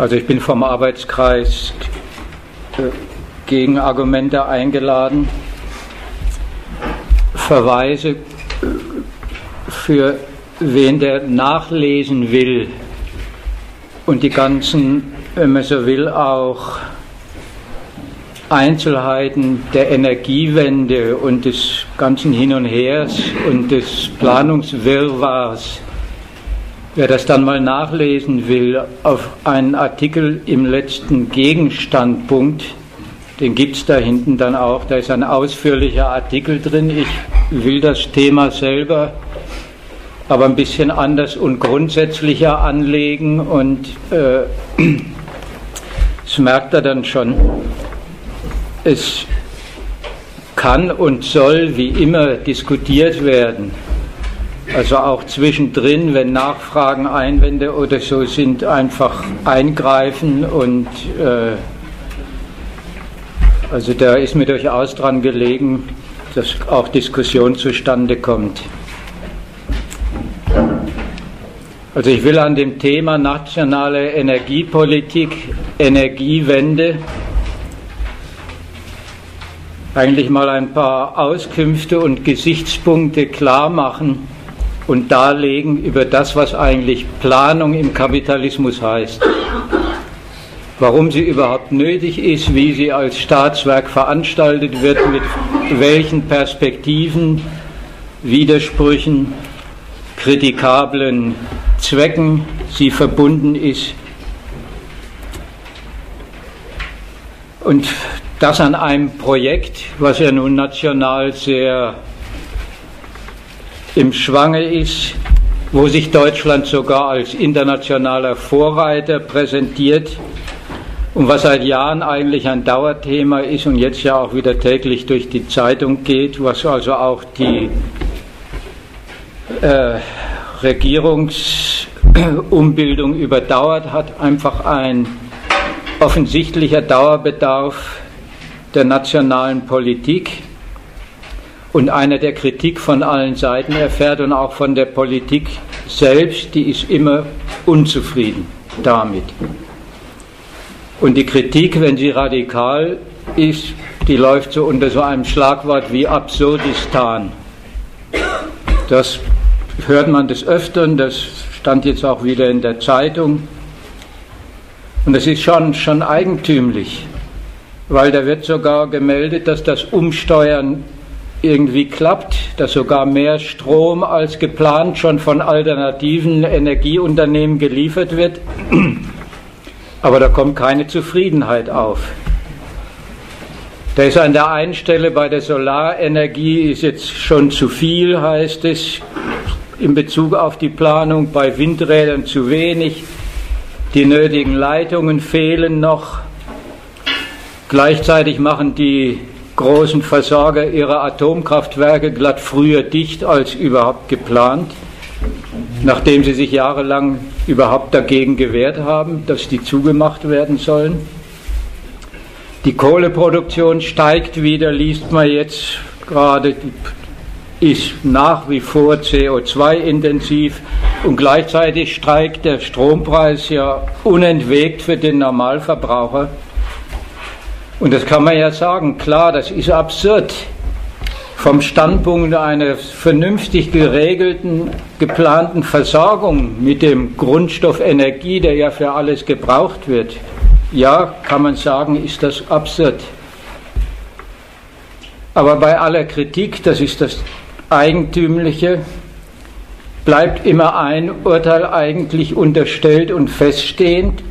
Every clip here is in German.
Also ich bin vom Arbeitskreis äh, Gegenargumente eingeladen, Verweise für wen der nachlesen will. Und die ganzen, wenn man so will, auch Einzelheiten der Energiewende und des ganzen Hin und Hers und des Planungswirrwarrs Wer das dann mal nachlesen will, auf einen Artikel im letzten Gegenstandpunkt, den gibt es da hinten dann auch, da ist ein ausführlicher Artikel drin. Ich will das Thema selber aber ein bisschen anders und grundsätzlicher anlegen und äh, das merkt er dann schon. Es kann und soll wie immer diskutiert werden. Also auch zwischendrin, wenn Nachfragen, Einwände oder so sind, einfach eingreifen und äh, also da ist mir durchaus dran gelegen, dass auch Diskussion zustande kommt. Also ich will an dem Thema nationale Energiepolitik, Energiewende eigentlich mal ein paar Auskünfte und Gesichtspunkte klar machen und darlegen über das, was eigentlich Planung im Kapitalismus heißt. Warum sie überhaupt nötig ist, wie sie als Staatswerk veranstaltet wird, mit welchen Perspektiven, Widersprüchen, kritikablen Zwecken sie verbunden ist. Und das an einem Projekt, was ja nun national sehr im Schwange ist, wo sich Deutschland sogar als internationaler Vorreiter präsentiert und was seit Jahren eigentlich ein Dauerthema ist und jetzt ja auch wieder täglich durch die Zeitung geht, was also auch die äh, Regierungsumbildung überdauert hat, einfach ein offensichtlicher Dauerbedarf der nationalen Politik und einer der Kritik von allen Seiten erfährt und auch von der Politik selbst, die ist immer unzufrieden damit. Und die Kritik, wenn sie radikal ist, die läuft so unter so einem Schlagwort wie Absurdistan. Das hört man des Öfteren, das stand jetzt auch wieder in der Zeitung. Und das ist schon, schon eigentümlich, weil da wird sogar gemeldet, dass das Umsteuern irgendwie klappt, dass sogar mehr Strom als geplant schon von alternativen Energieunternehmen geliefert wird. Aber da kommt keine Zufriedenheit auf. Da ist an der einen Stelle bei der Solarenergie ist jetzt schon zu viel, heißt es, in Bezug auf die Planung, bei Windrädern zu wenig, die nötigen Leitungen fehlen noch. Gleichzeitig machen die großen Versorger ihrer Atomkraftwerke glatt früher dicht als überhaupt geplant, nachdem sie sich jahrelang überhaupt dagegen gewehrt haben, dass die zugemacht werden sollen. Die Kohleproduktion steigt wieder, liest man jetzt gerade, ist nach wie vor CO2-intensiv und gleichzeitig steigt der Strompreis ja unentwegt für den Normalverbraucher. Und das kann man ja sagen, klar, das ist absurd. Vom Standpunkt einer vernünftig geregelten, geplanten Versorgung mit dem Grundstoff Energie, der ja für alles gebraucht wird, ja, kann man sagen, ist das absurd. Aber bei aller Kritik, das ist das Eigentümliche, bleibt immer ein Urteil eigentlich unterstellt und feststehend.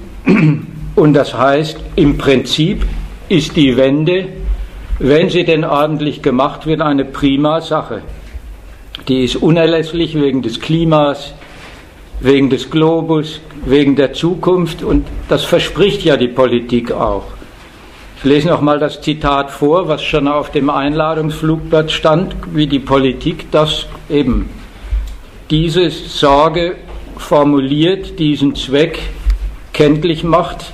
Und das heißt, im Prinzip ist die Wende, wenn sie denn ordentlich gemacht wird, eine prima Sache. Die ist unerlässlich wegen des Klimas, wegen des Globus, wegen der Zukunft und das verspricht ja die Politik auch. Ich lese noch mal das Zitat vor, was schon auf dem Einladungsflugblatt stand, wie die Politik das eben diese Sorge formuliert, diesen Zweck kenntlich macht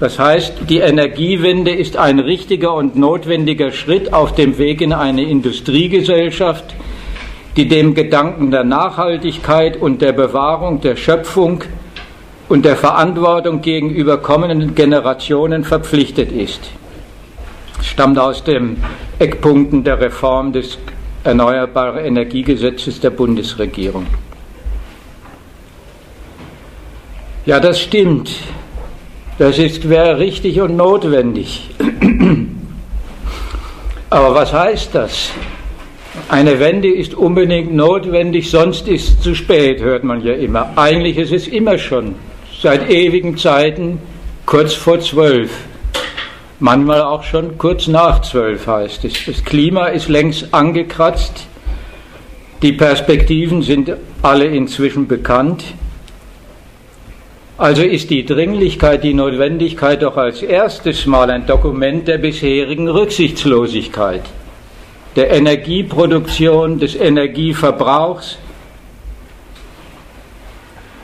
das heißt, die Energiewende ist ein richtiger und notwendiger Schritt auf dem Weg in eine Industriegesellschaft, die dem Gedanken der Nachhaltigkeit und der Bewahrung der Schöpfung und der Verantwortung gegenüber kommenden Generationen verpflichtet ist. Stammt aus den Eckpunkten der Reform des Erneuerbaren Energiegesetzes der Bundesregierung. Ja, das stimmt. Das ist, wäre richtig und notwendig. Aber was heißt das? Eine Wende ist unbedingt notwendig, sonst ist es zu spät, hört man ja immer. Eigentlich ist es immer schon, seit ewigen Zeiten, kurz vor zwölf. Manchmal auch schon kurz nach zwölf heißt es. Das Klima ist längst angekratzt. Die Perspektiven sind alle inzwischen bekannt. Also ist die Dringlichkeit, die Notwendigkeit doch als erstes Mal ein Dokument der bisherigen Rücksichtslosigkeit, der Energieproduktion, des Energieverbrauchs.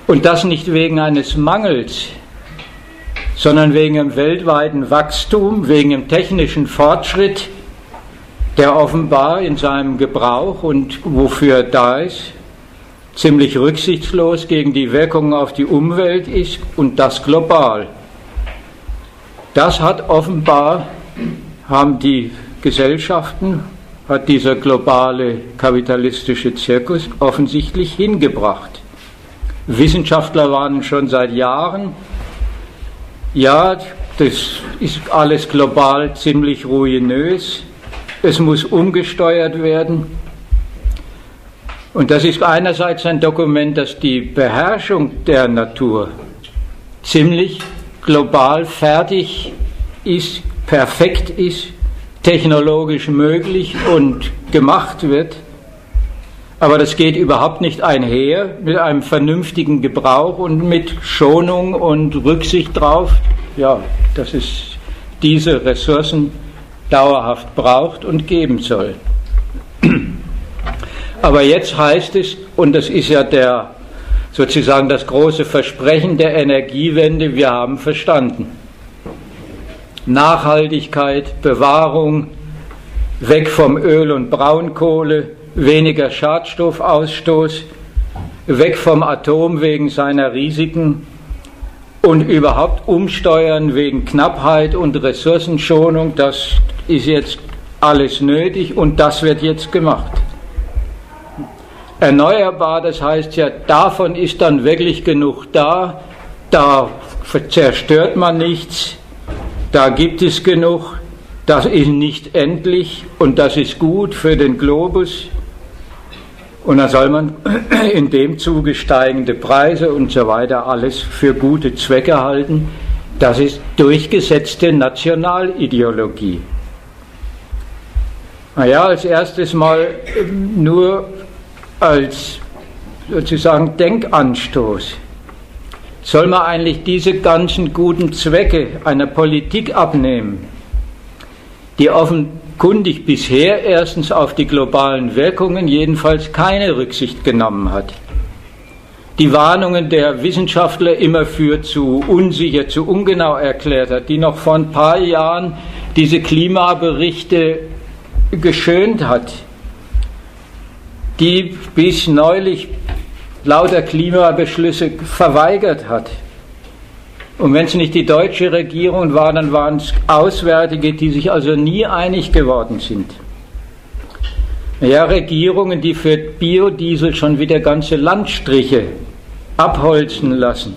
Und das nicht wegen eines Mangels, sondern wegen dem weltweiten Wachstum, wegen dem technischen Fortschritt, der offenbar in seinem Gebrauch und wofür da ist, ziemlich rücksichtslos gegen die Wirkungen auf die Umwelt ist und das global. Das hat offenbar, haben die Gesellschaften, hat dieser globale kapitalistische Zirkus offensichtlich hingebracht. Wissenschaftler waren schon seit Jahren, ja, das ist alles global ziemlich ruinös, es muss umgesteuert werden. Und das ist einerseits ein Dokument, das die Beherrschung der Natur ziemlich global fertig ist, perfekt ist, technologisch möglich und gemacht wird. Aber das geht überhaupt nicht einher mit einem vernünftigen Gebrauch und mit Schonung und Rücksicht drauf, ja, dass es diese Ressourcen dauerhaft braucht und geben soll. Aber jetzt heißt es, und das ist ja der, sozusagen das große Versprechen der Energiewende, wir haben verstanden. Nachhaltigkeit, Bewahrung, weg vom Öl und Braunkohle, weniger Schadstoffausstoß, weg vom Atom wegen seiner Risiken und überhaupt umsteuern wegen Knappheit und Ressourcenschonung, das ist jetzt alles nötig und das wird jetzt gemacht. Erneuerbar, das heißt ja, davon ist dann wirklich genug da, da zerstört man nichts, da gibt es genug, das ist nicht endlich und das ist gut für den Globus. Und dann soll man in dem Zuge steigende Preise und so weiter alles für gute Zwecke halten. Das ist durchgesetzte Nationalideologie. Naja, als erstes mal nur als sozusagen Denkanstoß. Soll man eigentlich diese ganzen guten Zwecke einer Politik abnehmen, die offenkundig bisher erstens auf die globalen Wirkungen jedenfalls keine Rücksicht genommen hat? Die Warnungen der Wissenschaftler immer für zu unsicher, zu ungenau erklärt hat, die noch vor ein paar Jahren diese Klimaberichte geschönt hat, die bis neulich lauter Klimabeschlüsse verweigert hat. Und wenn es nicht die deutsche Regierung war, dann waren es Auswärtige, die sich also nie einig geworden sind. Ja, Regierungen, die für Biodiesel schon wieder ganze Landstriche abholzen lassen,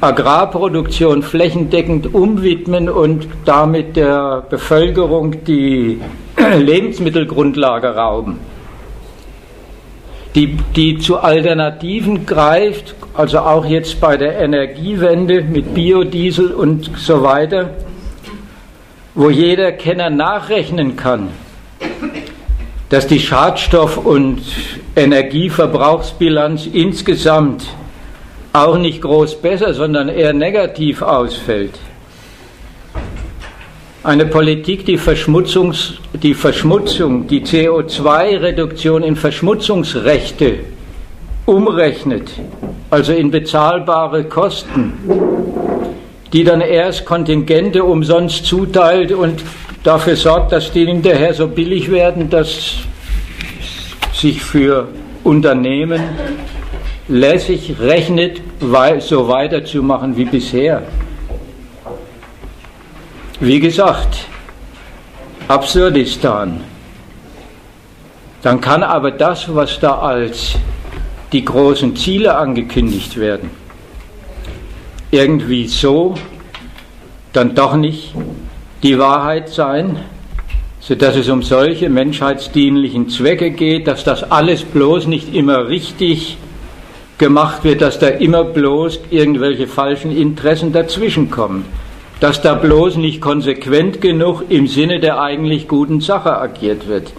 Agrarproduktion flächendeckend umwidmen und damit der Bevölkerung die Lebensmittelgrundlage rauben die, die zu Alternativen greift, also auch jetzt bei der Energiewende mit Biodiesel und so weiter, wo jeder Kenner nachrechnen kann, dass die Schadstoff- und Energieverbrauchsbilanz insgesamt auch nicht groß besser, sondern eher negativ ausfällt. Eine Politik, die, Verschmutzungs, die Verschmutzung, die CO2-Reduktion in Verschmutzungsrechte umrechnet, also in bezahlbare Kosten, die dann erst Kontingente umsonst zuteilt und dafür sorgt, dass die hinterher so billig werden, dass sich für Unternehmen lässig rechnet, so weiterzumachen wie bisher. Wie gesagt, Absurdistan. Dann kann aber das, was da als die großen Ziele angekündigt werden, irgendwie so dann doch nicht die Wahrheit sein, sodass es um solche menschheitsdienlichen Zwecke geht, dass das alles bloß nicht immer richtig gemacht wird, dass da immer bloß irgendwelche falschen Interessen dazwischenkommen, dass da bloß nicht konsequent genug im Sinne der eigentlich guten Sache agiert wird.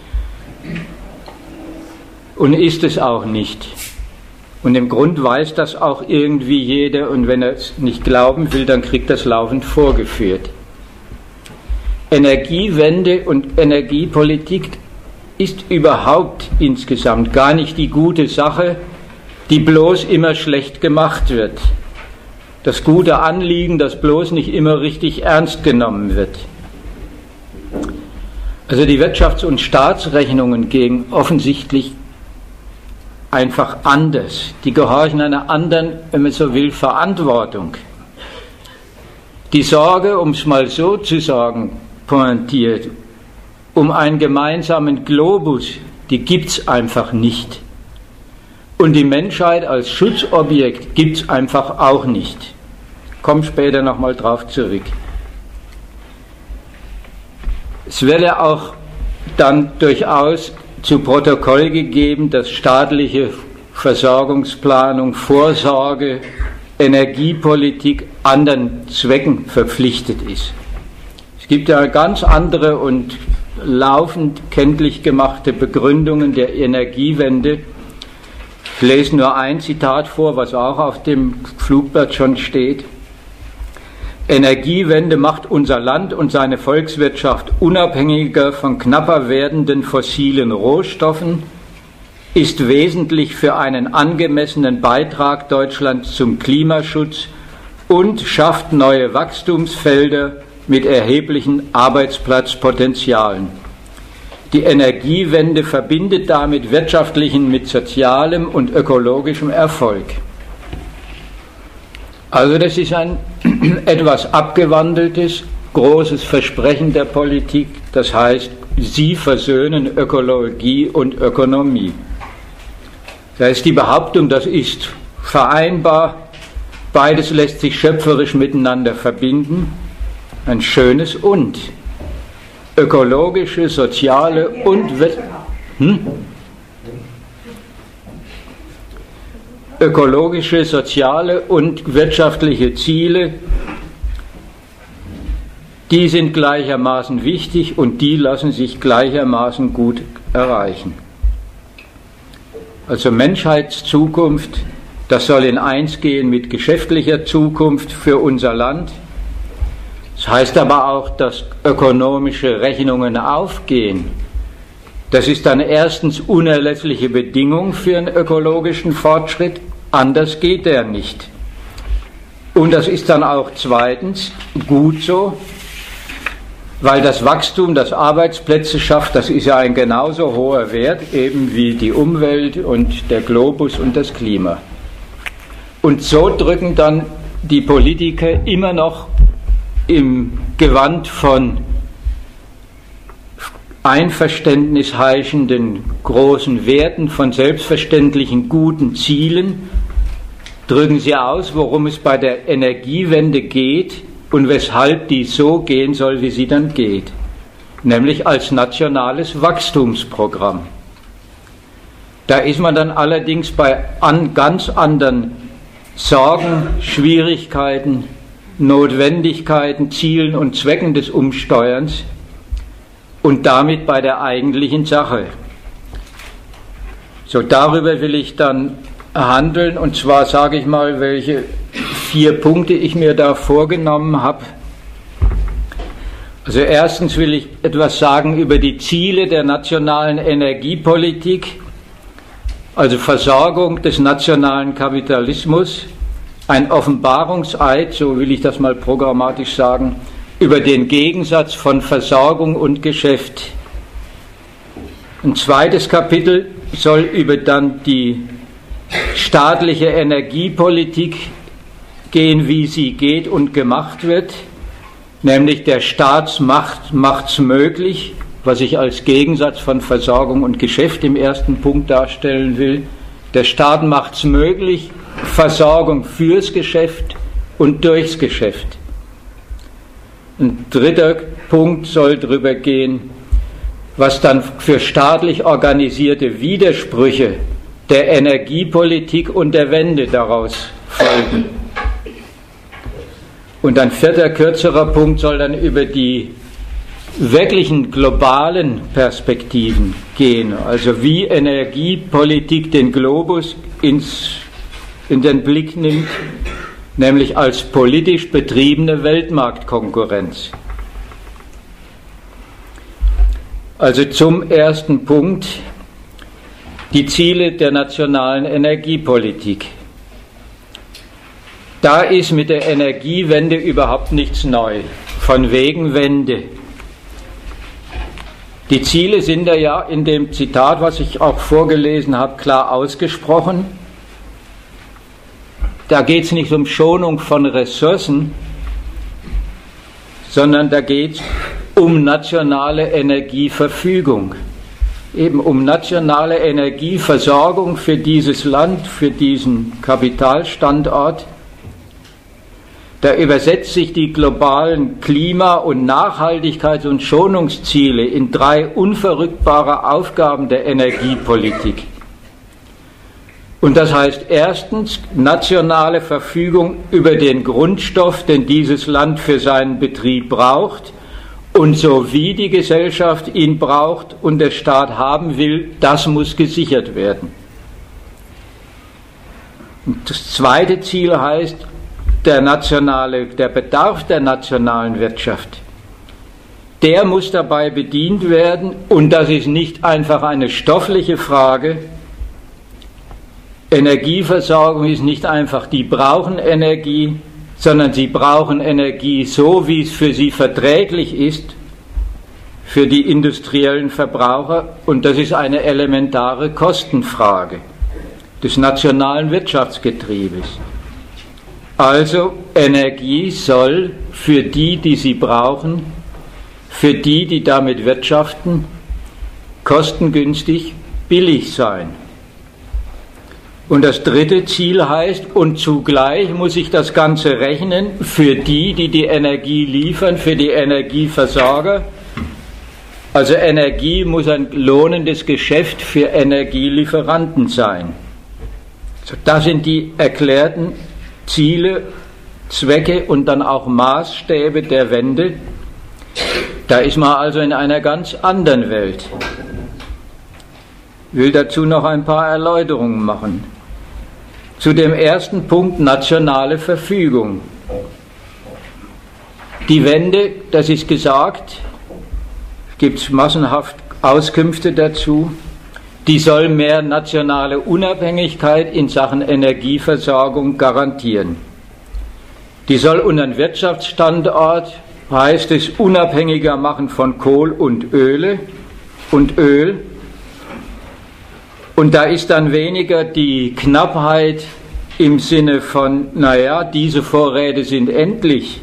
Und ist es auch nicht. Und im Grund weiß das auch irgendwie jeder und wenn er es nicht glauben will, dann kriegt das laufend vorgeführt. Energiewende und Energiepolitik ist überhaupt insgesamt gar nicht die gute Sache, die bloß immer schlecht gemacht wird. Das gute Anliegen, das bloß nicht immer richtig ernst genommen wird. Also die Wirtschafts- und Staatsrechnungen gehen offensichtlich einfach anders. Die gehorchen einer anderen, wenn man so will, Verantwortung. Die Sorge, um es mal so zu sagen, pointiert, um einen gemeinsamen Globus, die gibt es einfach nicht. Und die Menschheit als Schutzobjekt gibt es einfach auch nicht. Komm später nochmal drauf zurück. Es wäre auch dann durchaus zu Protokoll gegeben, dass staatliche Versorgungsplanung, Vorsorge, Energiepolitik anderen Zwecken verpflichtet ist. Es gibt ja ganz andere und laufend kenntlich gemachte Begründungen der Energiewende. Ich lese nur ein Zitat vor, was auch auf dem Flugblatt schon steht. Energiewende macht unser Land und seine Volkswirtschaft unabhängiger von knapper werdenden fossilen Rohstoffen, ist wesentlich für einen angemessenen Beitrag Deutschlands zum Klimaschutz und schafft neue Wachstumsfelder mit erheblichen Arbeitsplatzpotenzialen. Die Energiewende verbindet damit wirtschaftlichen mit sozialem und ökologischem Erfolg. Also das ist ein etwas abgewandeltes, großes Versprechen der Politik. Das heißt, sie versöhnen Ökologie und Ökonomie. Da ist die Behauptung, das ist vereinbar, beides lässt sich schöpferisch miteinander verbinden. Ein schönes und. Ökologische, soziale und... Hm? ökologische, soziale und wirtschaftliche Ziele, die sind gleichermaßen wichtig und die lassen sich gleichermaßen gut erreichen. Also Menschheitszukunft, das soll in eins gehen mit geschäftlicher Zukunft für unser Land. Das heißt aber auch, dass ökonomische Rechnungen aufgehen. Das ist dann erstens unerlässliche Bedingung für einen ökologischen Fortschritt Anders geht er nicht. Und das ist dann auch zweitens gut so, weil das Wachstum, das Arbeitsplätze schafft, das ist ja ein genauso hoher Wert, eben wie die Umwelt und der Globus und das Klima. Und so drücken dann die Politiker immer noch im Gewand von Einverständnis heischenden großen Werten, von selbstverständlichen guten Zielen drücken Sie aus, worum es bei der Energiewende geht und weshalb die so gehen soll, wie sie dann geht, nämlich als nationales Wachstumsprogramm. Da ist man dann allerdings bei an ganz anderen Sorgen, Schwierigkeiten, Notwendigkeiten, Zielen und Zwecken des Umsteuerns und damit bei der eigentlichen Sache. So, darüber will ich dann handeln. Und zwar sage ich mal, welche vier Punkte ich mir da vorgenommen habe. Also erstens will ich etwas sagen über die Ziele der nationalen Energiepolitik, also Versorgung des nationalen Kapitalismus, ein Offenbarungseid, so will ich das mal programmatisch sagen, über den Gegensatz von Versorgung und Geschäft. Ein zweites Kapitel soll über dann die staatliche Energiepolitik gehen, wie sie geht und gemacht wird, nämlich der Staat macht es möglich, was ich als Gegensatz von Versorgung und Geschäft im ersten Punkt darstellen will. Der Staat macht es möglich, Versorgung fürs Geschäft und durchs Geschäft. Ein dritter Punkt soll darüber gehen, was dann für staatlich organisierte Widersprüche der Energiepolitik und der Wende daraus folgen. Und ein vierter, kürzerer Punkt soll dann über die wirklichen globalen Perspektiven gehen, also wie Energiepolitik den Globus ins, in den Blick nimmt, nämlich als politisch betriebene Weltmarktkonkurrenz. Also zum ersten Punkt die Ziele der nationalen Energiepolitik. Da ist mit der Energiewende überhaupt nichts neu. Von wegen Wende. Die Ziele sind ja in dem Zitat, was ich auch vorgelesen habe, klar ausgesprochen. Da geht es nicht um Schonung von Ressourcen, sondern da geht es um nationale Energieverfügung, eben um nationale Energieversorgung für dieses Land, für diesen Kapitalstandort. Da übersetzt sich die globalen Klima- und Nachhaltigkeits- und Schonungsziele in drei unverrückbare Aufgaben der Energiepolitik. Und das heißt erstens nationale Verfügung über den Grundstoff, den dieses Land für seinen Betrieb braucht und so wie die Gesellschaft ihn braucht und der Staat haben will, das muss gesichert werden. Und das zweite Ziel heißt, der, nationale, der Bedarf der nationalen Wirtschaft, der muss dabei bedient werden und das ist nicht einfach eine stoffliche Frage. Energieversorgung ist nicht einfach, die brauchen Energie, sondern sie brauchen Energie so, wie es für sie verträglich ist, für die industriellen Verbraucher. Und das ist eine elementare Kostenfrage des nationalen Wirtschaftsgetriebes. Also Energie soll für die, die sie brauchen, für die, die damit wirtschaften, kostengünstig billig sein. Und das dritte Ziel heißt, und zugleich muss ich das Ganze rechnen für die, die die Energie liefern, für die Energieversorger. Also Energie muss ein lohnendes Geschäft für Energielieferanten sein. Das sind die erklärten Ziele, Zwecke und dann auch Maßstäbe der Wende. Da ist man also in einer ganz anderen Welt. Will dazu noch ein paar Erläuterungen machen. Zu dem ersten Punkt nationale Verfügung. Die Wende, das ist gesagt, gibt es massenhaft Auskünfte dazu, die soll mehr nationale Unabhängigkeit in Sachen Energieversorgung garantieren. Die soll unseren Wirtschaftsstandort, heißt es, unabhängiger machen von Kohl und Öle und Öl und da ist dann weniger die Knappheit im Sinne von, naja, diese Vorräte sind endlich.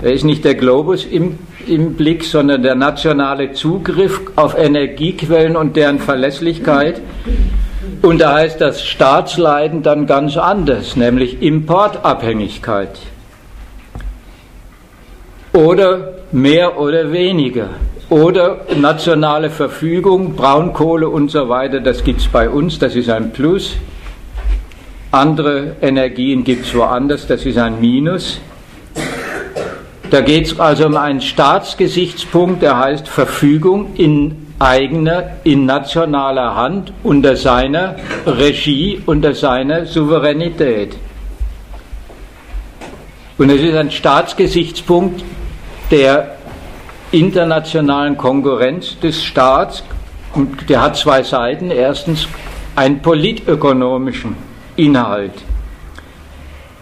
Da ist nicht der Globus im, im Blick, sondern der nationale Zugriff auf Energiequellen und deren Verlässlichkeit. Und da heißt das Staatsleiden dann ganz anders, nämlich Importabhängigkeit. Oder mehr oder weniger. Oder nationale Verfügung, Braunkohle und so weiter, das gibt es bei uns, das ist ein Plus. Andere Energien gibt es woanders, das ist ein Minus. Da geht es also um einen Staatsgesichtspunkt, der heißt Verfügung in eigener, in nationaler Hand, unter seiner Regie, unter seiner Souveränität. Und es ist ein Staatsgesichtspunkt, der internationalen Konkurrenz des Staats. Und der hat zwei Seiten. Erstens einen politökonomischen Inhalt.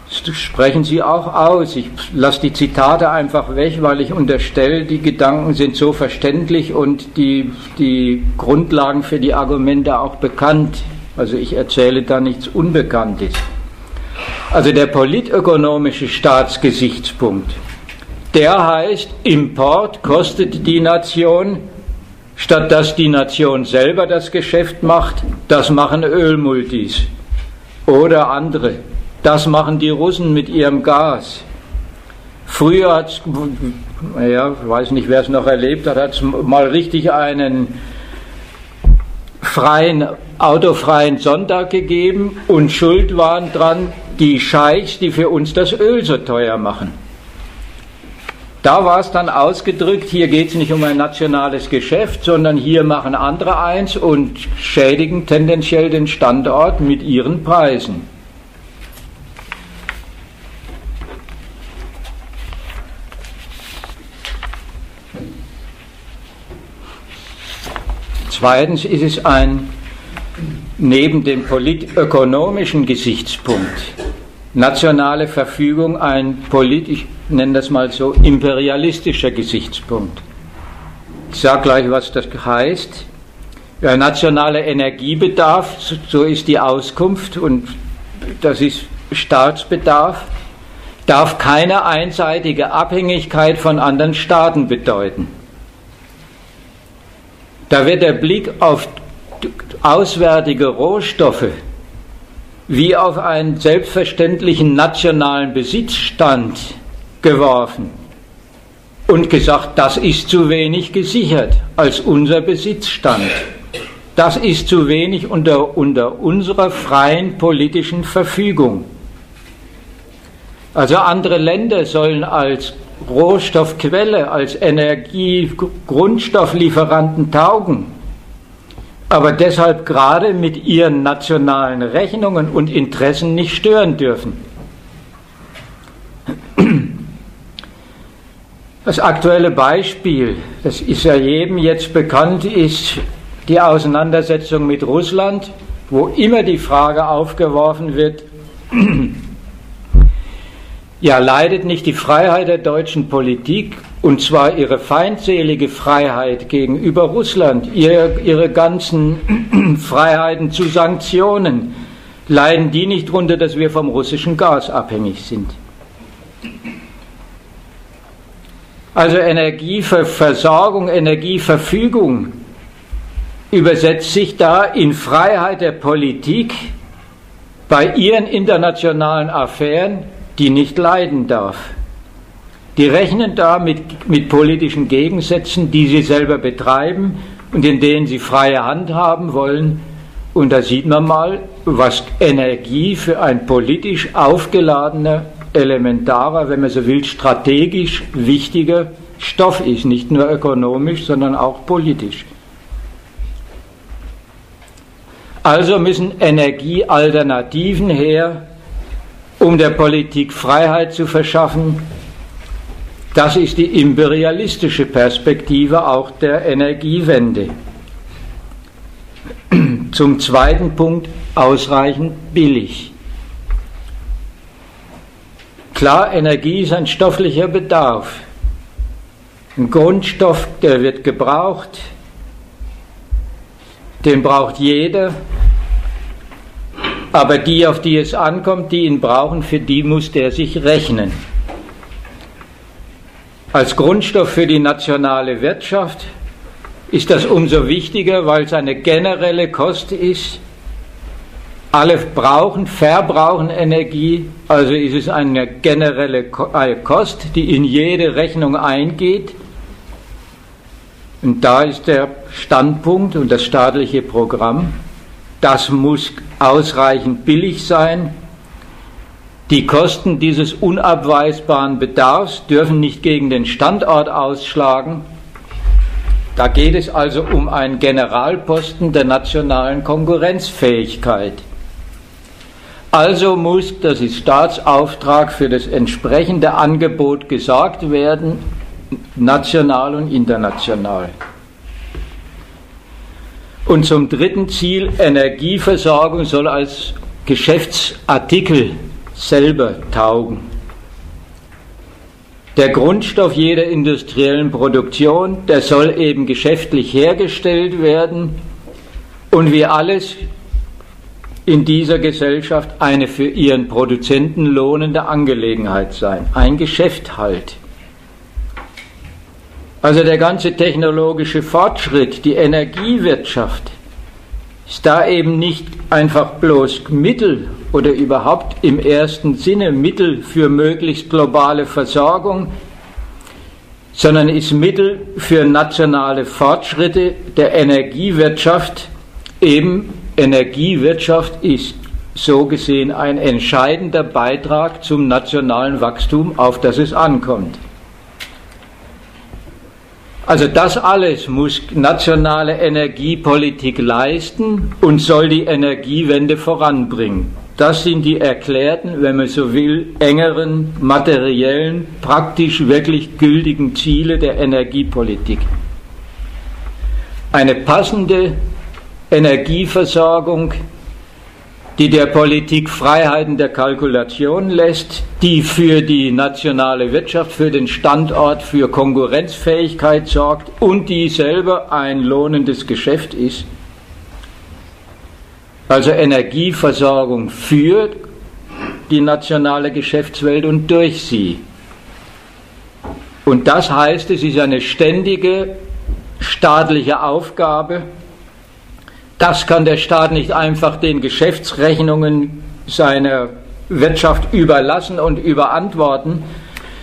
Das sprechen Sie auch aus. Ich lasse die Zitate einfach weg, weil ich unterstelle, die Gedanken sind so verständlich und die, die Grundlagen für die Argumente auch bekannt. Also ich erzähle da nichts Unbekanntes. Also der politökonomische Staatsgesichtspunkt, der heißt, Import kostet die Nation, statt dass die Nation selber das Geschäft macht, das machen Ölmultis oder andere. Das machen die Russen mit ihrem Gas. Früher hat es, ja, ich weiß nicht, wer es noch erlebt hat, hat es mal richtig einen freien, autofreien Sonntag gegeben und schuld waren dran die Scheichs, die für uns das Öl so teuer machen. Da war es dann ausgedrückt, hier geht es nicht um ein nationales Geschäft, sondern hier machen andere eins und schädigen tendenziell den Standort mit ihren Preisen. Zweitens ist es ein, neben dem politökonomischen Gesichtspunkt, nationale Verfügung ein politisch, nennen das mal so, imperialistischer Gesichtspunkt. Ich sage gleich, was das heißt. Der nationale Energiebedarf, so ist die Auskunft und das ist Staatsbedarf, darf keine einseitige Abhängigkeit von anderen Staaten bedeuten. Da wird der Blick auf auswärtige Rohstoffe wie auf einen selbstverständlichen nationalen Besitzstand geworfen und gesagt, das ist zu wenig gesichert als unser Besitzstand. Das ist zu wenig unter, unter unserer freien politischen Verfügung. Also andere Länder sollen als Rohstoffquelle, als Energiegrundstofflieferanten taugen, aber deshalb gerade mit ihren nationalen Rechnungen und Interessen nicht stören dürfen. Das aktuelle Beispiel, das ist ja jedem jetzt bekannt, ist die Auseinandersetzung mit Russland, wo immer die Frage aufgeworfen wird, ja, leidet nicht die Freiheit der deutschen Politik, und zwar ihre feindselige Freiheit gegenüber Russland, ihre, ihre ganzen Freiheiten zu Sanktionen, leiden die nicht darunter, dass wir vom russischen Gas abhängig sind? Also Energieversorgung, Energieverfügung übersetzt sich da in Freiheit der Politik bei ihren internationalen Affären die nicht leiden darf. Die rechnen da mit, mit politischen Gegensätzen, die sie selber betreiben und in denen sie freie Hand haben wollen. Und da sieht man mal, was Energie für ein politisch aufgeladener, elementarer, wenn man so will, strategisch wichtiger Stoff ist. Nicht nur ökonomisch, sondern auch politisch. Also müssen Energiealternativen her, um der Politik Freiheit zu verschaffen. Das ist die imperialistische Perspektive auch der Energiewende. Zum zweiten Punkt ausreichend billig. Klar, Energie ist ein stofflicher Bedarf. Ein Grundstoff, der wird gebraucht, den braucht jeder, aber die, auf die es ankommt, die ihn brauchen, für die muss der sich rechnen. Als Grundstoff für die nationale Wirtschaft ist das umso wichtiger, weil es eine generelle Kost ist. Alle brauchen, verbrauchen Energie, also ist es eine generelle Kost, die in jede Rechnung eingeht. Und da ist der Standpunkt und das staatliche Programm, das muss ausreichend billig sein. Die Kosten dieses unabweisbaren Bedarfs dürfen nicht gegen den Standort ausschlagen. Da geht es also um einen Generalposten der nationalen Konkurrenzfähigkeit. Also muss, das ist Staatsauftrag, für das entsprechende Angebot gesorgt werden, national und international. Und zum dritten Ziel, Energieversorgung soll als Geschäftsartikel selber taugen. Der Grundstoff jeder industriellen Produktion, der soll eben geschäftlich hergestellt werden und wie alles in dieser Gesellschaft eine für ihren Produzenten lohnende Angelegenheit sein, ein Geschäft halt. Also der ganze technologische Fortschritt, die Energiewirtschaft, ist da eben nicht einfach bloß Mittel oder überhaupt im ersten Sinne Mittel für möglichst globale Versorgung, sondern ist Mittel für nationale Fortschritte der Energiewirtschaft. Eben Energiewirtschaft ist so gesehen ein entscheidender Beitrag zum nationalen Wachstum, auf das es ankommt. Also das alles muss nationale Energiepolitik leisten und soll die Energiewende voranbringen. Das sind die erklärten, wenn man so will, engeren, materiellen, praktisch wirklich gültigen Ziele der Energiepolitik. Eine passende Energieversorgung die der Politik Freiheiten der Kalkulation lässt, die für die nationale Wirtschaft, für den Standort, für Konkurrenzfähigkeit sorgt und die selber ein lohnendes Geschäft ist. Also Energieversorgung für die nationale Geschäftswelt und durch sie. Und das heißt, es ist eine ständige staatliche Aufgabe, das kann der Staat nicht einfach den Geschäftsrechnungen seiner Wirtschaft überlassen und überantworten,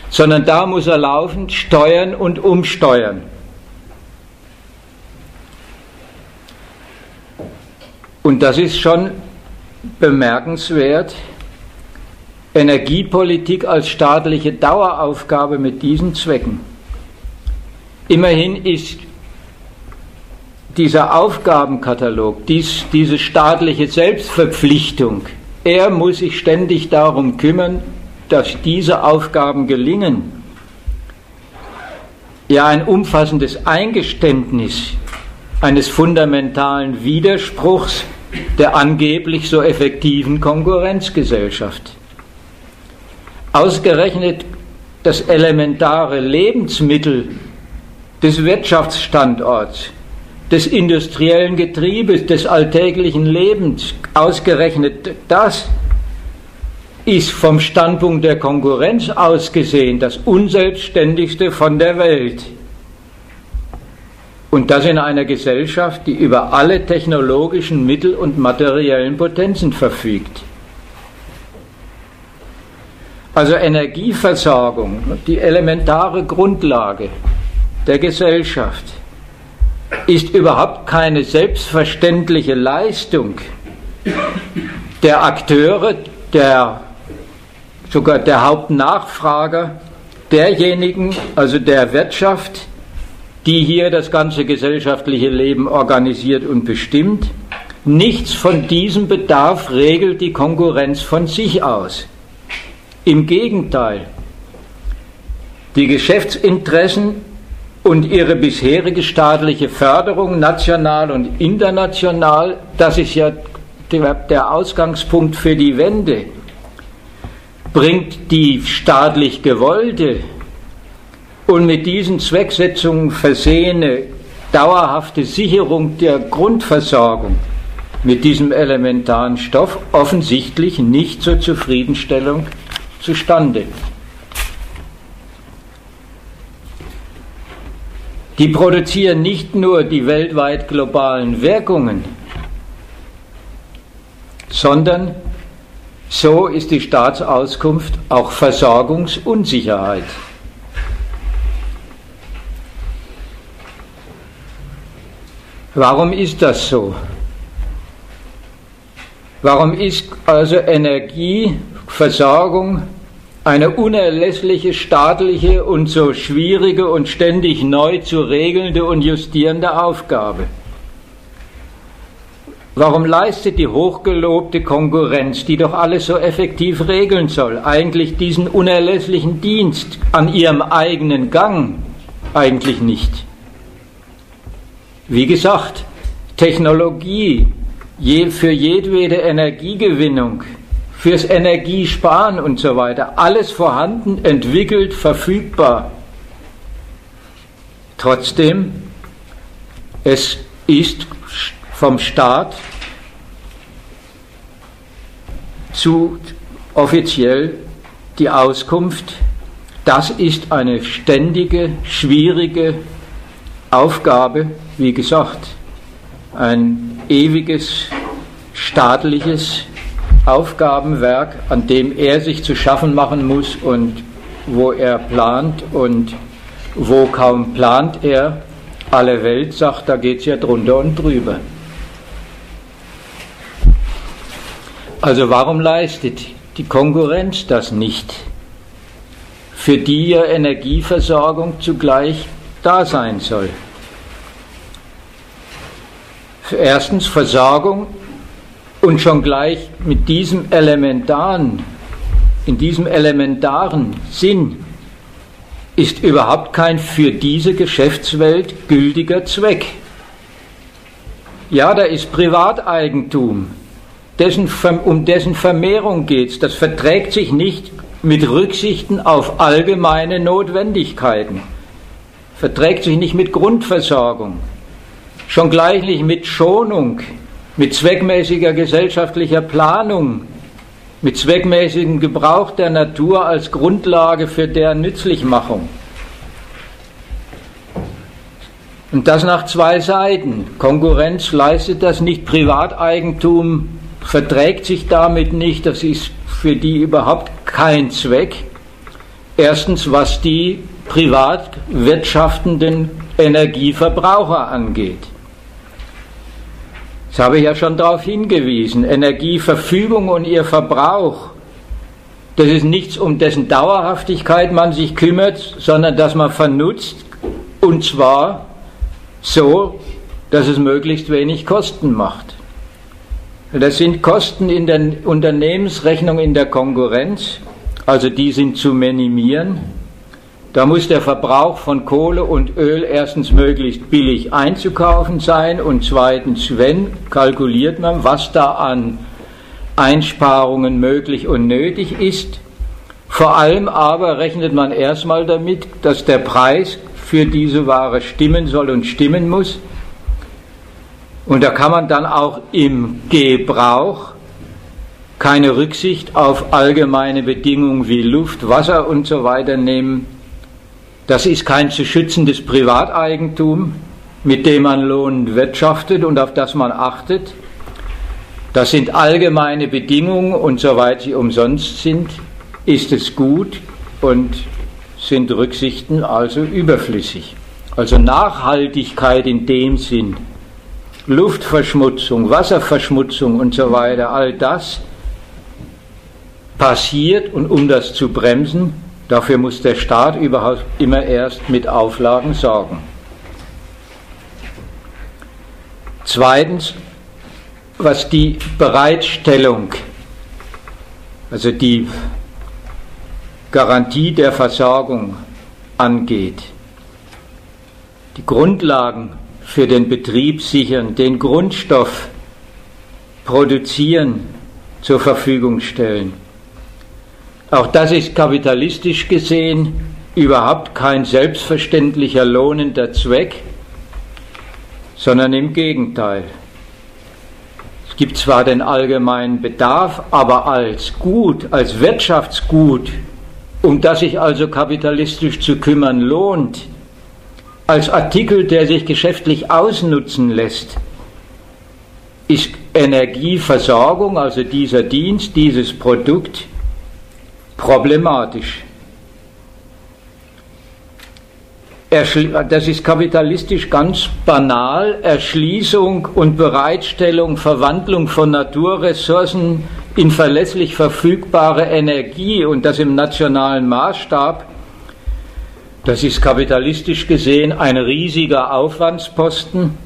sondern da muss er laufend steuern und umsteuern. Und das ist schon bemerkenswert. Energiepolitik als staatliche Daueraufgabe mit diesen Zwecken. Immerhin ist dieser Aufgabenkatalog, dies, diese staatliche Selbstverpflichtung, er muss sich ständig darum kümmern, dass diese Aufgaben gelingen. Ja, ein umfassendes Eingeständnis eines fundamentalen Widerspruchs der angeblich so effektiven Konkurrenzgesellschaft. Ausgerechnet das elementare Lebensmittel des Wirtschaftsstandorts des industriellen Getriebes, des alltäglichen Lebens. Ausgerechnet das ist vom Standpunkt der Konkurrenz aus gesehen das unselbstständigste von der Welt. Und das in einer Gesellschaft, die über alle technologischen Mittel und materiellen Potenzen verfügt. Also Energieversorgung, die elementare Grundlage der Gesellschaft ist überhaupt keine selbstverständliche Leistung der Akteure, der, sogar der Hauptnachfrager, derjenigen, also der Wirtschaft, die hier das ganze gesellschaftliche Leben organisiert und bestimmt. Nichts von diesem Bedarf regelt die Konkurrenz von sich aus. Im Gegenteil, die Geschäftsinteressen und ihre bisherige staatliche Förderung national und international, das ist ja der Ausgangspunkt für die Wende, bringt die staatlich gewollte und mit diesen Zwecksetzungen versehene dauerhafte Sicherung der Grundversorgung mit diesem elementaren Stoff offensichtlich nicht zur Zufriedenstellung zustande. Die produzieren nicht nur die weltweit globalen Wirkungen, sondern so ist die Staatsauskunft auch Versorgungsunsicherheit. Warum ist das so? Warum ist also Energieversorgung eine unerlässliche staatliche und so schwierige und ständig neu zu regelnde und justierende Aufgabe. Warum leistet die hochgelobte Konkurrenz, die doch alles so effektiv regeln soll, eigentlich diesen unerlässlichen Dienst an ihrem eigenen Gang eigentlich nicht? Wie gesagt, Technologie für jedwede Energiegewinnung fürs Energiesparen und so weiter. Alles vorhanden, entwickelt, verfügbar. Trotzdem, es ist vom Staat zu offiziell die Auskunft, das ist eine ständige, schwierige Aufgabe, wie gesagt, ein ewiges staatliches Aufgabenwerk, an dem er sich zu schaffen machen muss und wo er plant und wo kaum plant er, alle Welt sagt, da geht es ja drunter und drüber. Also warum leistet die Konkurrenz das nicht? Für die ja Energieversorgung zugleich da sein soll. Erstens Versorgung und schon gleich mit diesem elementaren, in diesem elementaren Sinn ist überhaupt kein für diese Geschäftswelt gültiger Zweck. Ja, da ist Privateigentum, dessen, um dessen Vermehrung geht es. Das verträgt sich nicht mit Rücksichten auf allgemeine Notwendigkeiten, verträgt sich nicht mit Grundversorgung, schon gleich nicht mit Schonung, mit zweckmäßiger gesellschaftlicher Planung, mit zweckmäßigem Gebrauch der Natur als Grundlage für deren Nützlichmachung. Und das nach zwei Seiten. Konkurrenz leistet das nicht, Privateigentum verträgt sich damit nicht, das ist für die überhaupt kein Zweck. Erstens, was die privat wirtschaftenden Energieverbraucher angeht. Das habe ich ja schon darauf hingewiesen. Energieverfügung und ihr Verbrauch, das ist nichts, um dessen Dauerhaftigkeit man sich kümmert, sondern dass man vernutzt und zwar so, dass es möglichst wenig Kosten macht. Das sind Kosten in der Unternehmensrechnung in der Konkurrenz, also die sind zu minimieren. Da muss der Verbrauch von Kohle und Öl erstens möglichst billig einzukaufen sein und zweitens, wenn, kalkuliert man, was da an Einsparungen möglich und nötig ist. Vor allem aber rechnet man erstmal damit, dass der Preis für diese Ware stimmen soll und stimmen muss. Und da kann man dann auch im Gebrauch keine Rücksicht auf allgemeine Bedingungen wie Luft, Wasser und so weiter nehmen das ist kein zu schützendes Privateigentum, mit dem man lohnend wirtschaftet und auf das man achtet. Das sind allgemeine Bedingungen und soweit sie umsonst sind, ist es gut und sind Rücksichten also überflüssig. Also Nachhaltigkeit in dem Sinn, Luftverschmutzung, Wasserverschmutzung und so weiter, all das passiert und um das zu bremsen, Dafür muss der Staat überhaupt immer erst mit Auflagen sorgen. Zweitens, was die Bereitstellung, also die Garantie der Versorgung angeht, die Grundlagen für den Betrieb sichern, den Grundstoff produzieren, zur Verfügung stellen auch das ist kapitalistisch gesehen überhaupt kein selbstverständlicher lohnender Zweck, sondern im Gegenteil. Es gibt zwar den allgemeinen Bedarf, aber als Gut, als Wirtschaftsgut, um das sich also kapitalistisch zu kümmern lohnt, als Artikel, der sich geschäftlich ausnutzen lässt, ist Energieversorgung, also dieser Dienst, dieses Produkt, problematisch. Das ist kapitalistisch ganz banal. Erschließung und Bereitstellung, Verwandlung von Naturressourcen in verlässlich verfügbare Energie und das im nationalen Maßstab. Das ist kapitalistisch gesehen ein riesiger Aufwandsposten.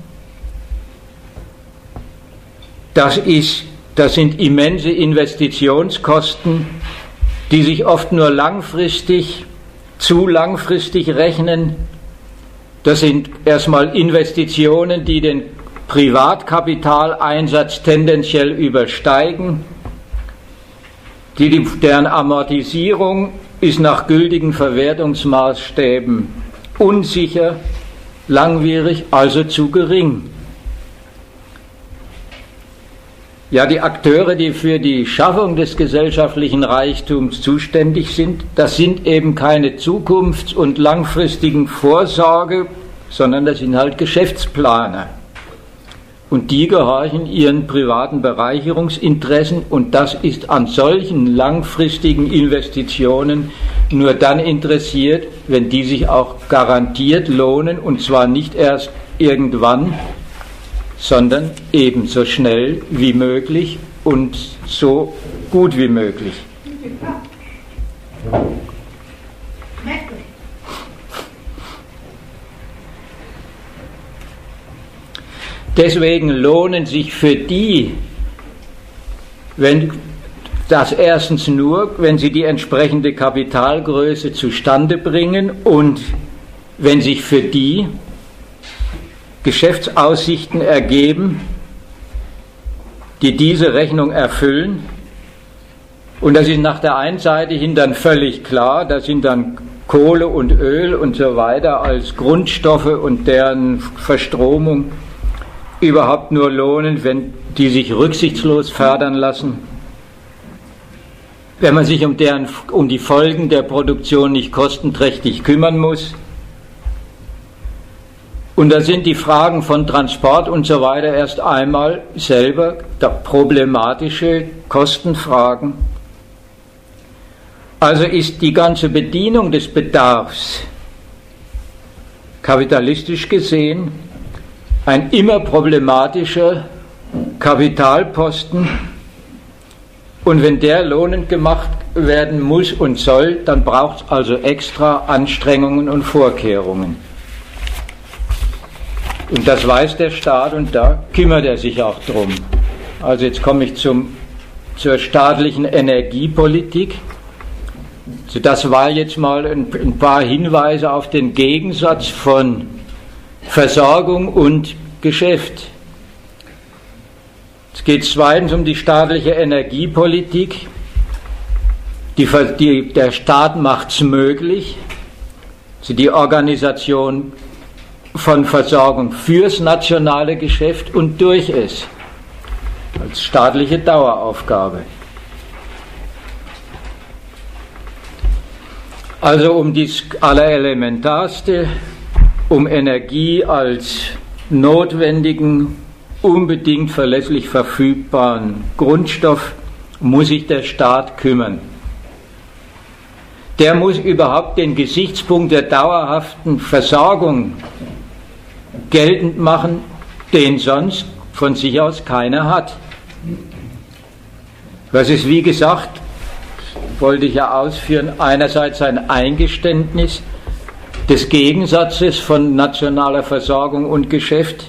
Das, ist, das sind immense Investitionskosten die sich oft nur langfristig, zu langfristig rechnen. Das sind erstmal Investitionen, die den Privatkapitaleinsatz tendenziell übersteigen. Die, deren Amortisierung ist nach gültigen Verwertungsmaßstäben unsicher, langwierig, also zu gering. Ja, die Akteure, die für die Schaffung des gesellschaftlichen Reichtums zuständig sind, das sind eben keine zukunfts- und langfristigen Vorsorge, sondern das sind halt Geschäftsplaner. Und die gehorchen ihren privaten Bereicherungsinteressen und das ist an solchen langfristigen Investitionen nur dann interessiert, wenn die sich auch garantiert lohnen und zwar nicht erst irgendwann, sondern ebenso schnell wie möglich und so gut wie möglich. Deswegen lohnen sich für die, wenn das erstens nur, wenn sie die entsprechende Kapitalgröße zustande bringen und wenn sich für die Geschäftsaussichten ergeben, die diese Rechnung erfüllen. Und das ist nach der einen Seite hin dann völlig klar, da sind dann Kohle und Öl und so weiter als Grundstoffe und deren Verstromung überhaupt nur lohnen, wenn die sich rücksichtslos fördern lassen. Wenn man sich um, deren, um die Folgen der Produktion nicht kostenträchtig kümmern muss, und da sind die Fragen von Transport und so weiter erst einmal selber problematische Kostenfragen. Also ist die ganze Bedienung des Bedarfs kapitalistisch gesehen ein immer problematischer Kapitalposten. Und wenn der lohnend gemacht werden muss und soll, dann braucht es also extra Anstrengungen und Vorkehrungen. Und das weiß der Staat und da kümmert er sich auch drum. Also jetzt komme ich zum, zur staatlichen Energiepolitik. Also das war jetzt mal ein, ein paar Hinweise auf den Gegensatz von Versorgung und Geschäft. Es geht zweitens um die staatliche Energiepolitik. Die, die, der Staat macht es möglich, also die Organisation von Versorgung fürs nationale Geschäft und durch es als staatliche Daueraufgabe. Also um das Allerelementarste, um Energie als notwendigen, unbedingt verlässlich verfügbaren Grundstoff muss sich der Staat kümmern. Der muss überhaupt den Gesichtspunkt der dauerhaften Versorgung geltend machen, den sonst von sich aus keiner hat. Das ist, wie gesagt, wollte ich ja ausführen, einerseits ein Eingeständnis des Gegensatzes von nationaler Versorgung und Geschäft,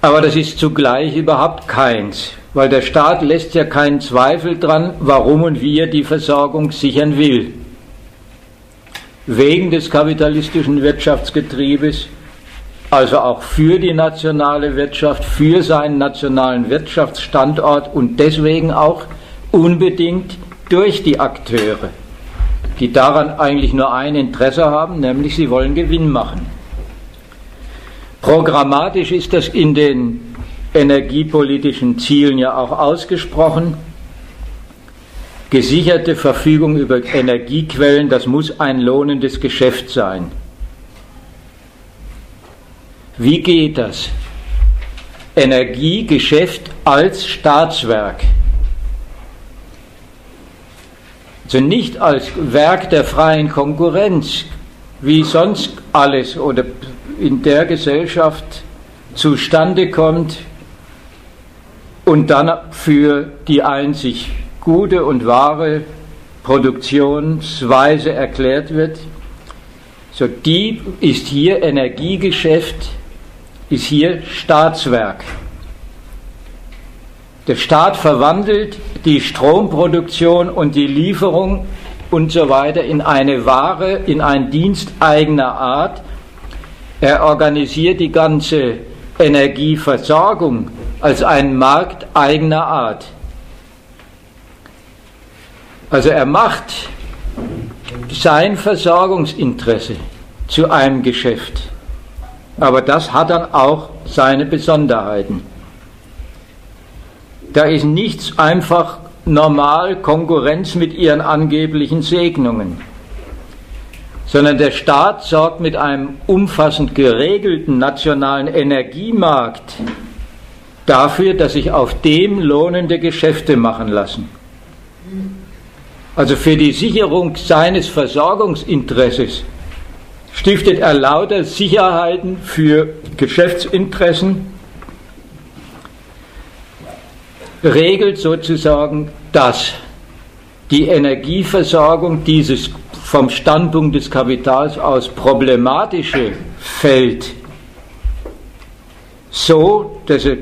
aber das ist zugleich überhaupt keins, weil der Staat lässt ja keinen Zweifel dran, warum und wie er die Versorgung sichern will. Wegen des kapitalistischen Wirtschaftsgetriebes also auch für die nationale Wirtschaft, für seinen nationalen Wirtschaftsstandort und deswegen auch unbedingt durch die Akteure, die daran eigentlich nur ein Interesse haben, nämlich sie wollen Gewinn machen. Programmatisch ist das in den energiepolitischen Zielen ja auch ausgesprochen. Gesicherte Verfügung über Energiequellen, das muss ein lohnendes Geschäft sein. Wie geht das? Energiegeschäft als Staatswerk. Also nicht als Werk der freien Konkurrenz, wie sonst alles oder in der Gesellschaft zustande kommt und dann für die einzig gute und wahre Produktionsweise erklärt wird. So, die ist hier Energiegeschäft ist hier Staatswerk. Der Staat verwandelt die Stromproduktion und die Lieferung und so weiter in eine Ware, in einen Dienst eigener Art. Er organisiert die ganze Energieversorgung als einen Markt eigener Art. Also er macht sein Versorgungsinteresse zu einem Geschäft. Aber das hat dann auch seine Besonderheiten. Da ist nichts einfach normal Konkurrenz mit ihren angeblichen Segnungen, sondern der Staat sorgt mit einem umfassend geregelten nationalen Energiemarkt dafür, dass sich auf dem lohnende Geschäfte machen lassen. Also für die Sicherung seines Versorgungsinteresses stiftet er lauter Sicherheiten für Geschäftsinteressen, regelt sozusagen, dass die Energieversorgung dieses vom Standpunkt des Kapitals aus problematische Feld so, dass er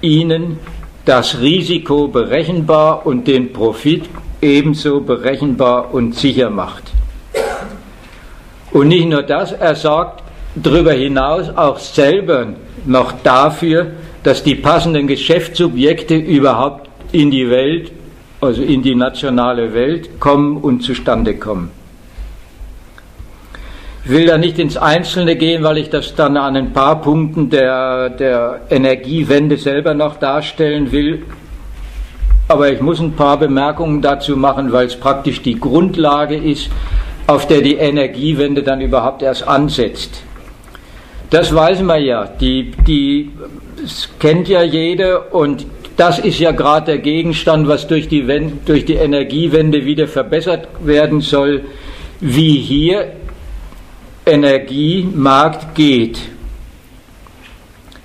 ihnen das Risiko berechenbar und den Profit ebenso berechenbar und sicher macht. Und nicht nur das, er sorgt darüber hinaus auch selber noch dafür, dass die passenden Geschäftssubjekte überhaupt in die Welt, also in die nationale Welt kommen und zustande kommen. Ich will da nicht ins Einzelne gehen, weil ich das dann an ein paar Punkten der, der Energiewende selber noch darstellen will. Aber ich muss ein paar Bemerkungen dazu machen, weil es praktisch die Grundlage ist, auf der die Energiewende dann überhaupt erst ansetzt. Das weiß man ja, die, die das kennt ja jeder und das ist ja gerade der Gegenstand, was durch die, durch die Energiewende wieder verbessert werden soll, wie hier Energiemarkt geht.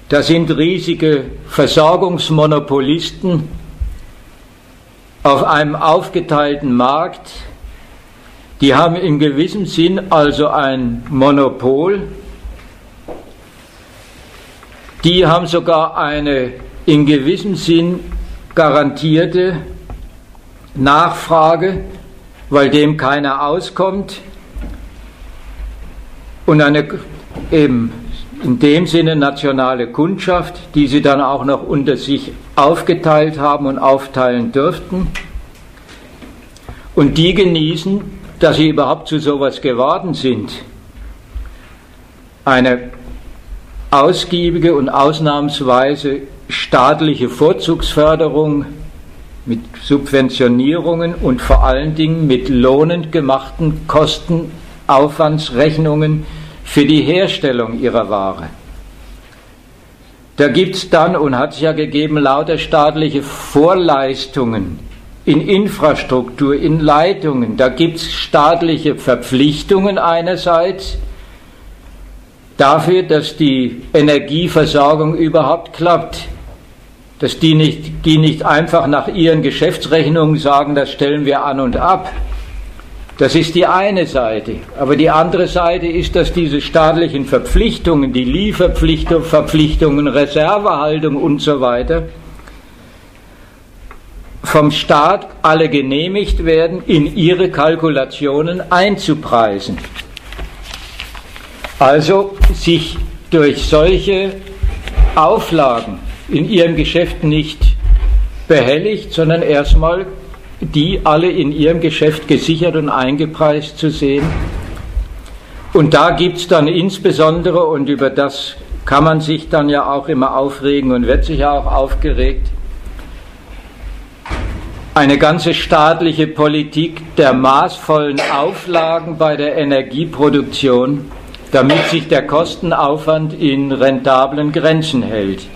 Da sind riesige Versorgungsmonopolisten auf einem aufgeteilten Markt, die haben in gewissem Sinn also ein Monopol. Die haben sogar eine in gewissem Sinn garantierte Nachfrage, weil dem keiner auskommt. Und eine eben in dem Sinne nationale Kundschaft, die sie dann auch noch unter sich aufgeteilt haben und aufteilen dürften. Und die genießen dass sie überhaupt zu sowas geworden sind. Eine ausgiebige und ausnahmsweise staatliche Vorzugsförderung mit Subventionierungen und vor allen Dingen mit lohnend gemachten Kostenaufwandsrechnungen für die Herstellung ihrer Ware. Da gibt es dann und hat es ja gegeben lauter staatliche Vorleistungen in Infrastruktur, in Leitungen. Da gibt es staatliche Verpflichtungen einerseits dafür, dass die Energieversorgung überhaupt klappt. Dass die nicht, die nicht einfach nach ihren Geschäftsrechnungen sagen, das stellen wir an und ab. Das ist die eine Seite. Aber die andere Seite ist, dass diese staatlichen Verpflichtungen, die Lieferverpflichtungen, Reservehaltung und so weiter, vom Staat alle genehmigt werden, in ihre Kalkulationen einzupreisen. Also sich durch solche Auflagen in ihrem Geschäft nicht behelligt, sondern erstmal die alle in ihrem Geschäft gesichert und eingepreist zu sehen. Und da gibt es dann insbesondere, und über das kann man sich dann ja auch immer aufregen und wird sich auch aufgeregt, eine ganze staatliche Politik der maßvollen Auflagen bei der Energieproduktion, damit sich der Kostenaufwand in rentablen Grenzen hält.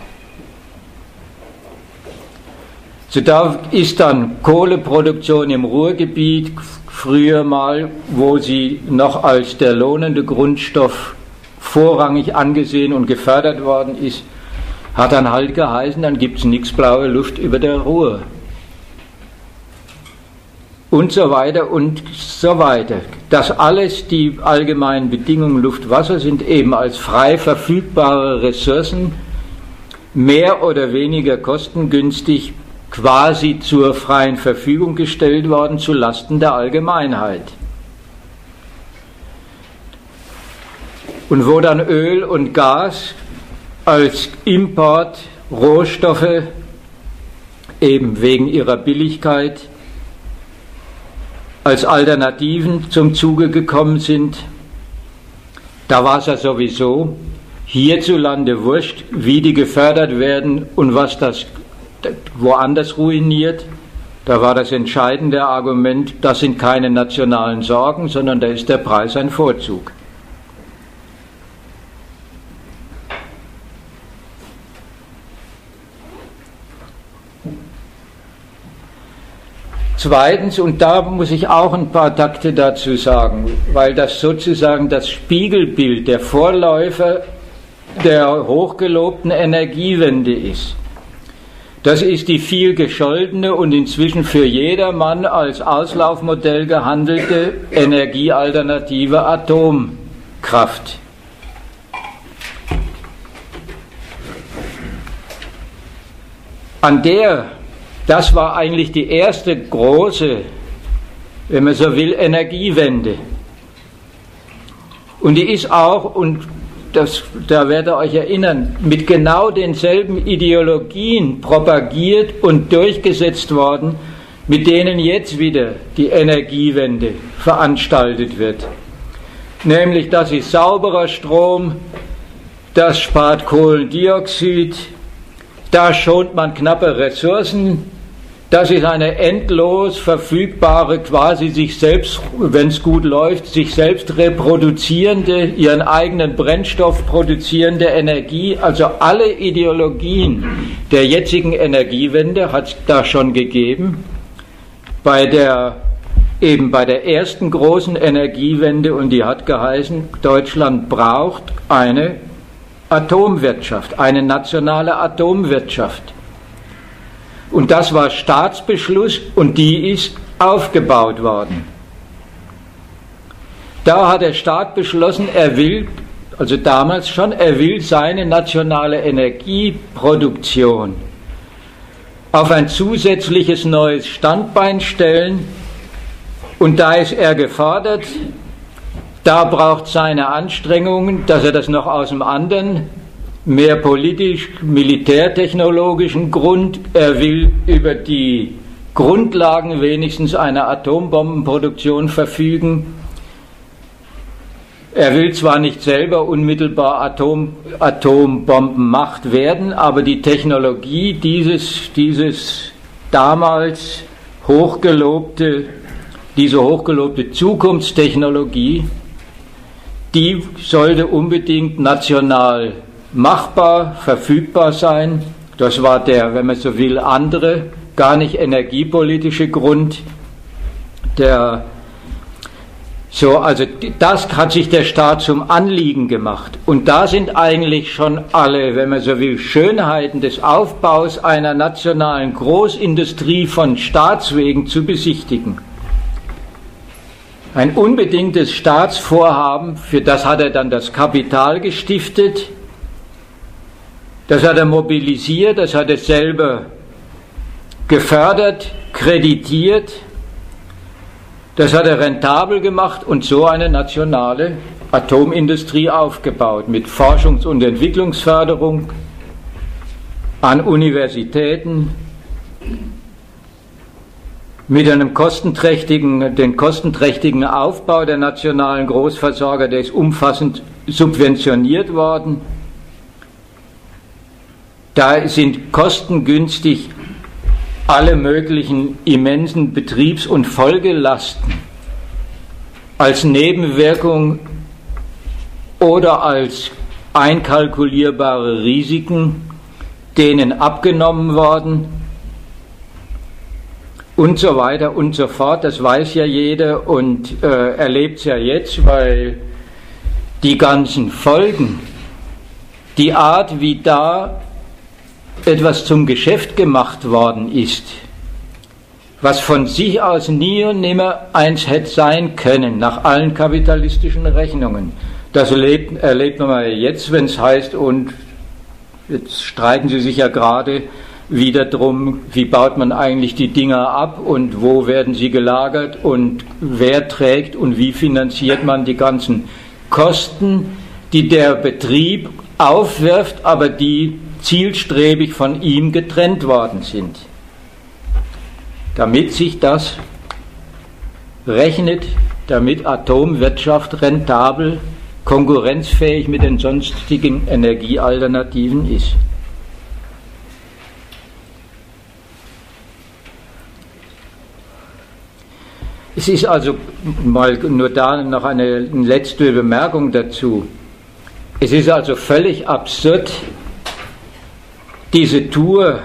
So da ist dann Kohleproduktion im Ruhrgebiet früher mal, wo sie noch als der lohnende Grundstoff vorrangig angesehen und gefördert worden ist, hat dann halt geheißen, dann gibt es nichts blaue Luft über der Ruhr und so weiter und so weiter. Das alles die allgemeinen Bedingungen Luft, Wasser sind eben als frei verfügbare Ressourcen mehr oder weniger kostengünstig quasi zur freien Verfügung gestellt worden zu Lasten der Allgemeinheit. Und wo dann Öl und Gas als Import Rohstoffe eben wegen ihrer Billigkeit als Alternativen zum Zuge gekommen sind, da war es ja sowieso hierzulande wurscht, wie die gefördert werden und was das woanders ruiniert. Da war das entscheidende Argument, das sind keine nationalen Sorgen, sondern da ist der Preis ein Vorzug. Zweitens, und da muss ich auch ein paar Takte dazu sagen, weil das sozusagen das Spiegelbild der Vorläufer der hochgelobten Energiewende ist. Das ist die viel gescholtene und inzwischen für jedermann als Auslaufmodell gehandelte Energiealternative Atomkraft. An der das war eigentlich die erste große, wenn man so will, Energiewende. Und die ist auch, und das, da werdet ihr euch erinnern, mit genau denselben Ideologien propagiert und durchgesetzt worden, mit denen jetzt wieder die Energiewende veranstaltet wird. Nämlich, das ist sauberer Strom, das spart Kohlendioxid, da schont man knappe Ressourcen, das ist eine endlos verfügbare, quasi sich selbst, wenn es gut läuft, sich selbst reproduzierende, ihren eigenen Brennstoff produzierende Energie. Also alle Ideologien der jetzigen Energiewende hat es da schon gegeben. Bei der, eben bei der ersten großen Energiewende, und die hat geheißen, Deutschland braucht eine Atomwirtschaft, eine nationale Atomwirtschaft. Und das war Staatsbeschluss und die ist aufgebaut worden. Da hat der Staat beschlossen, er will, also damals schon, er will seine nationale Energieproduktion auf ein zusätzliches neues Standbein stellen. Und da ist er gefordert, da braucht seine Anstrengungen, dass er das noch aus dem anderen mehr politisch-militärtechnologischen Grund. Er will über die Grundlagen wenigstens einer Atombombenproduktion verfügen. Er will zwar nicht selber unmittelbar Atom, Atombombenmacht werden, aber die Technologie dieses, dieses damals hochgelobte, diese hochgelobte Zukunftstechnologie, die sollte unbedingt national machbar, verfügbar sein. Das war der, wenn man so will, andere, gar nicht energiepolitische Grund. Der, so, also das hat sich der Staat zum Anliegen gemacht. Und da sind eigentlich schon alle, wenn man so will, Schönheiten des Aufbaus einer nationalen Großindustrie von Staatswegen zu besichtigen. Ein unbedingtes Staatsvorhaben, für das hat er dann das Kapital gestiftet, das hat er mobilisiert, das hat er selber gefördert, kreditiert, das hat er rentabel gemacht und so eine nationale Atomindustrie aufgebaut mit Forschungs- und Entwicklungsförderung an Universitäten, mit einem kostenträchtigen, den kostenträchtigen Aufbau der nationalen Großversorger, der ist umfassend subventioniert worden. Da sind kostengünstig alle möglichen immensen Betriebs- und Folgelasten als Nebenwirkung oder als einkalkulierbare Risiken denen abgenommen worden und so weiter und so fort. Das weiß ja jeder und äh, erlebt es ja jetzt, weil die ganzen Folgen, die Art, wie da etwas zum Geschäft gemacht worden ist, was von sich aus nie und nimmer eins hätte sein können, nach allen kapitalistischen Rechnungen. Das erlebt, erlebt man mal jetzt, wenn es heißt, und jetzt streiten sie sich ja gerade wieder drum, wie baut man eigentlich die Dinger ab und wo werden sie gelagert und wer trägt und wie finanziert man die ganzen Kosten, die der Betrieb aufwirft, aber die zielstrebig von ihm getrennt worden sind, damit sich das rechnet, damit Atomwirtschaft rentabel, konkurrenzfähig mit den sonstigen Energiealternativen ist. Es ist also mal nur da noch eine letzte Bemerkung dazu. Es ist also völlig absurd, diese Tour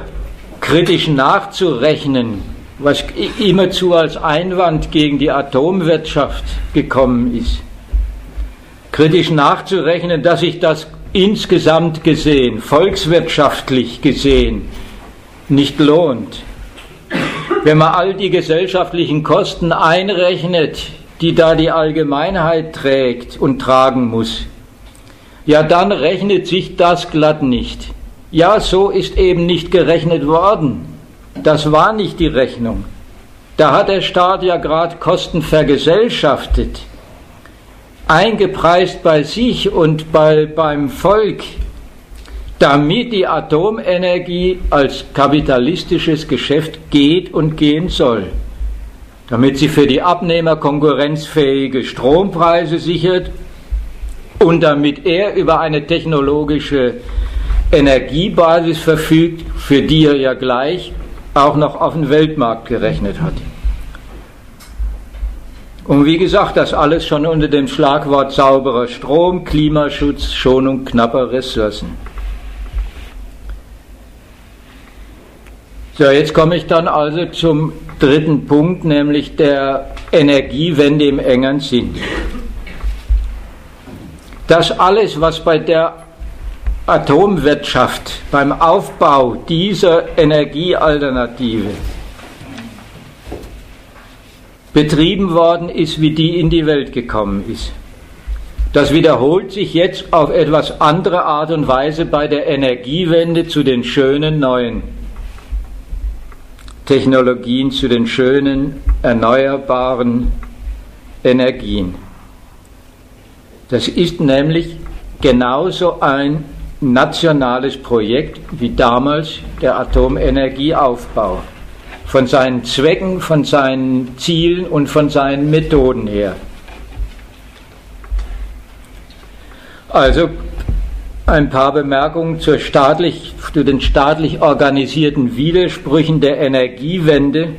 kritisch nachzurechnen, was immerzu als Einwand gegen die Atomwirtschaft gekommen ist. Kritisch nachzurechnen, dass sich das insgesamt gesehen, volkswirtschaftlich gesehen, nicht lohnt. Wenn man all die gesellschaftlichen Kosten einrechnet, die da die Allgemeinheit trägt und tragen muss, ja dann rechnet sich das glatt nicht. Ja, so ist eben nicht gerechnet worden. Das war nicht die Rechnung. Da hat der Staat ja gerade Kosten vergesellschaftet, eingepreist bei sich und bei, beim Volk, damit die Atomenergie als kapitalistisches Geschäft geht und gehen soll, damit sie für die Abnehmer konkurrenzfähige Strompreise sichert und damit er über eine technologische Energiebasis verfügt, für die er ja gleich auch noch auf den Weltmarkt gerechnet hat. Und wie gesagt, das alles schon unter dem Schlagwort sauberer Strom, Klimaschutz, Schonung knapper Ressourcen. So, jetzt komme ich dann also zum dritten Punkt, nämlich der Energiewende im engeren Sinn. Das alles, was bei der Atomwirtschaft, beim Aufbau dieser Energiealternative betrieben worden ist, wie die in die Welt gekommen ist. Das wiederholt sich jetzt auf etwas andere Art und Weise bei der Energiewende zu den schönen neuen Technologien, zu den schönen erneuerbaren Energien. Das ist nämlich genauso ein nationales Projekt wie damals der Atomenergieaufbau. Von seinen Zwecken, von seinen Zielen und von seinen Methoden her. Also ein paar Bemerkungen zu den staatlich organisierten Widersprüchen der Energiewende.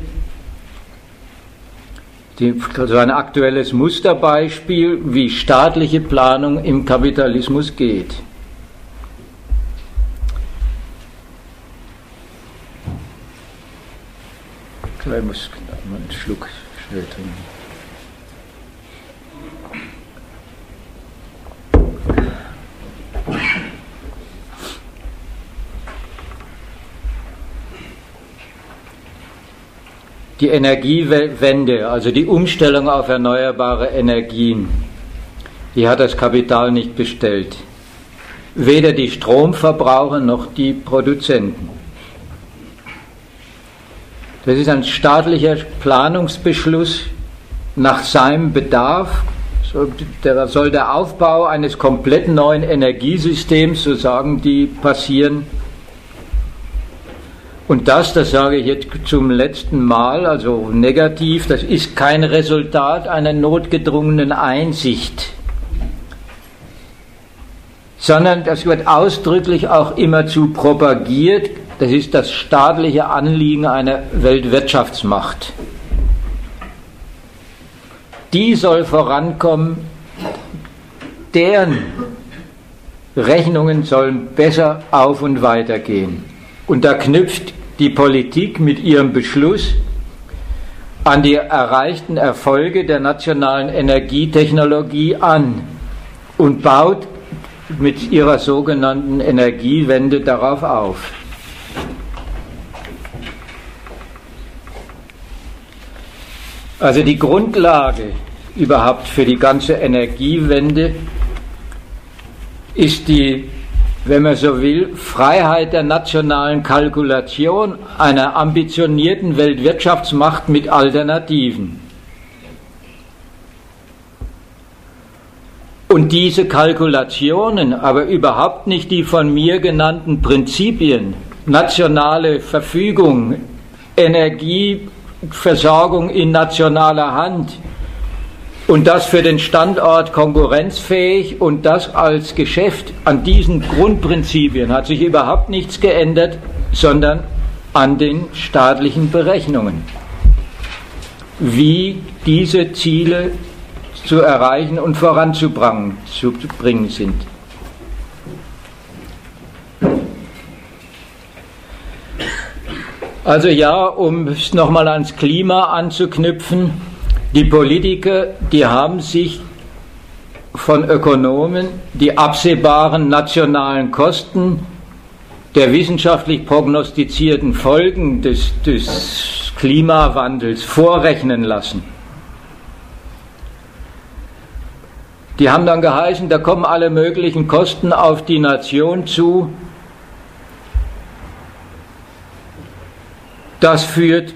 Die, also ein aktuelles Musterbeispiel, wie staatliche Planung im Kapitalismus geht. Ich muss mal einen Schluck schnell trinken. Die Energiewende, also die Umstellung auf erneuerbare Energien, die hat das Kapital nicht bestellt. Weder die Stromverbraucher noch die Produzenten. Das ist ein staatlicher Planungsbeschluss nach seinem Bedarf. Da soll der Aufbau eines komplett neuen Energiesystems, so sagen die, passieren. Und das, das sage ich jetzt zum letzten Mal, also negativ, das ist kein Resultat einer notgedrungenen Einsicht, sondern das wird ausdrücklich auch immerzu propagiert, das ist das staatliche Anliegen einer Weltwirtschaftsmacht. Die soll vorankommen, deren Rechnungen sollen besser auf und weiter gehen. Und da knüpft die Politik mit ihrem Beschluss an die erreichten Erfolge der nationalen Energietechnologie an und baut mit ihrer sogenannten Energiewende darauf auf. Also die Grundlage überhaupt für die ganze Energiewende ist die, wenn man so will, Freiheit der nationalen Kalkulation einer ambitionierten Weltwirtschaftsmacht mit Alternativen. Und diese Kalkulationen, aber überhaupt nicht die von mir genannten Prinzipien, nationale Verfügung, Energie, Versorgung in nationaler Hand und das für den Standort konkurrenzfähig und das als Geschäft. An diesen Grundprinzipien hat sich überhaupt nichts geändert, sondern an den staatlichen Berechnungen. wie diese Ziele zu erreichen und voranzubringen sind. Also ja, um es nochmal ans Klima anzuknüpfen, die Politiker, die haben sich von Ökonomen die absehbaren nationalen Kosten der wissenschaftlich prognostizierten Folgen des, des Klimawandels vorrechnen lassen. Die haben dann geheißen, da kommen alle möglichen Kosten auf die Nation zu, Das führt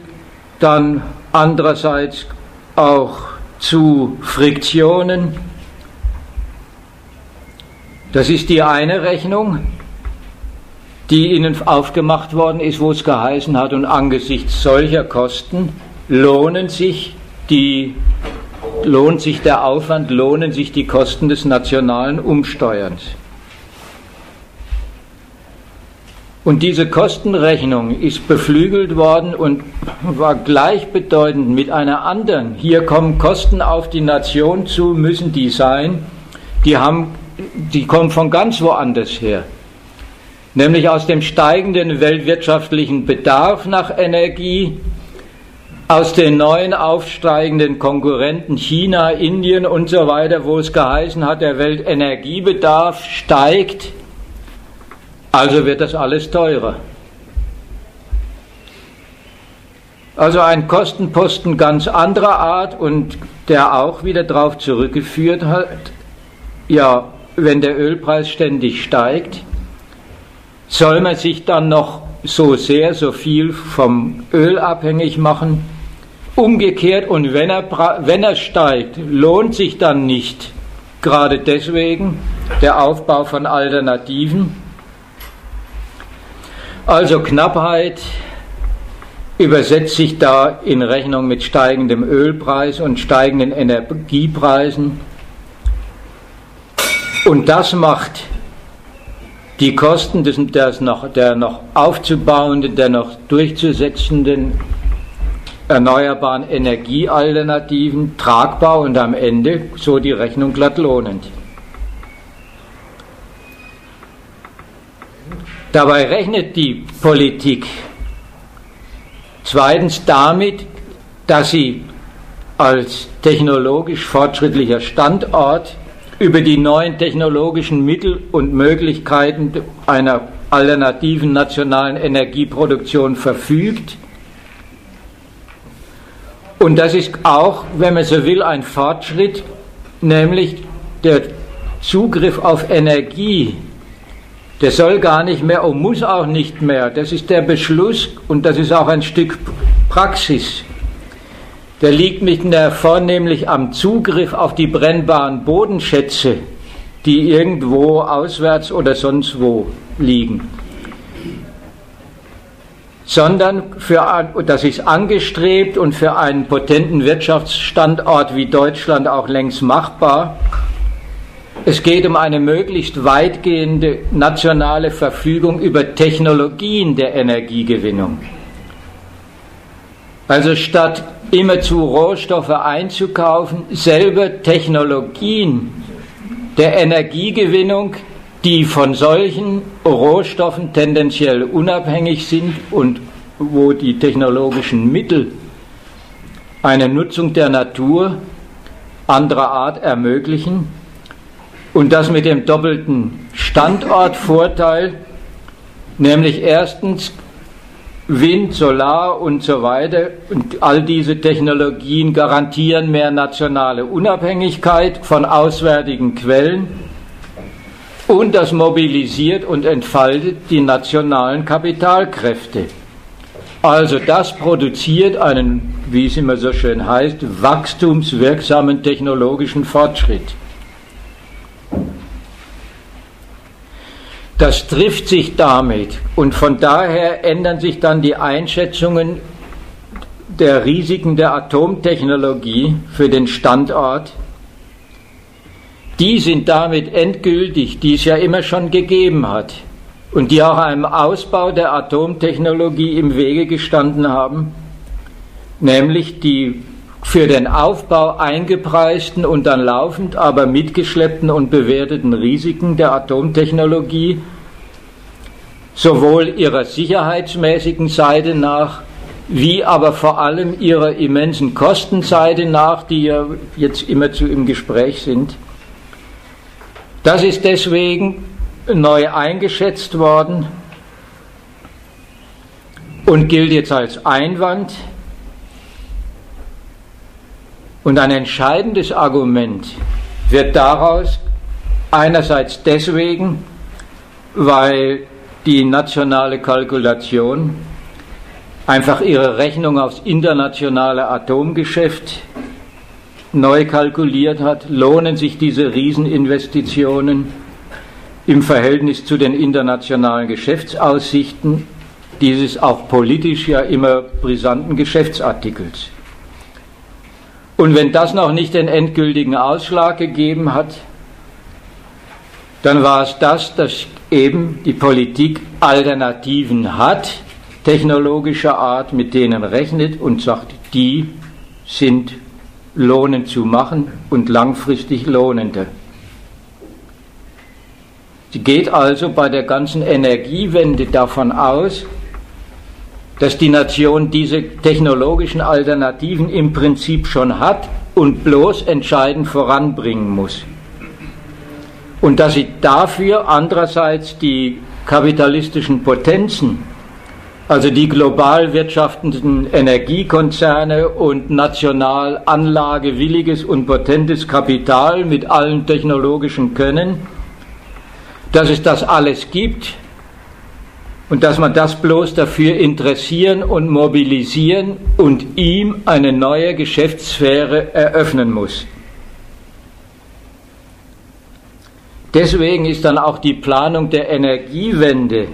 dann andererseits auch zu Friktionen. Das ist die eine Rechnung, die Ihnen aufgemacht worden ist, wo es geheißen hat, und angesichts solcher Kosten lohnen sich die, lohnt sich der Aufwand, lohnen sich die Kosten des nationalen Umsteuerns. Und diese Kostenrechnung ist beflügelt worden und war gleichbedeutend mit einer anderen. Hier kommen Kosten auf die Nation zu, müssen die sein. Die, haben, die kommen von ganz woanders her. Nämlich aus dem steigenden weltwirtschaftlichen Bedarf nach Energie, aus den neuen aufsteigenden Konkurrenten China, Indien und so weiter, wo es geheißen hat, der Weltenergiebedarf steigt also wird das alles teurer. Also ein Kostenposten ganz anderer Art und der auch wieder darauf zurückgeführt hat, ja, wenn der Ölpreis ständig steigt, soll man sich dann noch so sehr, so viel vom Öl abhängig machen? Umgekehrt, und wenn er, wenn er steigt, lohnt sich dann nicht gerade deswegen der Aufbau von Alternativen? Also Knappheit übersetzt sich da in Rechnung mit steigendem Ölpreis und steigenden Energiepreisen. Und das macht die Kosten des, des noch, der noch aufzubauenden, der noch durchzusetzenden erneuerbaren Energiealternativen tragbar und am Ende so die Rechnung glatt lohnend. Dabei rechnet die Politik zweitens damit, dass sie als technologisch fortschrittlicher Standort über die neuen technologischen Mittel und Möglichkeiten einer alternativen nationalen Energieproduktion verfügt. Und das ist auch, wenn man so will, ein Fortschritt, nämlich der Zugriff auf Energie der soll gar nicht mehr und muss auch nicht mehr. Das ist der Beschluss und das ist auch ein Stück Praxis. Der liegt mit der vornehmlich am Zugriff auf die brennbaren Bodenschätze, die irgendwo auswärts oder sonst wo liegen. Sondern für, das ist angestrebt und für einen potenten Wirtschaftsstandort wie Deutschland auch längst machbar, es geht um eine möglichst weitgehende nationale Verfügung über Technologien der Energiegewinnung. Also statt immerzu Rohstoffe einzukaufen, selber Technologien der Energiegewinnung, die von solchen Rohstoffen tendenziell unabhängig sind und wo die technologischen Mittel eine Nutzung der Natur anderer Art ermöglichen und das mit dem doppelten Standortvorteil, nämlich erstens Wind, Solar und so weiter und all diese Technologien garantieren mehr nationale Unabhängigkeit von auswärtigen Quellen und das mobilisiert und entfaltet die nationalen Kapitalkräfte. Also das produziert einen, wie es immer so schön heißt, wachstumswirksamen technologischen Fortschritt. Das trifft sich damit und von daher ändern sich dann die Einschätzungen der Risiken der Atomtechnologie für den Standort. Die sind damit endgültig, die es ja immer schon gegeben hat und die auch einem Ausbau der Atomtechnologie im Wege gestanden haben, nämlich die für den Aufbau eingepreisten und dann laufend aber mitgeschleppten und bewerteten Risiken der Atomtechnologie sowohl ihrer sicherheitsmäßigen Seite nach, wie aber vor allem ihrer immensen Kostenseite nach, die ja jetzt immerzu im Gespräch sind. Das ist deswegen neu eingeschätzt worden und gilt jetzt als Einwand. Und ein entscheidendes Argument wird daraus einerseits deswegen, weil die nationale Kalkulation einfach ihre Rechnung aufs internationale Atomgeschäft neu kalkuliert hat, lohnen sich diese Rieseninvestitionen im Verhältnis zu den internationalen Geschäftsaussichten dieses auch politisch ja immer brisanten Geschäftsartikels. Und wenn das noch nicht den endgültigen Ausschlag gegeben hat, dann war es das, dass eben die Politik Alternativen hat, technologischer Art, mit denen rechnet und sagt, die sind lohnend zu machen und langfristig lohnender. Sie geht also bei der ganzen Energiewende davon aus, dass die Nation diese technologischen Alternativen im Prinzip schon hat und bloß entscheidend voranbringen muss und dass sie dafür andererseits die kapitalistischen Potenzen, also die global wirtschaftenden Energiekonzerne und national anlagewilliges und potentes Kapital mit allen technologischen Können, dass es das alles gibt und dass man das bloß dafür interessieren und mobilisieren und ihm eine neue Geschäftssphäre eröffnen muss. Deswegen ist dann auch die Planung der Energiewende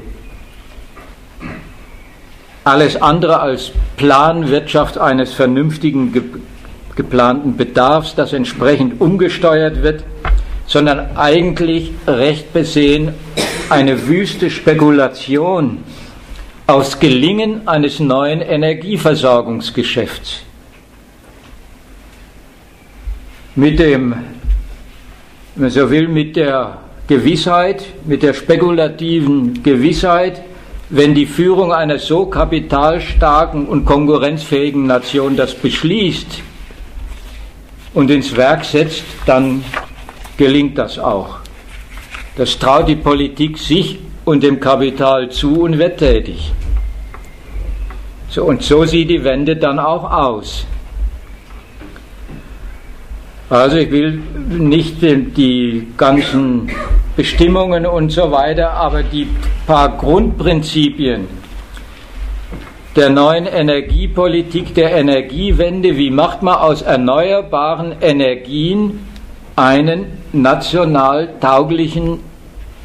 alles andere als Planwirtschaft eines vernünftigen ge geplanten Bedarfs, das entsprechend umgesteuert wird, sondern eigentlich recht besehen eine wüste Spekulation aufs Gelingen eines neuen Energieversorgungsgeschäfts. Mit dem wenn man so will, mit der Gewissheit, mit der spekulativen Gewissheit, wenn die Führung einer so kapitalstarken und konkurrenzfähigen Nation das beschließt und ins Werk setzt, dann gelingt das auch. Das traut die Politik sich und dem Kapital zu und wird tätig. So, und so sieht die Wende dann auch aus. Also ich will nicht die ganzen Bestimmungen und so weiter, aber die paar Grundprinzipien der neuen Energiepolitik, der Energiewende, wie macht man aus erneuerbaren Energien einen national tauglichen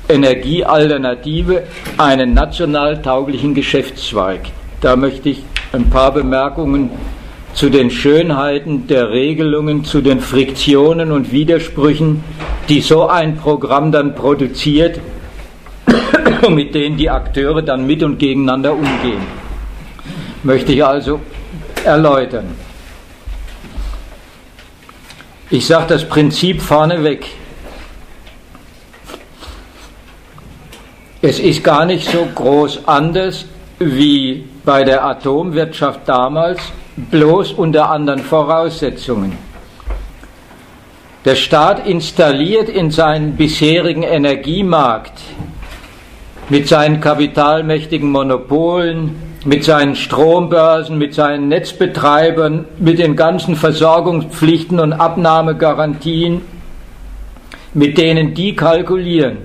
Energiealternative, einen national tauglichen Geschäftszweig. Da möchte ich ein paar Bemerkungen zu den Schönheiten der Regelungen, zu den Friktionen und Widersprüchen, die so ein Programm dann produziert, mit denen die Akteure dann mit und gegeneinander umgehen. Möchte ich also erläutern. Ich sage das Prinzip vorneweg. Es ist gar nicht so groß anders wie bei der Atomwirtschaft damals, bloß unter anderen Voraussetzungen. Der Staat installiert in seinen bisherigen Energiemarkt mit seinen kapitalmächtigen Monopolen, mit seinen Strombörsen, mit seinen Netzbetreibern, mit den ganzen Versorgungspflichten und Abnahmegarantien, mit denen die kalkulieren.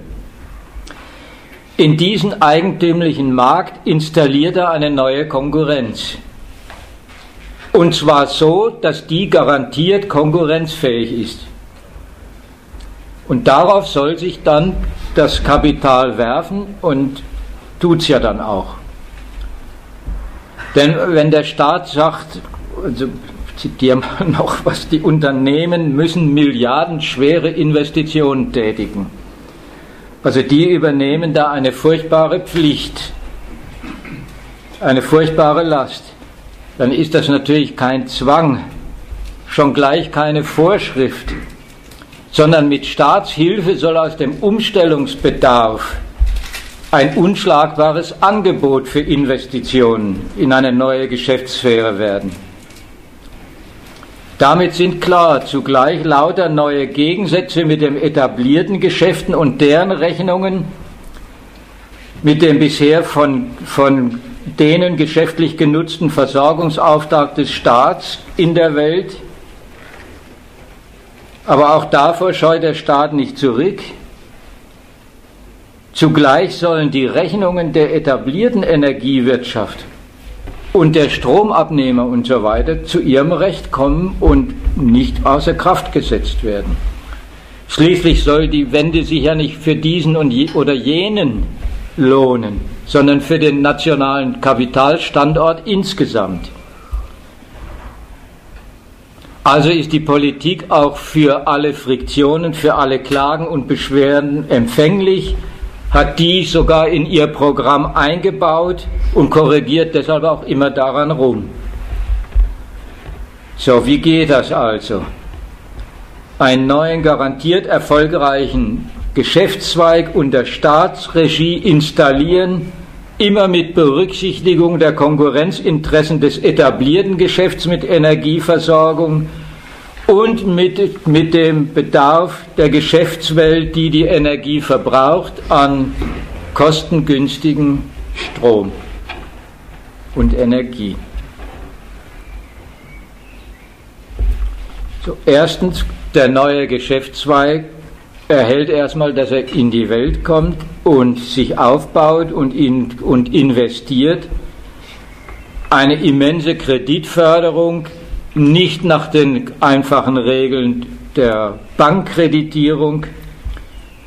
In diesen eigentümlichen Markt installiert er eine neue Konkurrenz. Und zwar so, dass die garantiert konkurrenzfähig ist. Und darauf soll sich dann das Kapital werfen und tut es ja dann auch. Denn wenn der Staat sagt, also zitieren wir noch was, die Unternehmen müssen milliardenschwere Investitionen tätigen. Also die übernehmen da eine furchtbare Pflicht, eine furchtbare Last dann ist das natürlich kein Zwang, schon gleich keine Vorschrift, sondern mit Staatshilfe soll aus dem Umstellungsbedarf ein unschlagbares Angebot für Investitionen in eine neue Geschäftssphäre werden. Damit sind klar zugleich lauter neue Gegensätze mit den etablierten Geschäften und deren Rechnungen mit dem bisher von, von denen geschäftlich genutzten Versorgungsauftrag des Staats in der Welt. Aber auch davor scheut der Staat nicht zurück. Zugleich sollen die Rechnungen der etablierten Energiewirtschaft und der Stromabnehmer und so zu ihrem Recht kommen und nicht außer Kraft gesetzt werden. Schließlich soll die Wende sich ja nicht für diesen und je, oder jenen lohnen, sondern für den nationalen Kapitalstandort insgesamt. Also ist die Politik auch für alle Friktionen, für alle Klagen und Beschwerden empfänglich, hat die sogar in ihr Programm eingebaut und korrigiert deshalb auch immer daran rum. So, wie geht das also? Einen neuen garantiert erfolgreichen Geschäftszweig unter Staatsregie installieren, immer mit Berücksichtigung der Konkurrenzinteressen des etablierten Geschäfts mit Energieversorgung und mit, mit dem Bedarf der Geschäftswelt, die die Energie verbraucht, an kostengünstigen Strom und Energie. So, erstens, der neue Geschäftszweig erhält erstmal, dass er in die Welt kommt und sich aufbaut und, in, und investiert. Eine immense Kreditförderung, nicht nach den einfachen Regeln der Bankkreditierung,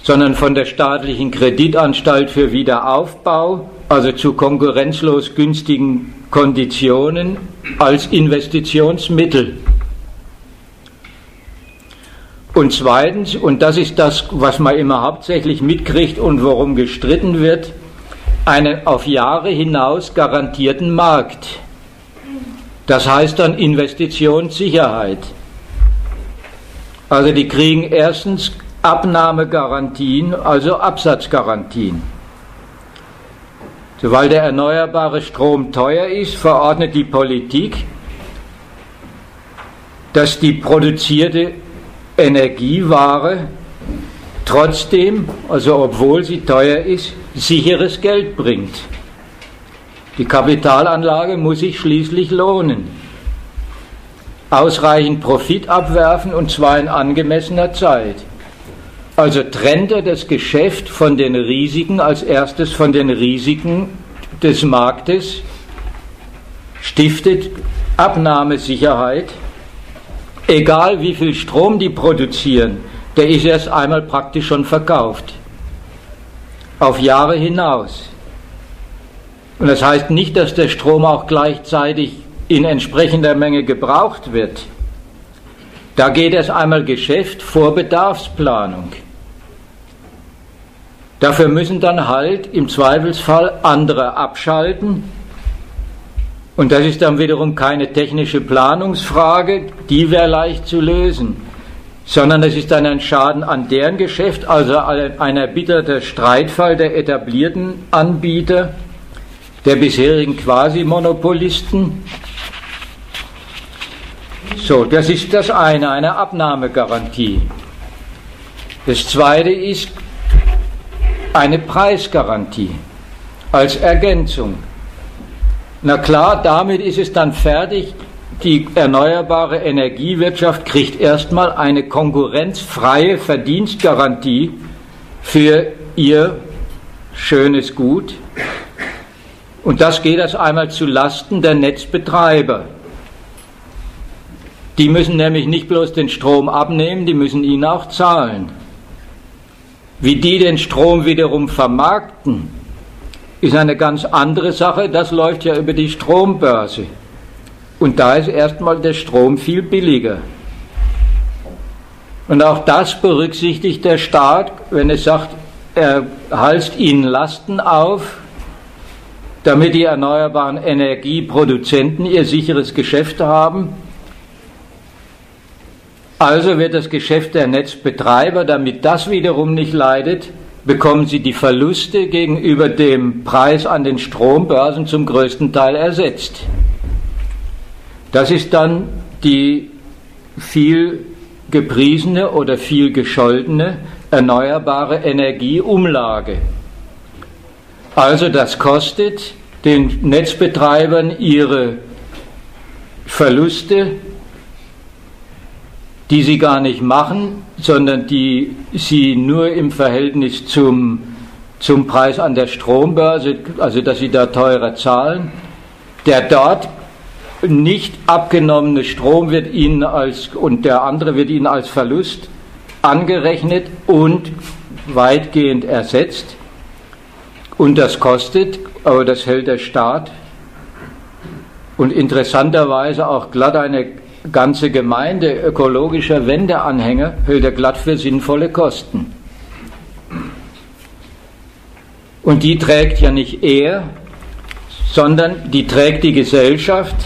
sondern von der staatlichen Kreditanstalt für Wiederaufbau, also zu konkurrenzlos günstigen Konditionen als Investitionsmittel. Und zweitens, und das ist das, was man immer hauptsächlich mitkriegt und worum gestritten wird, einen auf Jahre hinaus garantierten Markt. Das heißt dann Investitionssicherheit. Also die kriegen erstens Abnahmegarantien, also Absatzgarantien. Weil der erneuerbare Strom teuer ist, verordnet die Politik, dass die produzierte Energieware trotzdem, also obwohl sie teuer ist, sicheres Geld bringt. Die Kapitalanlage muss sich schließlich lohnen. Ausreichend Profit abwerfen und zwar in angemessener Zeit. Also trennt er das Geschäft von den Risiken, als erstes von den Risiken des Marktes, stiftet Abnahmesicherheit egal wie viel Strom die produzieren, der ist erst einmal praktisch schon verkauft. Auf Jahre hinaus. Und das heißt nicht, dass der Strom auch gleichzeitig in entsprechender Menge gebraucht wird. Da geht erst einmal Geschäft vor Bedarfsplanung. Dafür müssen dann halt im Zweifelsfall andere abschalten und das ist dann wiederum keine technische Planungsfrage, die wäre leicht zu lösen, sondern es ist dann ein Schaden an deren Geschäft, also ein erbitterter Streitfall der etablierten Anbieter, der bisherigen Quasi-Monopolisten. So, das ist das eine, eine Abnahmegarantie. Das zweite ist eine Preisgarantie als Ergänzung. Na klar, damit ist es dann fertig. Die erneuerbare Energiewirtschaft kriegt erstmal eine konkurrenzfreie Verdienstgarantie für ihr schönes Gut. Und das geht erst einmal zu Lasten der Netzbetreiber. Die müssen nämlich nicht bloß den Strom abnehmen, die müssen ihn auch zahlen. Wie die den Strom wiederum vermarkten, ist eine ganz andere Sache. Das läuft ja über die Strombörse. Und da ist erstmal der Strom viel billiger. Und auch das berücksichtigt der Staat, wenn er sagt, er halst ihnen Lasten auf, damit die erneuerbaren Energieproduzenten ihr sicheres Geschäft haben. Also wird das Geschäft der Netzbetreiber, damit das wiederum nicht leidet, bekommen sie die Verluste gegenüber dem Preis an den Strombörsen zum größten Teil ersetzt. Das ist dann die viel gepriesene oder viel gescholtene erneuerbare Energieumlage. Also das kostet den Netzbetreibern ihre Verluste, die sie gar nicht machen, sondern die sie nur im Verhältnis zum, zum Preis an der Strombörse, also dass sie da teurer zahlen, der dort nicht abgenommene Strom wird ihnen als und der andere wird ihnen als Verlust angerechnet und weitgehend ersetzt. Und das kostet, aber das hält der Staat und interessanterweise auch glatt eine ganze Gemeinde ökologischer Wendeanhänger hält er glatt für sinnvolle Kosten. Und die trägt ja nicht er, sondern die trägt die Gesellschaft,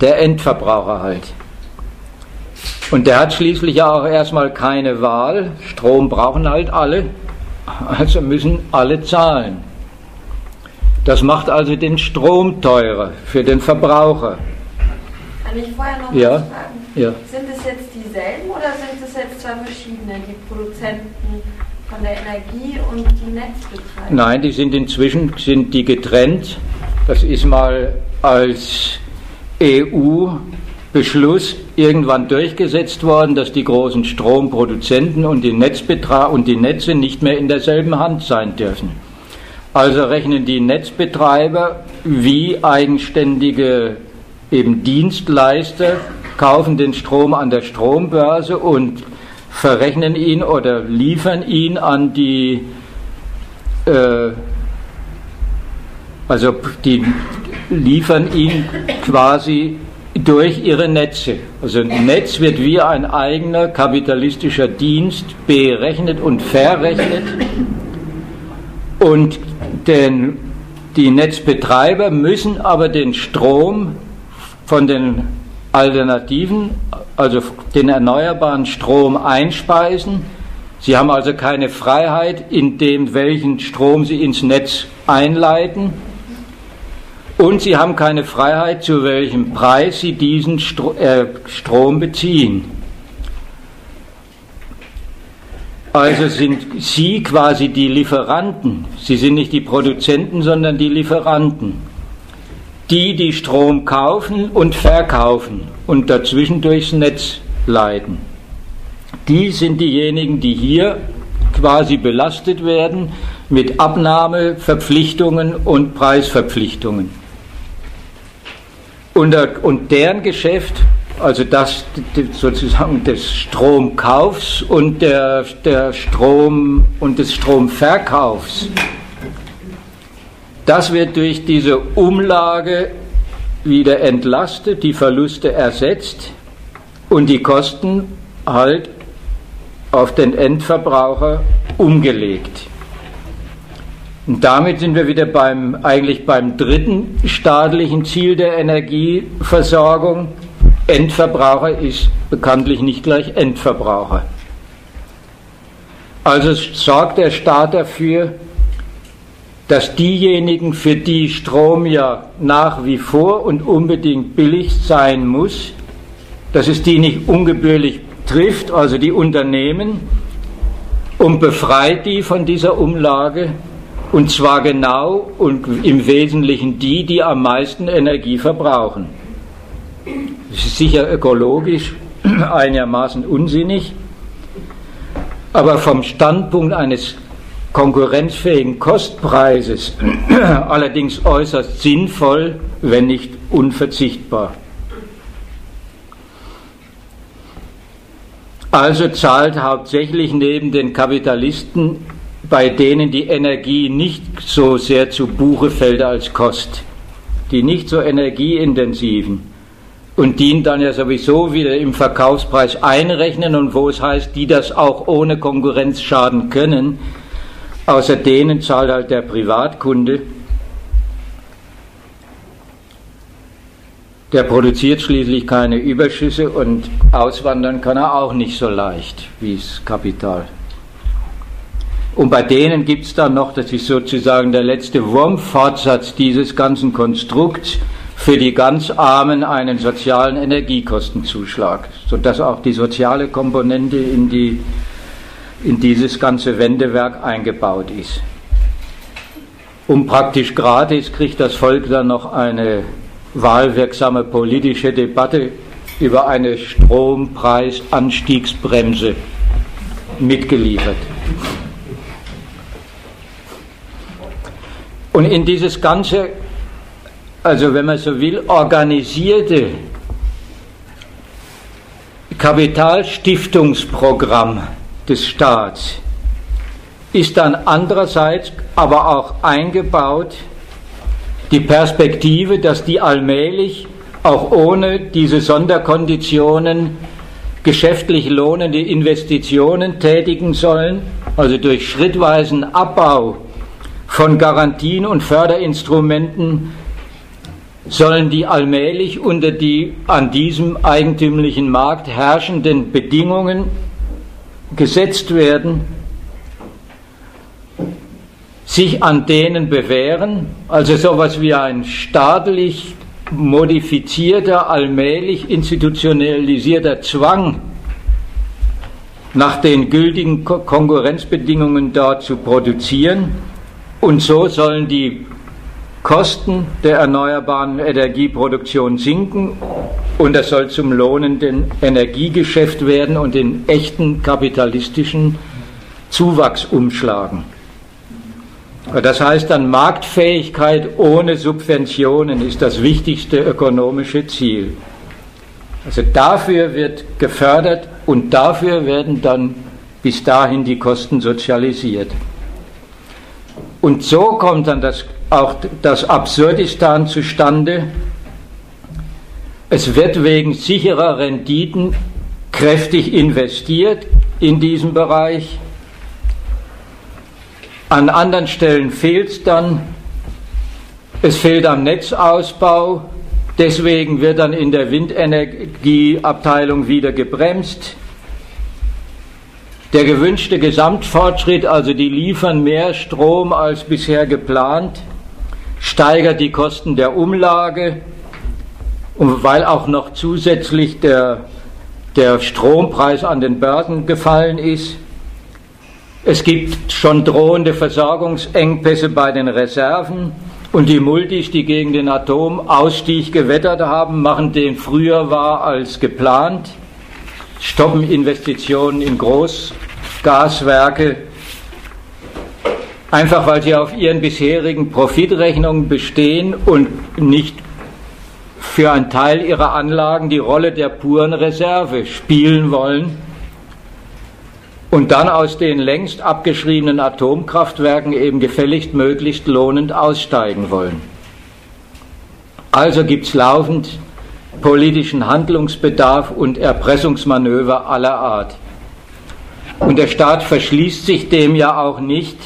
der Endverbraucher halt. Und der hat schließlich ja auch erstmal keine Wahl. Strom brauchen halt alle, also müssen alle zahlen. Das macht also den Strom teurer für den Verbraucher. Kann ich vorher noch ja? was fragen? Ja. Sind es jetzt dieselben oder sind es jetzt zwei verschiedene, die Produzenten von der Energie und die Netzbetreiber? Nein, die sind inzwischen sind die getrennt. Das ist mal als EU-Beschluss irgendwann durchgesetzt worden, dass die großen Stromproduzenten und die Netzbetra und die Netze nicht mehr in derselben Hand sein dürfen. Also rechnen die Netzbetreiber wie eigenständige eben Dienstleister, kaufen den Strom an der Strombörse und verrechnen ihn oder liefern ihn an die äh, also die liefern ihn quasi durch ihre Netze. Also ein Netz wird wie ein eigener kapitalistischer Dienst berechnet und verrechnet. Und den, die Netzbetreiber müssen aber den Strom von den Alternativen, also den erneuerbaren Strom einspeisen. Sie haben also keine Freiheit in dem, welchen Strom sie ins Netz einleiten und sie haben keine Freiheit, zu welchem Preis sie diesen äh, Strom beziehen. Also sind Sie quasi die Lieferanten. Sie sind nicht die Produzenten, sondern die Lieferanten. Die, die Strom kaufen und verkaufen und dazwischen durchs Netz leiten. Die sind diejenigen, die hier quasi belastet werden mit Abnahmeverpflichtungen und Preisverpflichtungen. Und, und deren Geschäft, also das sozusagen des Stromkaufs und der, der Strom und des Stromverkaufs, das wird durch diese Umlage wieder entlastet, die Verluste ersetzt und die Kosten halt auf den Endverbraucher umgelegt. Und damit sind wir wieder beim, eigentlich beim dritten staatlichen Ziel der Energieversorgung. Endverbraucher ist bekanntlich nicht gleich Endverbraucher. Also sorgt der Staat dafür, dass diejenigen, für die Strom ja nach wie vor und unbedingt billig sein muss, dass es die nicht ungebührlich trifft, also die Unternehmen, und befreit die von dieser Umlage und zwar genau und im Wesentlichen die, die am meisten Energie verbrauchen. Das ist sicher ökologisch einigermaßen unsinnig, aber vom Standpunkt eines konkurrenzfähigen Kostpreises allerdings äußerst sinnvoll, wenn nicht unverzichtbar. Also zahlt hauptsächlich neben den Kapitalisten bei denen die Energie nicht so sehr zu Buche fällt als Kost, die nicht so energieintensiven und die dann ja sowieso wieder im Verkaufspreis einrechnen und wo es heißt, die das auch ohne Konkurrenz schaden können, außer denen zahlt halt der Privatkunde. Der produziert schließlich keine Überschüsse und auswandern kann er auch nicht so leicht wie das Kapital. Und bei denen gibt es dann noch, das ist sozusagen der letzte Wurmfortsatz dieses ganzen Konstrukts, für die ganz Armen einen sozialen Energiekostenzuschlag, sodass auch die soziale Komponente in, die, in dieses ganze Wendewerk eingebaut ist. Um praktisch gratis kriegt das Volk dann noch eine wahlwirksame politische Debatte über eine Strompreisanstiegsbremse mitgeliefert. Und in dieses ganze, also wenn man so will, organisierte Kapitalstiftungsprogramm des Staats. Ist dann andererseits aber auch eingebaut die Perspektive, dass die allmählich auch ohne diese Sonderkonditionen geschäftlich lohnende Investitionen tätigen sollen, also durch schrittweisen Abbau von Garantien und Förderinstrumenten sollen die allmählich unter die an diesem eigentümlichen Markt herrschenden Bedingungen gesetzt werden, sich an denen bewähren, also sowas wie ein staatlich modifizierter, allmählich institutionalisierter Zwang, nach den gültigen Konkurrenzbedingungen dort zu produzieren, und so sollen die Kosten der erneuerbaren Energieproduktion sinken und es soll zum lohnenden Energiegeschäft werden und den echten kapitalistischen Zuwachs umschlagen. Das heißt dann, Marktfähigkeit ohne Subventionen ist das wichtigste ökonomische Ziel. Also dafür wird gefördert und dafür werden dann bis dahin die Kosten sozialisiert. Und so kommt dann das, auch das Absurdistan zustande. Es wird wegen sicherer Renditen kräftig investiert in diesem Bereich. An anderen Stellen fehlt es dann. Es fehlt am Netzausbau. Deswegen wird dann in der Windenergieabteilung wieder gebremst. Der gewünschte Gesamtfortschritt, also die liefern mehr Strom als bisher geplant, steigert die Kosten der Umlage und weil auch noch zusätzlich der, der Strompreis an den Börsen gefallen ist. Es gibt schon drohende Versorgungsengpässe bei den Reserven und die Multis, die gegen den Atomausstieg gewettert haben, machen den früher war als geplant, stoppen Investitionen in Groß- Gaswerke, einfach weil sie auf ihren bisherigen Profitrechnungen bestehen und nicht für einen Teil ihrer Anlagen die Rolle der puren Reserve spielen wollen und dann aus den längst abgeschriebenen Atomkraftwerken eben gefälligst möglichst lohnend aussteigen wollen. Also gibt es laufend politischen Handlungsbedarf und Erpressungsmanöver aller Art. Und der Staat verschließt sich dem ja auch nicht,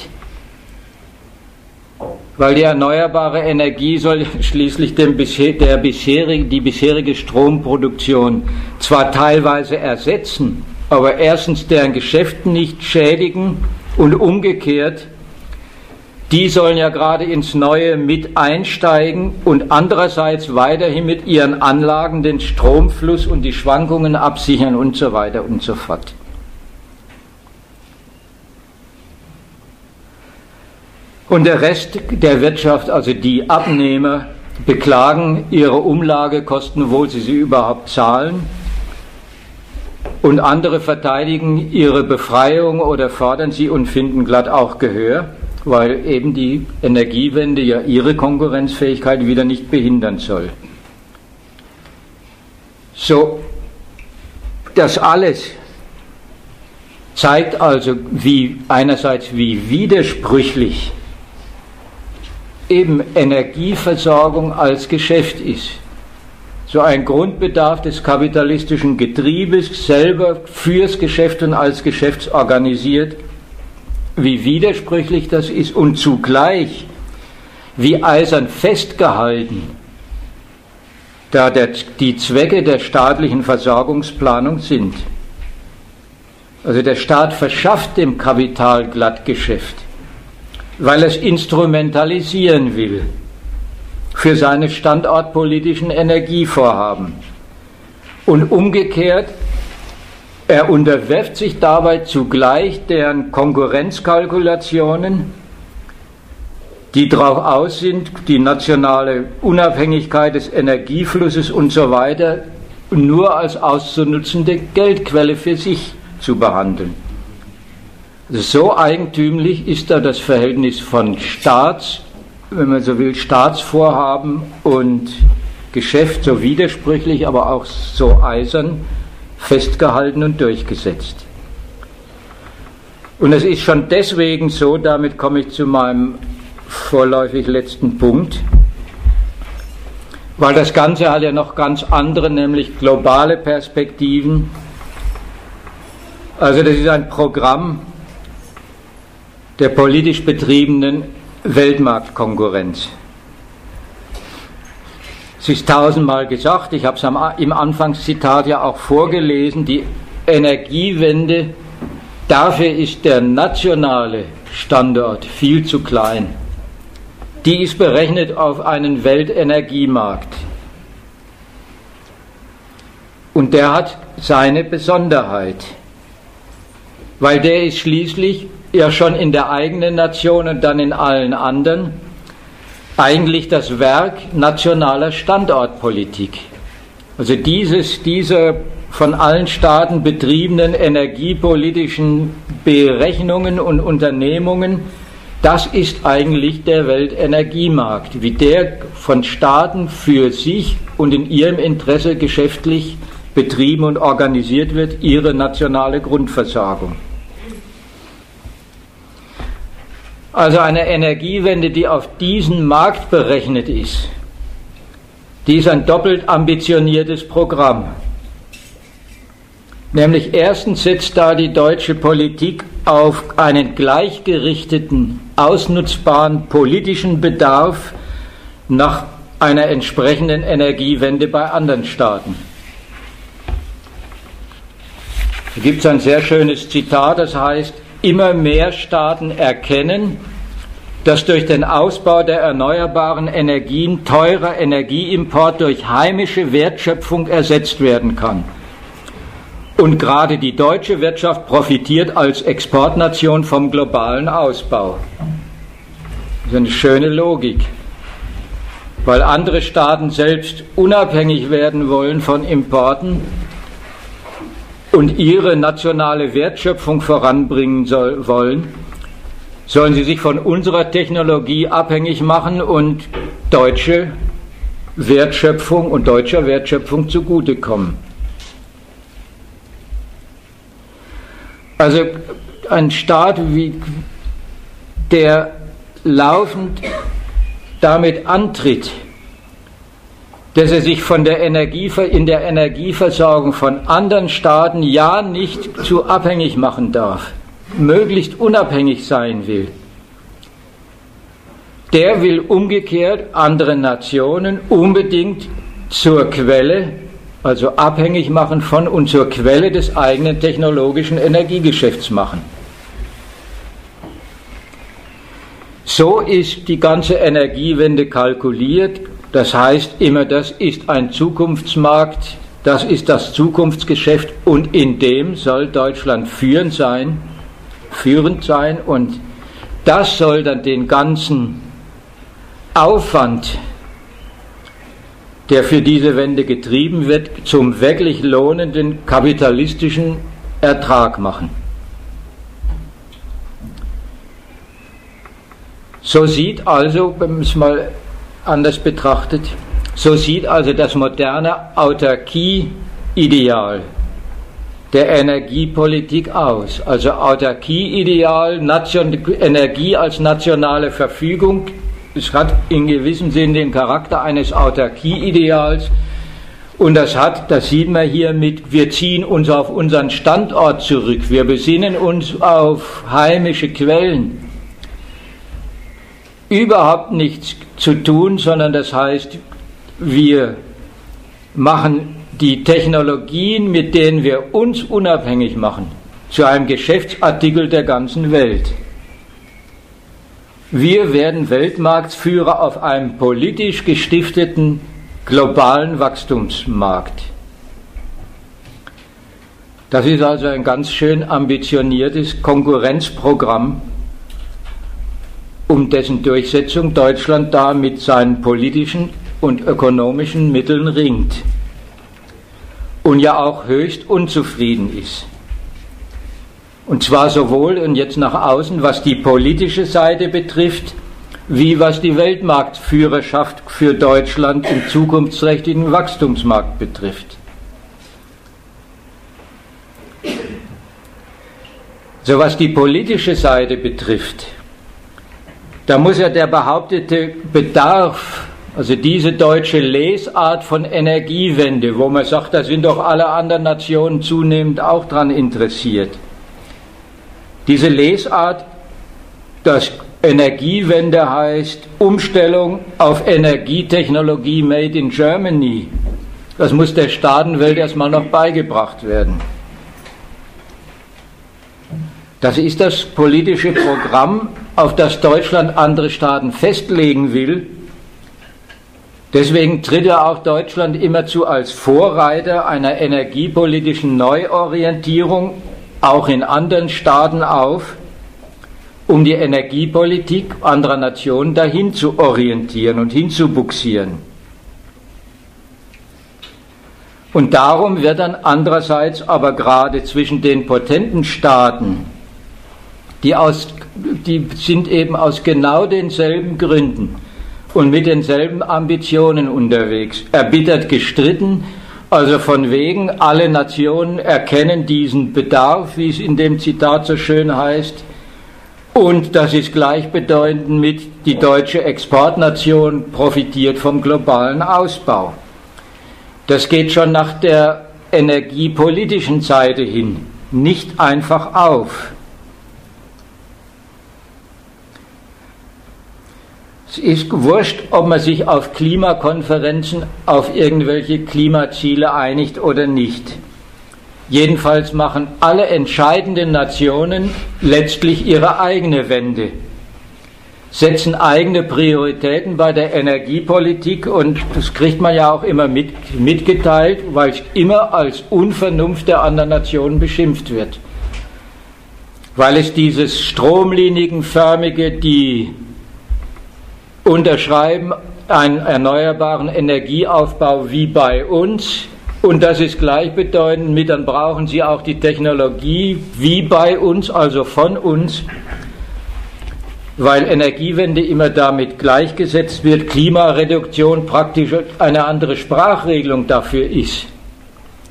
weil die erneuerbare Energie soll schließlich der bisherige, die bisherige Stromproduktion zwar teilweise ersetzen, aber erstens deren Geschäft nicht schädigen und umgekehrt, die sollen ja gerade ins Neue mit einsteigen und andererseits weiterhin mit ihren Anlagen den Stromfluss und die Schwankungen absichern und so weiter und so fort. Und der Rest der Wirtschaft, also die Abnehmer, beklagen ihre Umlagekosten, obwohl sie sie überhaupt zahlen. Und andere verteidigen ihre Befreiung oder fordern sie und finden glatt auch Gehör, weil eben die Energiewende ja ihre Konkurrenzfähigkeit wieder nicht behindern soll. So, das alles zeigt also, wie einerseits wie widersprüchlich eben Energieversorgung als Geschäft ist. So ein Grundbedarf des kapitalistischen Getriebes selber fürs Geschäft und als Geschäft organisiert, wie widersprüchlich das ist und zugleich wie eisern festgehalten da der, die Zwecke der staatlichen Versorgungsplanung sind. Also der Staat verschafft dem Kapital Glattgeschäft, weil es instrumentalisieren will für seine standortpolitischen Energievorhaben. Und umgekehrt, er unterwirft sich dabei zugleich deren Konkurrenzkalkulationen, die darauf aus sind, die nationale Unabhängigkeit des Energieflusses und so weiter nur als auszunutzende Geldquelle für sich zu behandeln. So eigentümlich ist da das Verhältnis von Staats, wenn man so will, Staatsvorhaben und Geschäft so widersprüchlich, aber auch so eisern festgehalten und durchgesetzt. Und es ist schon deswegen so, damit komme ich zu meinem vorläufig letzten Punkt, weil das Ganze hat ja noch ganz andere, nämlich globale Perspektiven also das ist ein Programm der politisch betriebenen Weltmarktkonkurrenz. Es ist tausendmal gesagt, ich habe es im Anfangszitat ja auch vorgelesen, die Energiewende, dafür ist der nationale Standort viel zu klein. Die ist berechnet auf einen Weltenergiemarkt. Und der hat seine Besonderheit weil der ist schließlich ja schon in der eigenen Nation und dann in allen anderen eigentlich das Werk nationaler Standortpolitik. Also dieses, diese von allen Staaten betriebenen energiepolitischen Berechnungen und Unternehmungen, das ist eigentlich der Weltenergiemarkt, wie der von Staaten für sich und in ihrem Interesse geschäftlich betrieben und organisiert wird, ihre nationale Grundversorgung. Also eine Energiewende, die auf diesen Markt berechnet ist, die ist ein doppelt ambitioniertes Programm. Nämlich erstens setzt da die deutsche Politik auf einen gleichgerichteten, ausnutzbaren politischen Bedarf nach einer entsprechenden Energiewende bei anderen Staaten. Da gibt es ein sehr schönes Zitat, das heißt, immer mehr Staaten erkennen, dass durch den Ausbau der erneuerbaren Energien teurer Energieimport durch heimische Wertschöpfung ersetzt werden kann. Und gerade die deutsche Wirtschaft profitiert als Exportnation vom globalen Ausbau. Das ist eine schöne Logik, weil andere Staaten selbst unabhängig werden wollen von Importen und ihre nationale Wertschöpfung voranbringen soll, wollen, sollen sie sich von unserer Technologie abhängig machen und deutsche Wertschöpfung und deutscher Wertschöpfung zugutekommen. Also ein Staat, wie, der laufend damit antritt, dass er sich von der Energie, in der Energieversorgung von anderen Staaten ja nicht zu abhängig machen darf, möglichst unabhängig sein will. Der will umgekehrt andere Nationen unbedingt zur Quelle, also abhängig machen von und zur Quelle des eigenen technologischen Energiegeschäfts machen. So ist die ganze Energiewende kalkuliert, das heißt immer, das ist ein Zukunftsmarkt, das ist das Zukunftsgeschäft und in dem soll Deutschland führend sein, führend sein und das soll dann den ganzen Aufwand, der für diese Wende getrieben wird, zum wirklich lohnenden kapitalistischen Ertrag machen. So sieht also, wenn man es mal anders betrachtet. So sieht also das moderne Autarkie-Ideal der Energiepolitik aus. Also Autarkie-Ideal, Energie als nationale Verfügung. Es hat in gewissem Sinn den Charakter eines Autarkie-Ideals. Und das hat, das sieht man hier mit, wir ziehen uns auf unseren Standort zurück, wir besinnen uns auf heimische Quellen überhaupt nichts zu tun, sondern das heißt, wir machen die Technologien, mit denen wir uns unabhängig machen, zu einem Geschäftsartikel der ganzen Welt. Wir werden Weltmarktführer auf einem politisch gestifteten globalen Wachstumsmarkt. Das ist also ein ganz schön ambitioniertes Konkurrenzprogramm, um dessen Durchsetzung Deutschland da mit seinen politischen und ökonomischen Mitteln ringt und ja auch höchst unzufrieden ist. Und zwar sowohl und jetzt nach außen, was die politische Seite betrifft, wie was die Weltmarktführerschaft für Deutschland im zukunftsträchtigen Wachstumsmarkt betrifft. So was die politische Seite betrifft, da muss ja der behauptete Bedarf, also diese deutsche Lesart von Energiewende, wo man sagt, da sind doch alle anderen Nationen zunehmend auch daran interessiert, diese Lesart, dass Energiewende heißt Umstellung auf Energietechnologie made in Germany, das muss der Staatenwelt erstmal noch beigebracht werden. Das ist das politische Programm, auf das Deutschland andere Staaten festlegen will. Deswegen tritt er auch Deutschland immerzu als Vorreiter einer energiepolitischen Neuorientierung auch in anderen Staaten auf, um die Energiepolitik anderer Nationen dahin zu orientieren und hinzubuxieren. Und darum wird dann andererseits aber gerade zwischen den potenten Staaten, die, aus, die sind eben aus genau denselben Gründen und mit denselben Ambitionen unterwegs, erbittert gestritten, also von wegen, alle Nationen erkennen diesen Bedarf, wie es in dem Zitat so schön heißt, und das ist gleichbedeutend mit, die deutsche Exportnation profitiert vom globalen Ausbau. Das geht schon nach der energiepolitischen Seite hin nicht einfach auf. Es ist wurscht, ob man sich auf Klimakonferenzen auf irgendwelche Klimaziele einigt oder nicht. Jedenfalls machen alle entscheidenden Nationen letztlich ihre eigene Wende, setzen eigene Prioritäten bei der Energiepolitik und das kriegt man ja auch immer mit, mitgeteilt, weil es immer als Unvernunft der anderen Nationen beschimpft wird. Weil es dieses stromlinienförmige, die unterschreiben einen erneuerbaren Energieaufbau wie bei uns. Und das ist gleichbedeutend mit, dann brauchen sie auch die Technologie wie bei uns, also von uns, weil Energiewende immer damit gleichgesetzt wird, Klimareduktion praktisch eine andere Sprachregelung dafür ist.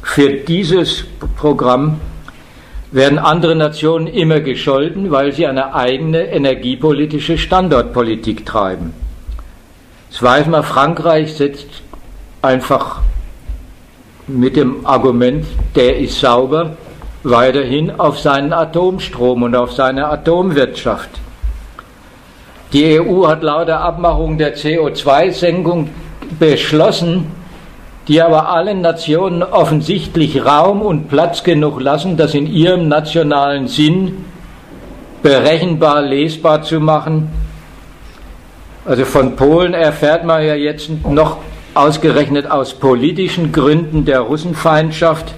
Für dieses Programm werden andere Nationen immer gescholten, weil sie eine eigene energiepolitische Standortpolitik treiben. Das weiß man, Frankreich setzt einfach mit dem Argument, der ist sauber, weiterhin auf seinen Atomstrom und auf seine Atomwirtschaft. Die EU hat lauter Abmachung der CO2-Senkung beschlossen, die aber allen Nationen offensichtlich Raum und Platz genug lassen, das in ihrem nationalen Sinn berechenbar lesbar zu machen. Also von Polen erfährt man ja jetzt noch ausgerechnet aus politischen Gründen der Russenfeindschaft,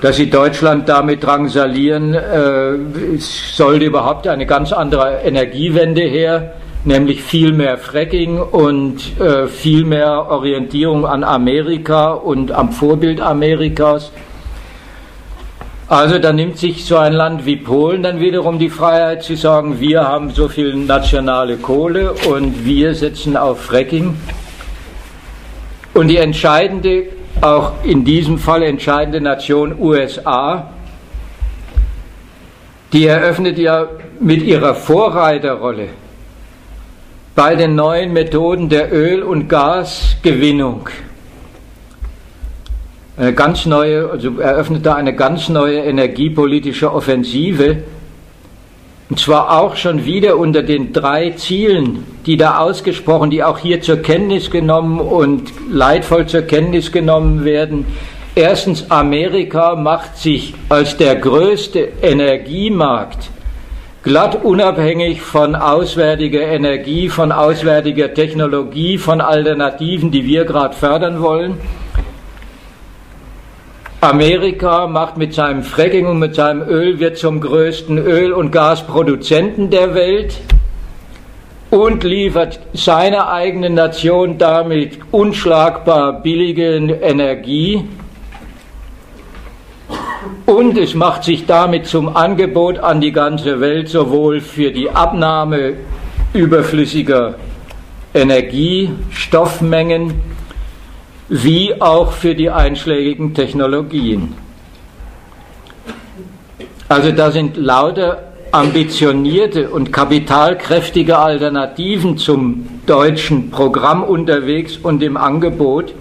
dass sie Deutschland damit drangsalieren, äh, es sollte überhaupt eine ganz andere Energiewende her, nämlich viel mehr Fracking und äh, viel mehr Orientierung an Amerika und am Vorbild Amerikas. Also da nimmt sich so ein Land wie Polen dann wiederum die Freiheit zu sagen, wir haben so viel nationale Kohle und wir setzen auf Fracking. Und die entscheidende, auch in diesem Fall entscheidende Nation USA, die eröffnet ja mit ihrer Vorreiterrolle bei den neuen Methoden der Öl- und Gasgewinnung eine ganz neue, also eröffnet da eine ganz neue energiepolitische Offensive, Und zwar auch schon wieder unter den drei Zielen, die da ausgesprochen, die auch hier zur Kenntnis genommen und leidvoll zur Kenntnis genommen werden. Erstens, Amerika macht sich als der größte Energiemarkt glatt unabhängig von auswärtiger Energie, von auswärtiger Technologie, von Alternativen, die wir gerade fördern wollen. Amerika macht mit seinem Fracking und mit seinem Öl, wird zum größten Öl- und Gasproduzenten der Welt und liefert seiner eigenen Nation damit unschlagbar billige Energie. Und es macht sich damit zum Angebot an die ganze Welt sowohl für die Abnahme überflüssiger Energie, Stoffmengen, wie auch für die einschlägigen Technologien. Also da sind lauter ambitionierte und kapitalkräftige Alternativen zum deutschen Programm unterwegs und im Angebot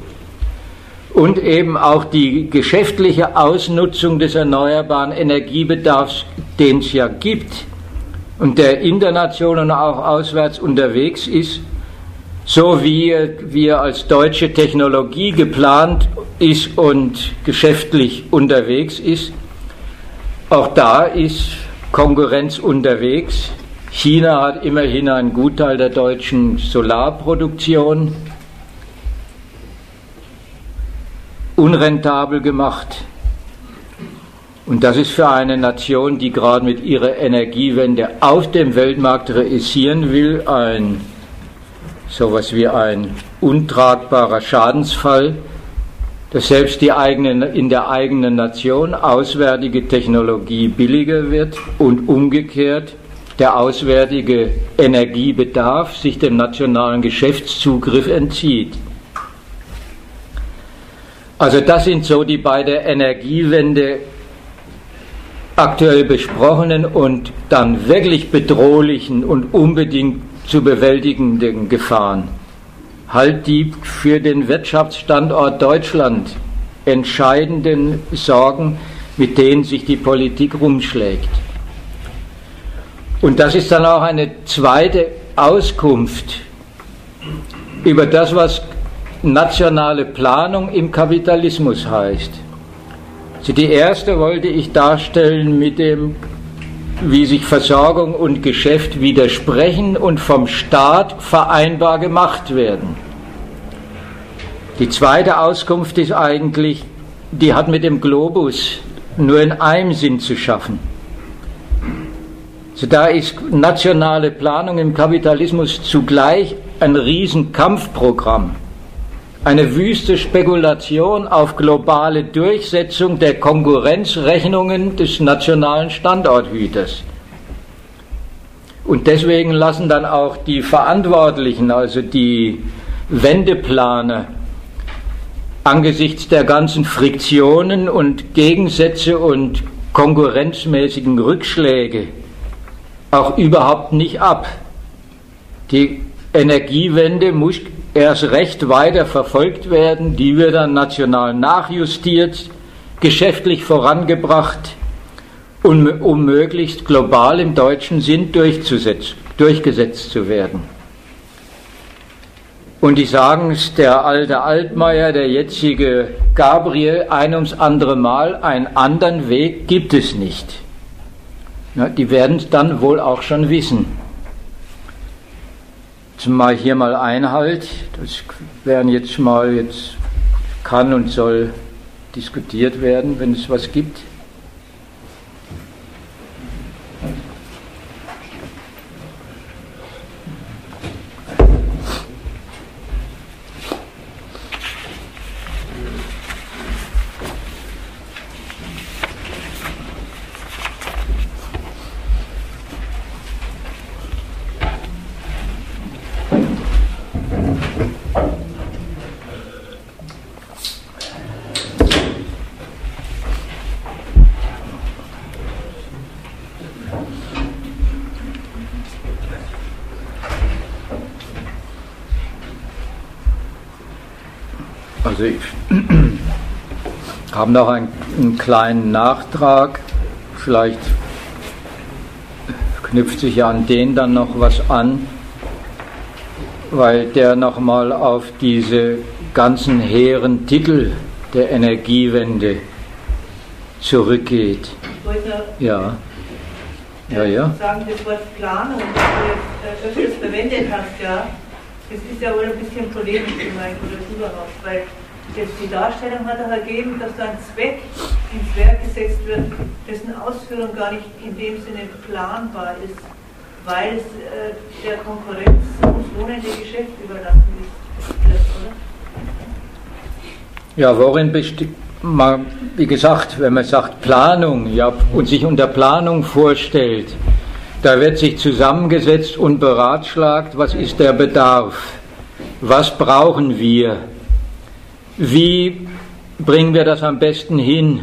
und eben auch die geschäftliche Ausnutzung des erneuerbaren Energiebedarfs, den es ja gibt und der international und auch auswärts unterwegs ist, so wie wir als deutsche Technologie geplant ist und geschäftlich unterwegs ist. Auch da ist Konkurrenz unterwegs. China hat immerhin einen Gutteil der deutschen Solarproduktion unrentabel gemacht. Und das ist für eine Nation, die gerade mit ihrer Energiewende auf dem Weltmarkt reüssieren will, ein sowas wie ein untragbarer Schadensfall, dass selbst die eigene, in der eigenen Nation auswärtige Technologie billiger wird und umgekehrt der auswärtige Energiebedarf sich dem nationalen Geschäftszugriff entzieht. Also das sind so die bei der Energiewende aktuell besprochenen und dann wirklich bedrohlichen und unbedingt zu bewältigenden Gefahren. Halt die für den Wirtschaftsstandort Deutschland entscheidenden Sorgen, mit denen sich die Politik rumschlägt. Und das ist dann auch eine zweite Auskunft über das, was nationale Planung im Kapitalismus heißt. Also die erste wollte ich darstellen mit dem wie sich Versorgung und Geschäft widersprechen und vom Staat vereinbar gemacht werden. Die zweite Auskunft ist eigentlich, die hat mit dem Globus nur in einem Sinn zu schaffen. Also da ist nationale Planung im Kapitalismus zugleich ein Riesenkampfprogramm eine wüste Spekulation auf globale Durchsetzung der Konkurrenzrechnungen des nationalen Standorthüters. Und deswegen lassen dann auch die Verantwortlichen, also die Wendeplaner, angesichts der ganzen Friktionen und Gegensätze und konkurrenzmäßigen Rückschläge auch überhaupt nicht ab. Die Energiewende muss erst recht weiter verfolgt werden, die wird dann national nachjustiert, geschäftlich vorangebracht, um, um möglichst global im deutschen Sinn durchgesetzt zu werden. Und die sagen es, der alte Altmaier, der jetzige Gabriel, ein ums andere Mal, einen anderen Weg gibt es nicht. Ja, die werden es dann wohl auch schon wissen. Zumal hier mal Einhalt, das werden jetzt mal, jetzt kann und soll diskutiert werden, wenn es was gibt. Also ich habe noch einen, einen kleinen Nachtrag. Vielleicht knüpft sich ja an den dann noch was an, weil der nochmal auf diese ganzen hehren Titel der Energiewende zurückgeht. Ich wollte ja. Ja, ja. sagen, das Wort Planung, das du öfters verwendet hast, ja, das ist ja wohl ein bisschen polemisch gemeint oder überhaupt, weil jetzt die Darstellung hat auch ergeben, dass da ein Zweck ins Werk gesetzt wird, dessen Ausführung gar nicht in dem Sinne planbar ist, weil es äh, der Konkurrenz ums lohnende Geschäft überlassen ist? Ja, worin besteht, wie gesagt, wenn man sagt Planung ja, und sich unter Planung vorstellt, da wird sich zusammengesetzt und beratschlagt, was ist der Bedarf, was brauchen wir, wie bringen wir das am besten hin,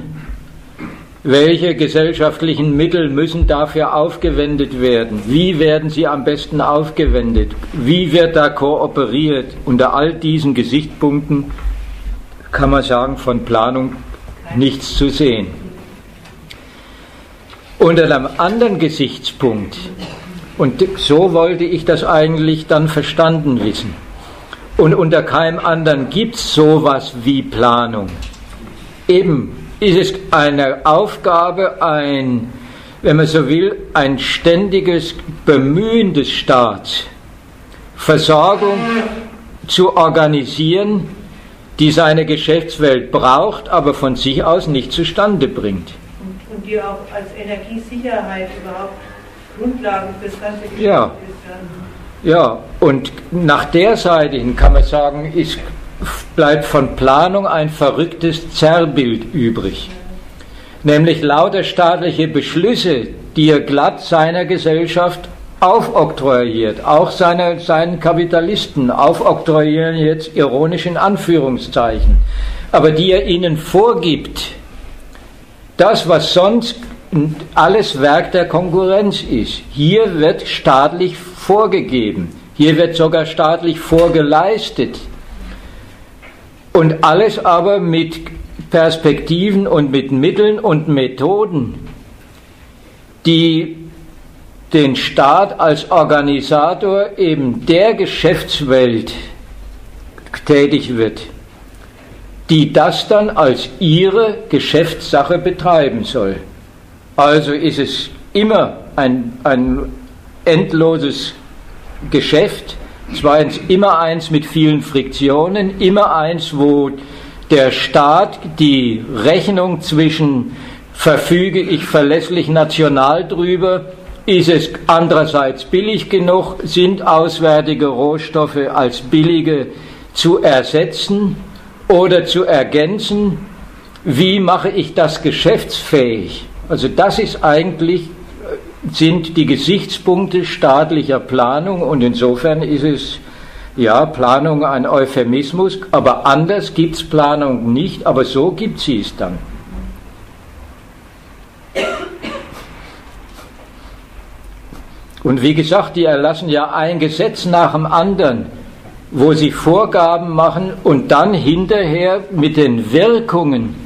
welche gesellschaftlichen Mittel müssen dafür aufgewendet werden, wie werden sie am besten aufgewendet, wie wird da kooperiert. Unter all diesen Gesichtspunkten kann man sagen, von Planung nichts zu sehen. Unter einem anderen Gesichtspunkt, und so wollte ich das eigentlich dann verstanden wissen, und unter keinem anderen gibt es sowas wie Planung. Eben ist es eine Aufgabe, ein, wenn man so will, ein ständiges Bemühen des Staats, Versorgung zu organisieren, die seine Geschäftswelt braucht, aber von sich aus nicht zustande bringt. Und, und die auch als Energiesicherheit überhaupt Grundlagen für das ganze Geschäft ja. ist. Ja. Und nach der Seite hin kann man sagen, ist, bleibt von Planung ein verrücktes Zerrbild übrig. Nämlich lauter staatliche Beschlüsse, die er glatt seiner Gesellschaft aufoktroyiert, auch seine, seinen Kapitalisten aufoktroyieren jetzt ironisch in Anführungszeichen, aber die er ihnen vorgibt, das, was sonst alles Werk der Konkurrenz ist, hier wird staatlich vorgegeben, hier wird sogar staatlich vorgeleistet und alles aber mit Perspektiven und mit Mitteln und Methoden, die den Staat als Organisator eben der Geschäftswelt tätig wird, die das dann als ihre Geschäftssache betreiben soll. Also ist es immer ein, ein endloses Geschäft, zweitens immer eins mit vielen Friktionen, immer eins, wo der Staat die Rechnung zwischen verfüge ich verlässlich national drüber ist es andererseits billig genug? Sind auswärtige Rohstoffe als billige zu ersetzen oder zu ergänzen? Wie mache ich das geschäftsfähig? Also das ist eigentlich, sind die Gesichtspunkte staatlicher Planung und insofern ist es, ja, Planung ein Euphemismus, aber anders gibt es Planung nicht, aber so gibt sie es dann. Und wie gesagt, die erlassen ja ein Gesetz nach dem anderen, wo sie Vorgaben machen und dann hinterher mit den Wirkungen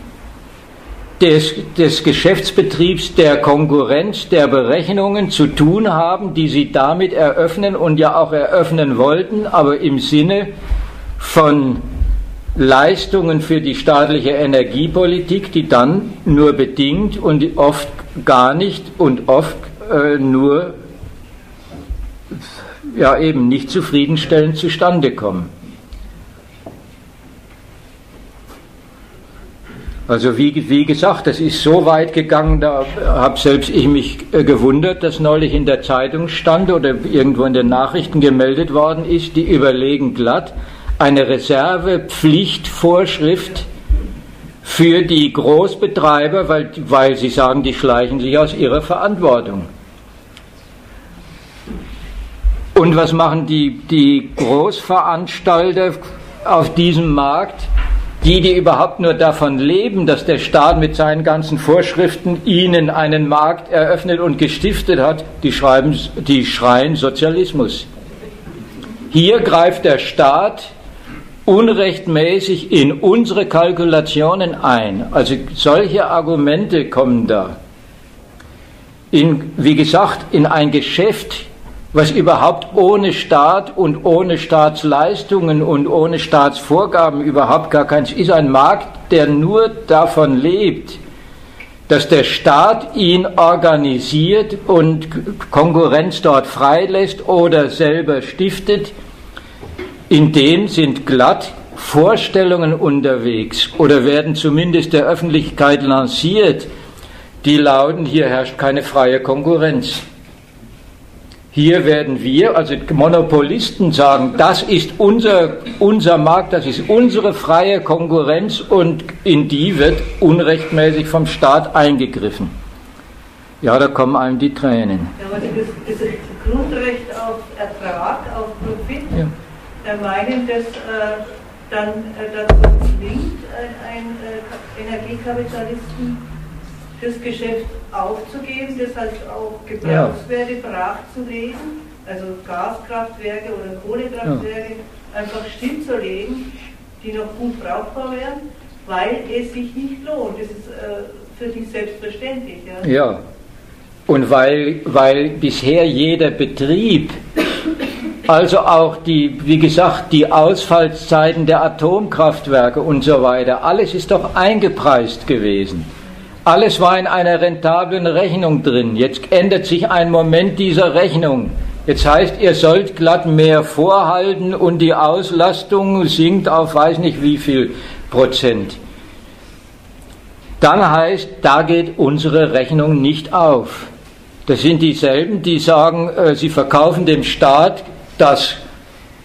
des, des Geschäftsbetriebs, der Konkurrenz, der Berechnungen zu tun haben, die sie damit eröffnen und ja auch eröffnen wollten, aber im Sinne von Leistungen für die staatliche Energiepolitik, die dann nur bedingt und oft gar nicht und oft äh, nur ja eben nicht zufriedenstellend zustande kommen. Also wie, wie gesagt, das ist so weit gegangen, da habe selbst ich mich äh, gewundert, dass neulich in der Zeitung stand oder irgendwo in den Nachrichten gemeldet worden ist, die überlegen glatt eine Reservepflichtvorschrift für die Großbetreiber, weil, weil sie sagen, die schleichen sich aus ihrer Verantwortung. Und was machen die, die Großveranstalter auf diesem Markt? Die, die überhaupt nur davon leben, dass der Staat mit seinen ganzen Vorschriften ihnen einen Markt eröffnet und gestiftet hat, die, schreiben, die schreien Sozialismus. Hier greift der Staat unrechtmäßig in unsere Kalkulationen ein. Also solche Argumente kommen da. in, wie gesagt, in ein Geschäft, was überhaupt ohne Staat und ohne Staatsleistungen und ohne Staatsvorgaben überhaupt gar keins ist, ein Markt, der nur davon lebt, dass der Staat ihn organisiert und Konkurrenz dort freilässt oder selber stiftet, in dem sind glatt Vorstellungen unterwegs oder werden zumindest der Öffentlichkeit lanciert, die lauten, hier herrscht keine freie Konkurrenz. Hier werden wir, also Monopolisten, sagen, das ist unser, unser Markt, das ist unsere freie Konkurrenz und in die wird unrechtmäßig vom Staat eingegriffen. Ja, da kommen einem die Tränen. Ja, aber das, das Grundrecht auf Ertrag, auf Profit, ja. der meinen, dass äh, dann äh, dazu zwingt, ein, äh, Energiekapitalisten das Geschäft aufzugeben, das heißt auch Gebrauchswerte ja. brachzulegen, also Gaskraftwerke oder Kohlekraftwerke ja. einfach stillzulegen, die noch gut brauchbar wären, weil es sich nicht lohnt. Das ist äh, für dich selbstverständlich. Ja. ja. Und weil, weil bisher jeder Betrieb, also auch die, wie gesagt, die Ausfallszeiten der Atomkraftwerke und so weiter, alles ist doch eingepreist gewesen. Alles war in einer rentablen Rechnung drin. Jetzt ändert sich ein Moment dieser Rechnung. Jetzt heißt, ihr sollt glatt mehr vorhalten und die Auslastung sinkt auf weiß nicht wie viel Prozent. Dann heißt, da geht unsere Rechnung nicht auf. Das sind dieselben, die sagen, äh, sie verkaufen dem Staat das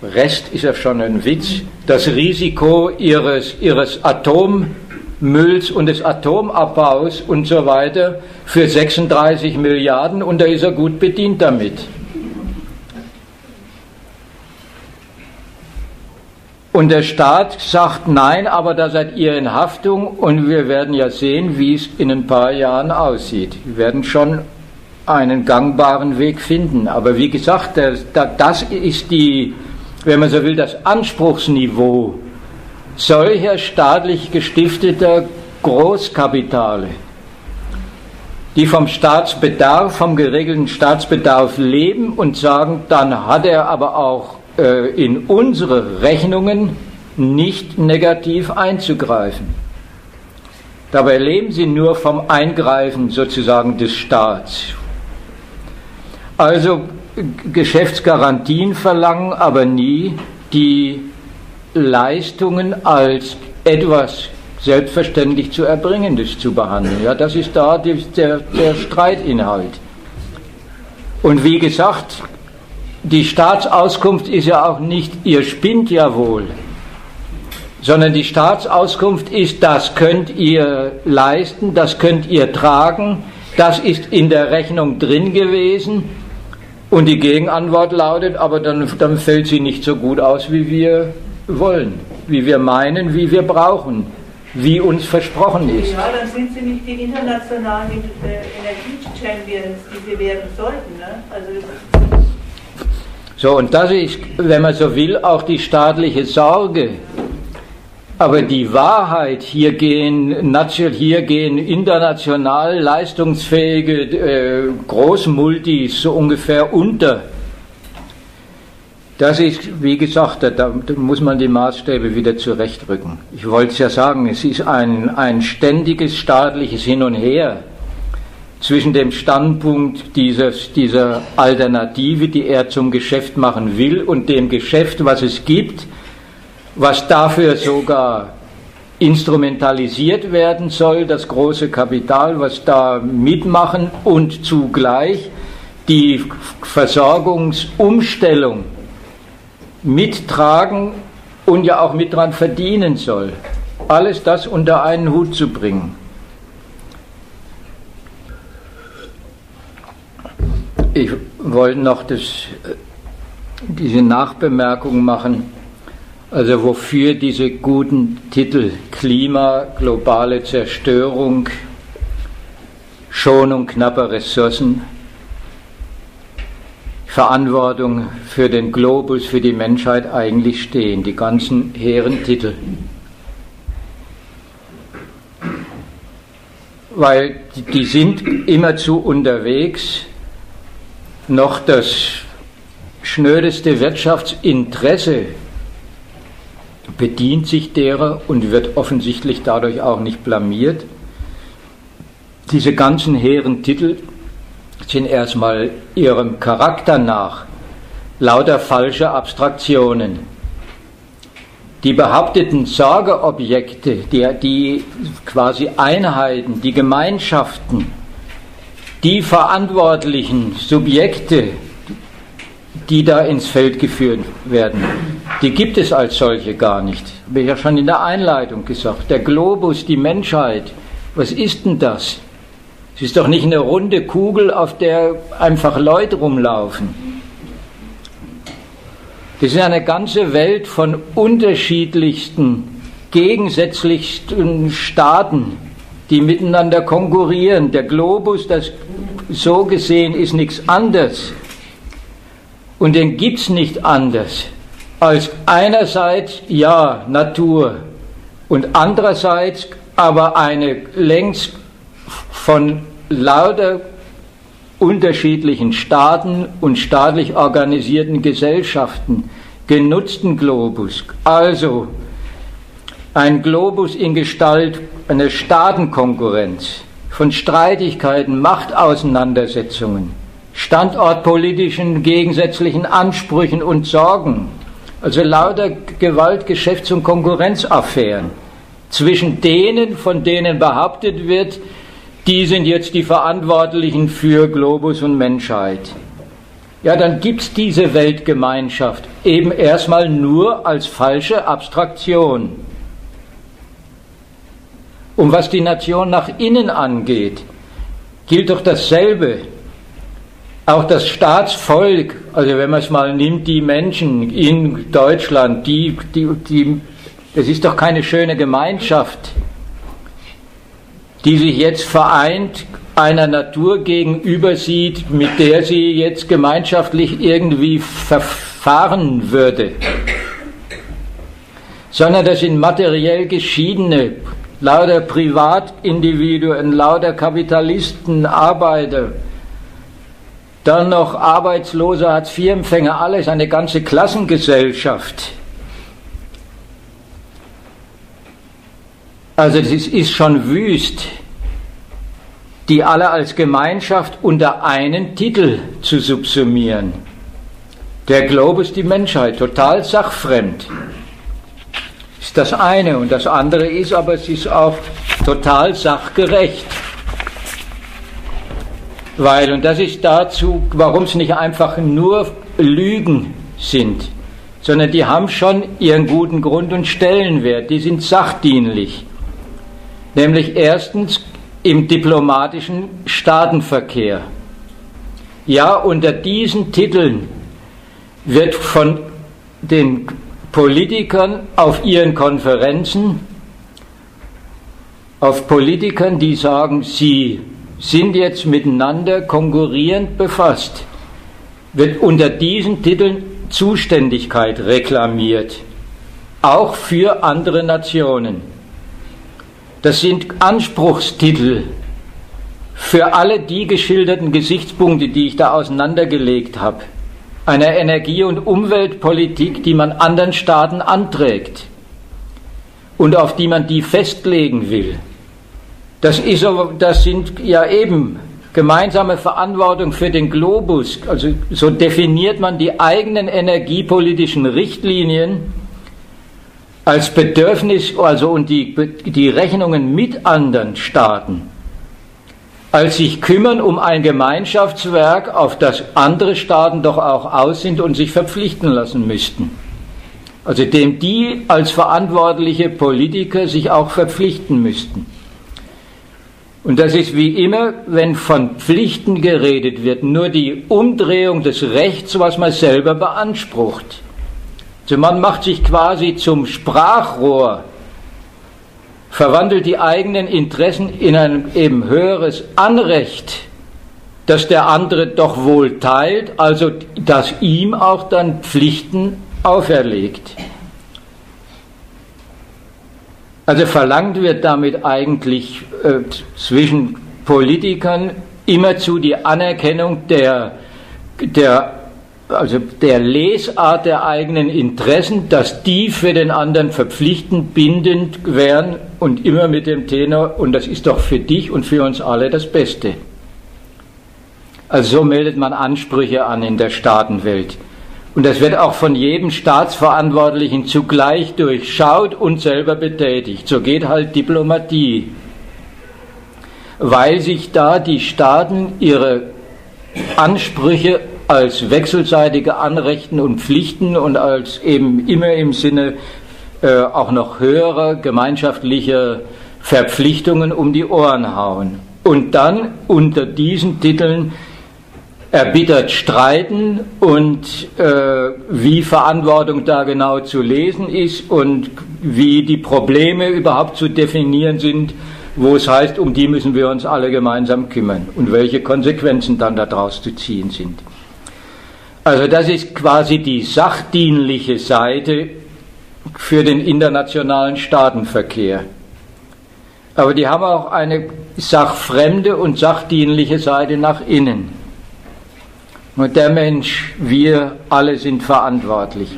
Rest ist ja schon ein Witz, das Risiko ihres, ihres Atom Mülls und des Atomabbaus und so weiter für 36 Milliarden und da ist er gut bedient damit. Und der Staat sagt nein, aber da seid ihr in Haftung und wir werden ja sehen, wie es in ein paar Jahren aussieht. Wir werden schon einen gangbaren Weg finden. Aber wie gesagt, das ist die, wenn man so will, das Anspruchsniveau solcher staatlich gestifteter Großkapitale, die vom Staatsbedarf, vom geregelten Staatsbedarf leben und sagen, dann hat er aber auch äh, in unsere Rechnungen nicht negativ einzugreifen. Dabei leben sie nur vom Eingreifen sozusagen des Staats. Also Geschäftsgarantien verlangen, aber nie die Leistungen als etwas selbstverständlich zu erbringendes zu behandeln. Ja, das ist da die, der, der Streitinhalt. Und wie gesagt, die Staatsauskunft ist ja auch nicht, ihr spinnt ja wohl, sondern die Staatsauskunft ist, das könnt ihr leisten, das könnt ihr tragen, das ist in der Rechnung drin gewesen und die Gegenantwort lautet, aber dann, dann fällt sie nicht so gut aus, wie wir wollen, wie wir meinen, wie wir brauchen, wie uns versprochen ist. Ja, dann sind sie nicht die internationalen Energie-Champions, die sie werden sollten. Ne? Also so, und das ist, wenn man so will, auch die staatliche Sorge. Aber die Wahrheit, hier gehen, hier gehen international leistungsfähige äh, Großmultis so ungefähr unter. Das ist, wie gesagt, da, muss man die Maßstäbe wieder zurechtrücken. Ich wollte es ja sagen, es ist ein, ein ständiges staatliches Hin und Her zwischen dem Standpunkt dieses, dieser Alternative, die er zum Geschäft machen will, und dem Geschäft, was es gibt, was dafür sogar instrumentalisiert werden soll, das große Kapital, was da mitmachen und zugleich die Versorgungsumstellung mittragen und ja auch mit dran verdienen soll. Alles das unter einen Hut zu bringen. Ich wollte noch das, diese Nachbemerkung machen, also wofür diese guten Titel Klima, globale Zerstörung, Schonung knapper Ressourcen, Verantwortung für den Globus, für die Menschheit eigentlich stehen, die ganzen hehren Titel. weil die sind immerzu unterwegs, noch das schnödeste Wirtschaftsinteresse bedient sich derer und wird offensichtlich dadurch auch nicht blamiert. Diese ganzen hehren Titel sind erstmal ihrem Charakter nach lauter falsche Abstraktionen. Die behaupteten Sorgeobjekte, die, die quasi Einheiten, die Gemeinschaften, die verantwortlichen Subjekte, die da ins Feld geführt werden, die gibt es als solche gar nicht. Habe ich ja schon in der Einleitung gesagt. Der Globus, die Menschheit, was ist denn das? Es ist doch nicht eine runde Kugel, auf der einfach Leute rumlaufen. Das ist eine ganze Welt von unterschiedlichsten, gegensätzlichsten Staaten, die miteinander konkurrieren. Der Globus, das so gesehen ist nichts anderes. Und den gibt es nicht anders als einerseits ja Natur und andererseits aber eine längst von lauter unterschiedlichen Staaten und staatlich organisierten Gesellschaften genutzten Globus. Also ein Globus in Gestalt einer Staatenkonkurrenz, von Streitigkeiten, Machtauseinandersetzungen, standortpolitischen gegensätzlichen Ansprüchen und Sorgen, also lauter Gewalt-, Geschäfts- und Konkurrenzaffären zwischen denen, von denen behauptet wird, die sind jetzt die Verantwortlichen für Globus und Menschheit. Ja, dann gibt es diese Weltgemeinschaft eben erstmal nur als falsche Abstraktion. Und was die Nation nach innen angeht, gilt doch dasselbe. Auch das Staatsvolk, also wenn man es mal nimmt, die Menschen in Deutschland, die, die, die, das ist doch keine schöne Gemeinschaft die sich jetzt vereint einer Natur gegenüber sieht, mit der sie jetzt gemeinschaftlich irgendwie verfahren würde, sondern das sind materiell geschiedene, lauter Privatindividuen, lauter Kapitalisten, Arbeiter, dann noch Arbeitslose, Hartz-IV-Empfänger, alles eine ganze Klassengesellschaft. Also es ist schon wüst, die alle als Gemeinschaft unter einen Titel zu subsumieren. Der Globus, die Menschheit, total sachfremd. Ist das eine. Und das andere ist aber, es ist auch total sachgerecht. Weil, und das ist dazu, warum es nicht einfach nur Lügen sind, sondern die haben schon ihren guten Grund und Stellenwert, die sind sachdienlich. Nämlich erstens im diplomatischen Staatenverkehr. Ja, unter diesen Titeln wird von den Politikern auf ihren Konferenzen, auf Politikern, die sagen, sie sind jetzt miteinander konkurrierend befasst, wird unter diesen Titeln Zuständigkeit reklamiert, auch für andere Nationen. Das sind Anspruchstitel für alle die geschilderten Gesichtspunkte, die ich da auseinandergelegt habe. Einer Energie- und Umweltpolitik, die man anderen Staaten anträgt und auf die man die festlegen will. Das, ist, das sind ja eben gemeinsame Verantwortung für den Globus. Also so definiert man die eigenen energiepolitischen Richtlinien als Bedürfnis, also und die, die Rechnungen mit anderen Staaten, als sich kümmern um ein Gemeinschaftswerk, auf das andere Staaten doch auch aus sind und sich verpflichten lassen müssten. Also dem die als verantwortliche Politiker sich auch verpflichten müssten. Und das ist wie immer, wenn von Pflichten geredet wird, nur die Umdrehung des Rechts, was man selber beansprucht. Also man macht sich quasi zum Sprachrohr, verwandelt die eigenen Interessen in ein eben höheres Anrecht, das der andere doch wohl teilt, also das ihm auch dann Pflichten auferlegt. Also verlangt wird damit eigentlich äh, zwischen Politikern immerzu die Anerkennung der, der, also der Lesart der eigenen Interessen, dass die für den anderen verpflichtend, bindend wären und immer mit dem Tenor, und das ist doch für dich und für uns alle das Beste. Also so meldet man Ansprüche an in der Staatenwelt. Und das wird auch von jedem Staatsverantwortlichen zugleich durchschaut und selber betätigt. So geht halt Diplomatie. Weil sich da die Staaten ihre Ansprüche als wechselseitige Anrechten und Pflichten und als eben immer im Sinne äh, auch noch höherer gemeinschaftlicher Verpflichtungen um die Ohren hauen. Und dann unter diesen Titeln erbittert streiten und äh, wie Verantwortung da genau zu lesen ist und wie die Probleme überhaupt zu definieren sind, wo es heißt, um die müssen wir uns alle gemeinsam kümmern und welche Konsequenzen dann daraus zu ziehen sind. Also das ist quasi die sachdienliche Seite für den internationalen Staatenverkehr. Aber die haben auch eine sachfremde und sachdienliche Seite nach innen. Und der Mensch, wir alle sind verantwortlich.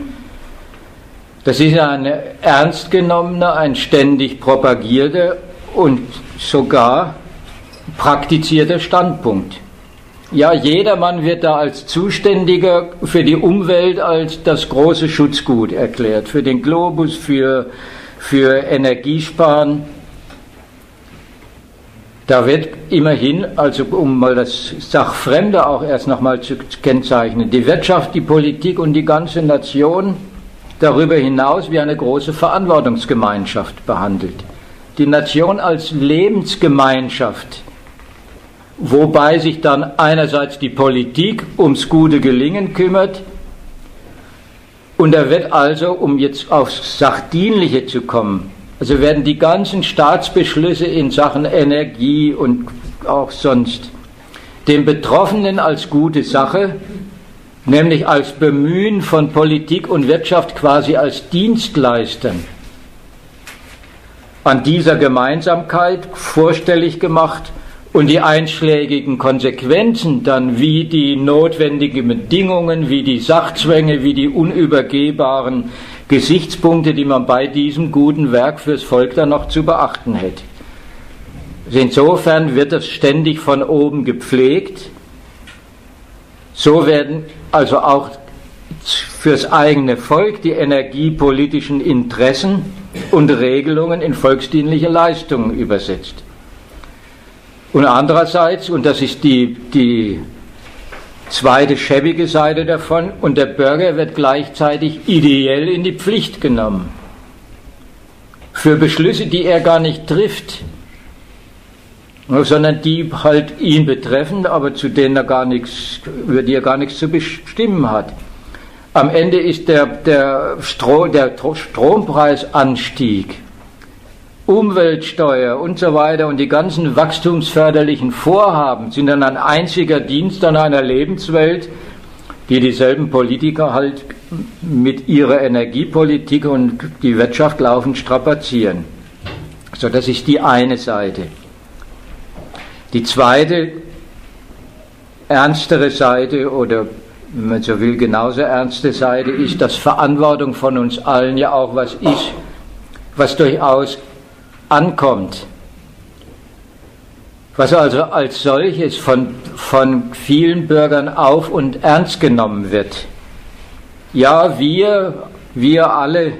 Das ist ein ernst genommener, ein ständig propagierter und sogar praktizierter Standpunkt. Ja, jedermann wird da als Zuständiger für die Umwelt als das große Schutzgut erklärt, für den Globus, für, für Energiesparen. Da wird immerhin, also um mal das Sachfremde auch erst nochmal zu kennzeichnen, die Wirtschaft, die Politik und die ganze Nation darüber hinaus wie eine große Verantwortungsgemeinschaft behandelt. Die Nation als Lebensgemeinschaft, wobei sich dann einerseits die Politik ums gute Gelingen kümmert, und er wird also, um jetzt aufs Sachdienliche zu kommen, also werden die ganzen Staatsbeschlüsse in Sachen Energie und auch sonst dem Betroffenen als gute Sache, nämlich als Bemühen von Politik und Wirtschaft quasi als Dienstleistern, an dieser Gemeinsamkeit vorstellig gemacht und die einschlägigen Konsequenzen dann wie die notwendigen Bedingungen, wie die Sachzwänge, wie die unübergehbaren Gesichtspunkte, die man bei diesem guten Werk fürs Volk dann noch zu beachten hätte. Insofern wird das ständig von oben gepflegt. So werden also auch fürs eigene Volk die energiepolitischen Interessen und Regelungen in volksdienliche Leistungen übersetzt. Und andererseits, und das ist die, die zweite schäbige Seite davon und der Bürger wird gleichzeitig ideell in die Pflicht genommen. Für Beschlüsse, die er gar nicht trifft, sondern die halt ihn betreffen, aber zu denen er gar nichts, über die er gar nichts zu bestimmen hat. Am Ende ist der, der, Stro, der Strompreisanstieg Umweltsteuer und so weiter und die ganzen wachstumsförderlichen Vorhaben sind dann ein einziger Dienst an einer Lebenswelt, die dieselben Politiker halt mit ihrer Energiepolitik und die Wirtschaft laufend strapazieren. So, das ist die eine Seite. Die zweite, ernstere Seite oder wenn man so will, genauso ernste Seite ist, dass Verantwortung von uns allen ja auch was ist, was durchaus ankommt. Was also als solches von, von vielen Bürgern auf und ernst genommen wird. Ja, wir, wir alle,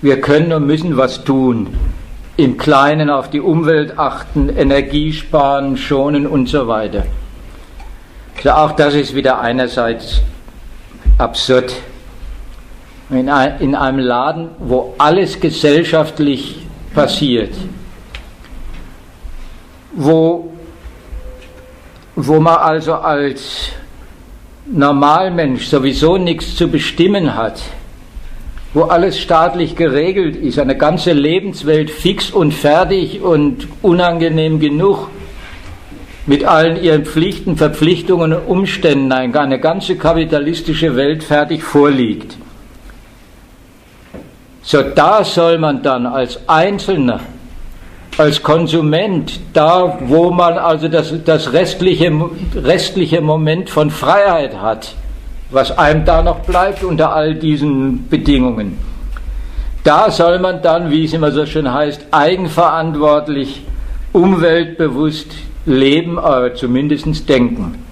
wir können und müssen was tun. Im Kleinen auf die Umwelt achten, Energie sparen, schonen und so weiter. Also auch das ist wieder einerseits absurd. In, einem Laden, wo alles gesellschaftlich passiert, wo, wo man also als Normalmensch sowieso nichts zu bestimmen hat, wo alles staatlich geregelt ist, eine ganze Lebenswelt fix und fertig und unangenehm genug, mit allen ihren Pflichten, Verpflichtungen und Umständen eine ganze kapitalistische Welt fertig vorliegt So da soll man dann als Einzelner, als Konsument, da wo man also das, das restliche, restliche Moment von Freiheit hat, was einem da noch bleibt unter all diesen Bedingungen, da soll man dann, wie es immer so schön heißt, eigenverantwortlich, umweltbewusst leben, aber zumindest denken.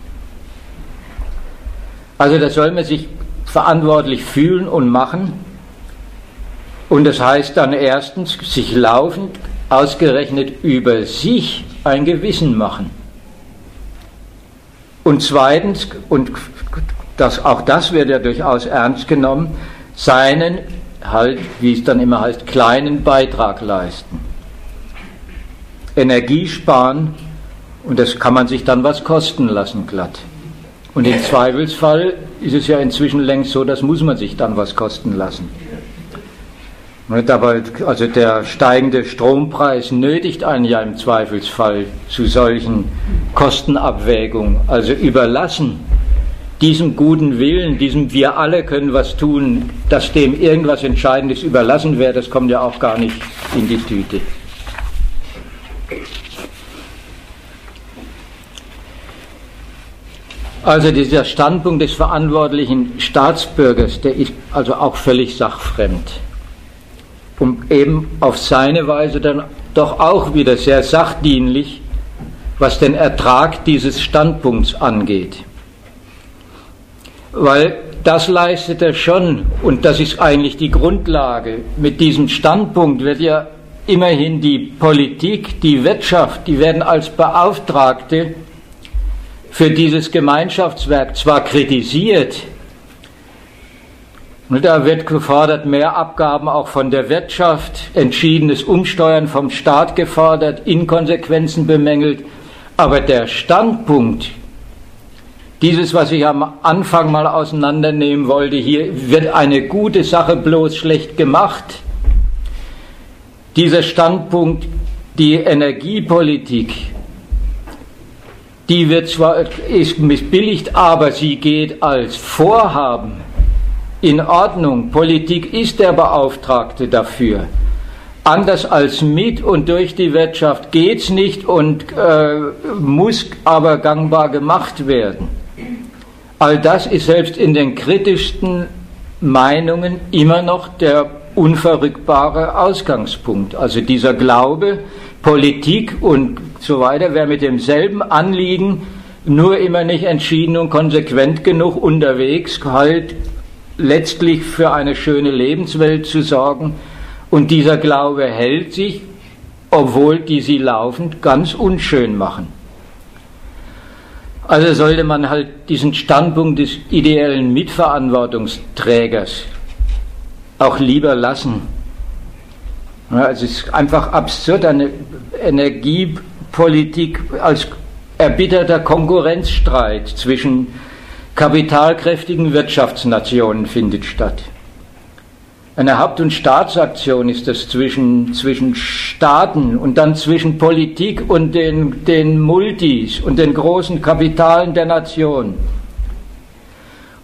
Also da soll man sich verantwortlich fühlen und machen. Und das heißt dann erstens, sich laufend ausgerechnet über sich ein Gewissen machen. Und zweitens, und das, auch das wird ja durchaus ernst genommen, seinen halt, wie es dann immer heißt, kleinen Beitrag leisten. Energie sparen und das kann man sich dann was kosten lassen, glatt. Und im Zweifelsfall ist es ja inzwischen längst so, das muss man sich dann was kosten lassen. Aber also der steigende Strompreis nötigt einen ja im Zweifelsfall zu solchen Kostenabwägungen. Also überlassen diesem guten Willen, diesem wir alle können was tun, dass dem irgendwas Entscheidendes überlassen wäre, das kommt ja auch gar nicht in die Tüte. Also dieser Standpunkt des verantwortlichen Staatsbürgers, der ist also auch völlig sachfremd. Und eben auf seine Weise dann doch auch wieder sehr sachdienlich, was den Ertrag dieses Standpunkts angeht. Weil das leistet er schon, und das ist eigentlich die Grundlage. Mit diesem Standpunkt wird ja immerhin die Politik, die Wirtschaft, die werden als Beauftragte für dieses Gemeinschaftswerk zwar kritisiert, da wird gefordert, mehr Abgaben auch von der Wirtschaft, entschiedenes Umsteuern vom Staat gefordert, Inkonsequenzen bemängelt, aber der Standpunkt, dieses, was ich am Anfang mal auseinandernehmen wollte, hier wird eine gute Sache bloß schlecht gemacht. Dieser Standpunkt, die Energiepolitik die wird zwar ist missbilligt, aber sie geht als Vorhaben in Ordnung. Politik ist der Beauftragte dafür. Anders als mit und durch die Wirtschaft geht es nicht und äh, muss aber gangbar gemacht werden. All das ist selbst in den kritischsten Meinungen immer noch der unverrückbare Ausgangspunkt. Also dieser Glaube, Politik und so weiter wäre mit demselben Anliegen nur immer nicht entschieden und konsequent genug unterwegs, halt letztlich für eine schöne Lebenswelt zu sorgen. Und dieser Glaube hält sich, obwohl die sie laufend ganz unschön machen. Also sollte man halt diesen Standpunkt des ideellen Mitverantwortungsträgers auch lieber lassen. Ja, es ist einfach absurd, eine Energiepolitik als erbitterter Konkurrenzstreit zwischen kapitalkräftigen Wirtschaftsnationen findet statt. Eine Haupt- und Staatsaktion ist das zwischen, zwischen Staaten und dann zwischen Politik und den, den Multis und den großen Kapitalen der Nation.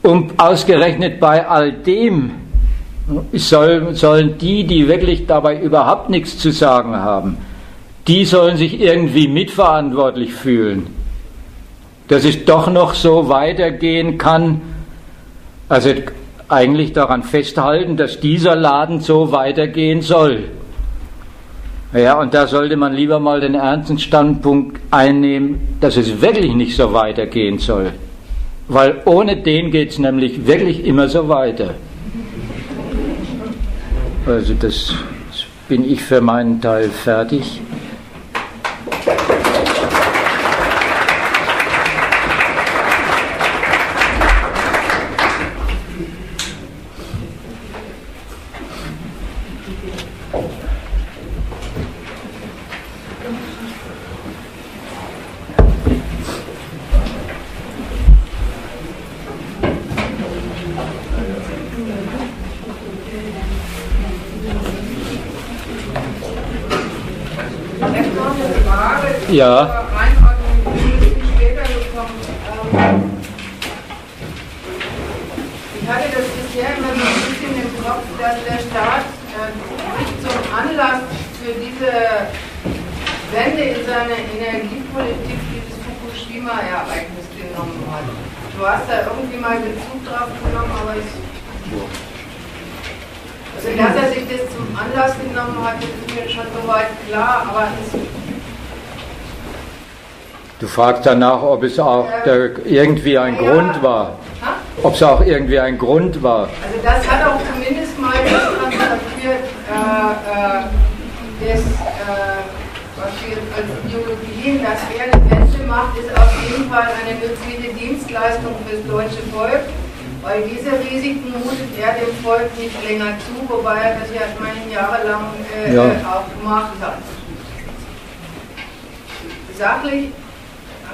Und ausgerechnet bei all dem soll, sollen die, die wirklich dabei überhaupt nichts zu sagen haben, die sollen sich irgendwie mitverantwortlich fühlen, dass es doch noch so weitergehen kann, also eigentlich daran festhalten, dass dieser Laden so weitergehen soll. Ja, und da sollte man lieber mal den ernsten Standpunkt einnehmen, dass es wirklich nicht so weitergehen soll. Weil ohne den geht es nämlich wirklich immer so weiter. Also das bin ich für meinen Teil fertig. Ja. Ich hatte das bisher immer so ein bisschen im Kopf, dass der Staat sich zum Anlass für diese Wende in seiner Energiepolitik dieses Fukushima-Ereignis genommen hat. Du hast da irgendwie mal Bezug drauf genommen, aber ich. Also, dass er sich das zum Anlass genommen hat, das ist mir schon soweit klar, aber es Du fragst danach, ob es auch irgendwie ein ja, Grund war. Ob es auch irgendwie ein Grund war. Also das hat auch zumindest mal das transportiert, äh, äh, das, äh, was wir als Ideologien, dass wer eine Wende macht, ist auf jeden Fall eine nützliche Dienstleistung fürs deutsche Volk, weil diese Risiken mutet er dem Volk nicht länger zu, wobei er das ja meine jahrelang äh, ja. auch gemacht hat. Sachlich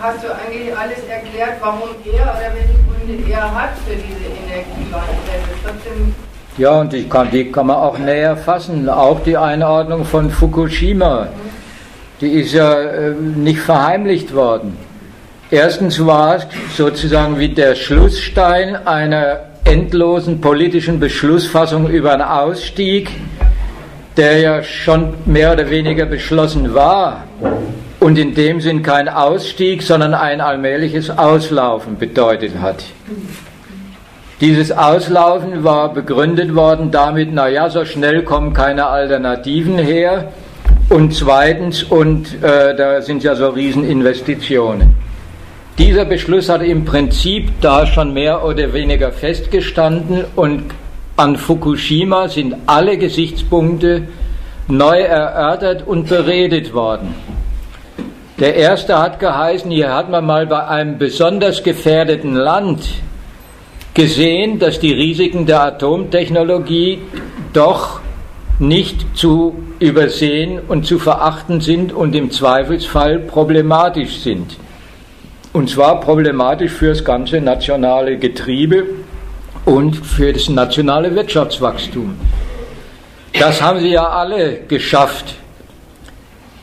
hast du eigentlich alles erklärt, warum er oder welche Gründe er hat für diese Energiewandel. Ja, und die kann, die kann man auch näher fassen. Auch die Einordnung von Fukushima, die ist ja äh, nicht verheimlicht worden. Erstens war es sozusagen wie der Schlussstein einer endlosen politischen Beschlussfassung über einen Ausstieg, der ja schon mehr oder weniger beschlossen war und in dem Sinn kein Ausstieg, sondern ein allmähliches Auslaufen bedeutet hat. Dieses Auslaufen war begründet worden damit, naja, so schnell kommen keine Alternativen her. Und zweitens, und äh, da sind ja so Rieseninvestitionen. Dieser Beschluss hat im Prinzip da schon mehr oder weniger festgestanden und an Fukushima sind alle Gesichtspunkte neu erörtert und beredet worden. Der erste hat geheißen, hier hat man mal bei einem besonders gefährdeten Land gesehen, dass die Risiken der Atomtechnologie doch nicht zu übersehen und zu verachten sind und im Zweifelsfall problematisch sind. Und zwar problematisch für das ganze nationale Getriebe und für das nationale Wirtschaftswachstum. Das haben sie ja alle geschafft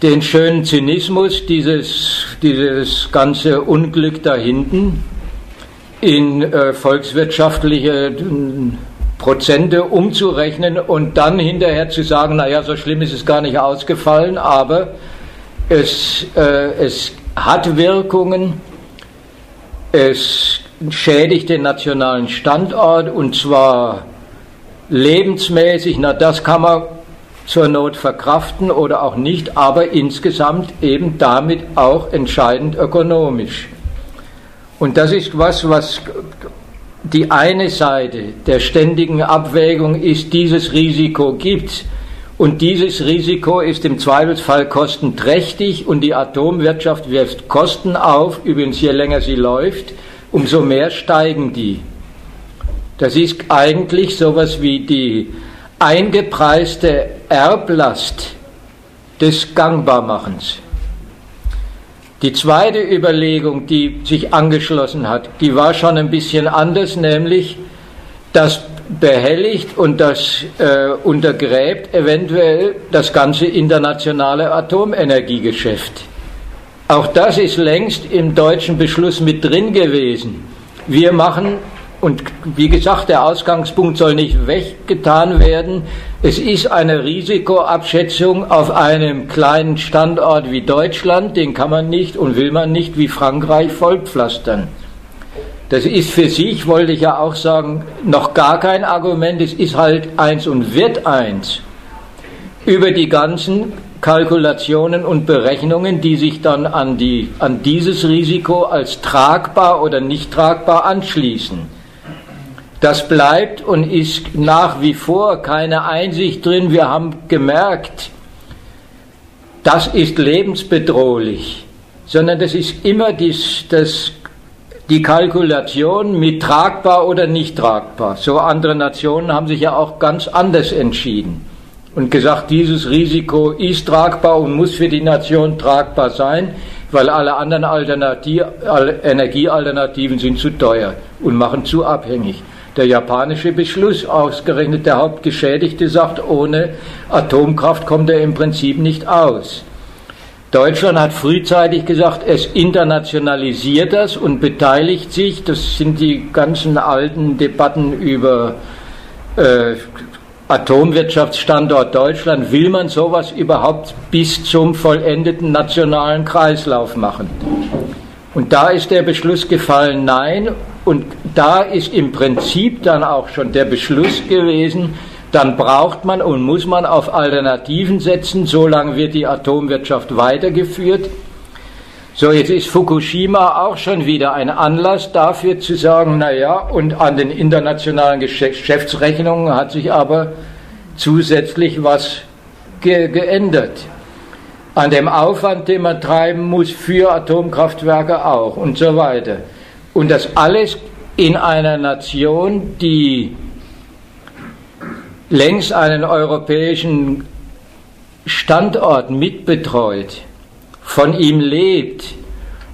den schönen Zynismus, dieses, dieses ganze Unglück da hinten in äh, volkswirtschaftliche äh, Prozente umzurechnen und dann hinterher zu sagen, naja, so schlimm ist es gar nicht ausgefallen, aber es, äh, es hat Wirkungen, es schädigt den nationalen Standort und zwar lebensmäßig, na das kann man zur Not verkraften oder auch nicht, aber insgesamt eben damit auch entscheidend ökonomisch. Und das ist was, was die eine Seite der ständigen Abwägung ist, dieses Risiko gibt. Und dieses Risiko ist im Zweifelsfall kostenträchtig und die Atomwirtschaft wirft Kosten auf, übrigens je länger sie läuft, umso mehr steigen die. Das ist eigentlich sowas wie die eingepreiste Erblast des Gangbarmachens. Die zweite Überlegung, die sich angeschlossen hat, die war schon ein bisschen anders, nämlich das behelligt und das äh, untergräbt eventuell das ganze internationale Atomenergiegeschäft. Auch das ist längst im deutschen Beschluss mit drin gewesen. Wir machen und wie gesagt, der Ausgangspunkt soll nicht weggetan werden. Es ist eine Risikoabschätzung auf einem kleinen Standort wie Deutschland, den kann man nicht und will man nicht wie Frankreich vollpflastern. Das ist für sich, wollte ich ja auch sagen, noch gar kein Argument. Es ist halt eins und wird eins. Über die ganzen Kalkulationen und Berechnungen, die sich dann an, die, an dieses Risiko als tragbar oder nicht tragbar anschließen. Das bleibt und ist nach wie vor keine Einsicht drin. Wir haben gemerkt, das ist lebensbedrohlich, sondern das ist immer dies, das, die Kalkulation mit tragbar oder nicht tragbar. So andere Nationen haben sich ja auch ganz anders entschieden und gesagt, dieses Risiko ist tragbar und muss für die Nation tragbar sein, weil alle anderen Alternativ, Energiealternativen sind zu teuer und machen zu abhängig. Der japanische Beschluss ausgerechnet, der Hauptgeschädigte sagt, ohne Atomkraft kommt er im Prinzip nicht aus. Deutschland hat frühzeitig gesagt, es internationalisiert das und beteiligt sich. Das sind die ganzen alten Debatten über äh, Atomwirtschaftsstandort Deutschland, will man sowas überhaupt bis zum vollendeten nationalen Kreislauf machen? Und da ist der Beschluss gefallen, nein. Und da ist im Prinzip dann auch schon der Beschluss gewesen, dann braucht man und muss man auf Alternativen setzen, solange wird die Atomwirtschaft weitergeführt. So, jetzt ist Fukushima auch schon wieder ein Anlass dafür zu sagen, naja, und an den internationalen Geschäftsrechnungen hat sich aber zusätzlich was ge geändert. An dem Aufwand, den man treiben muss für Atomkraftwerke auch und so weiter. Und das alles in einer Nation, die längst einen europäischen Standort mitbetreut von ihm lebt,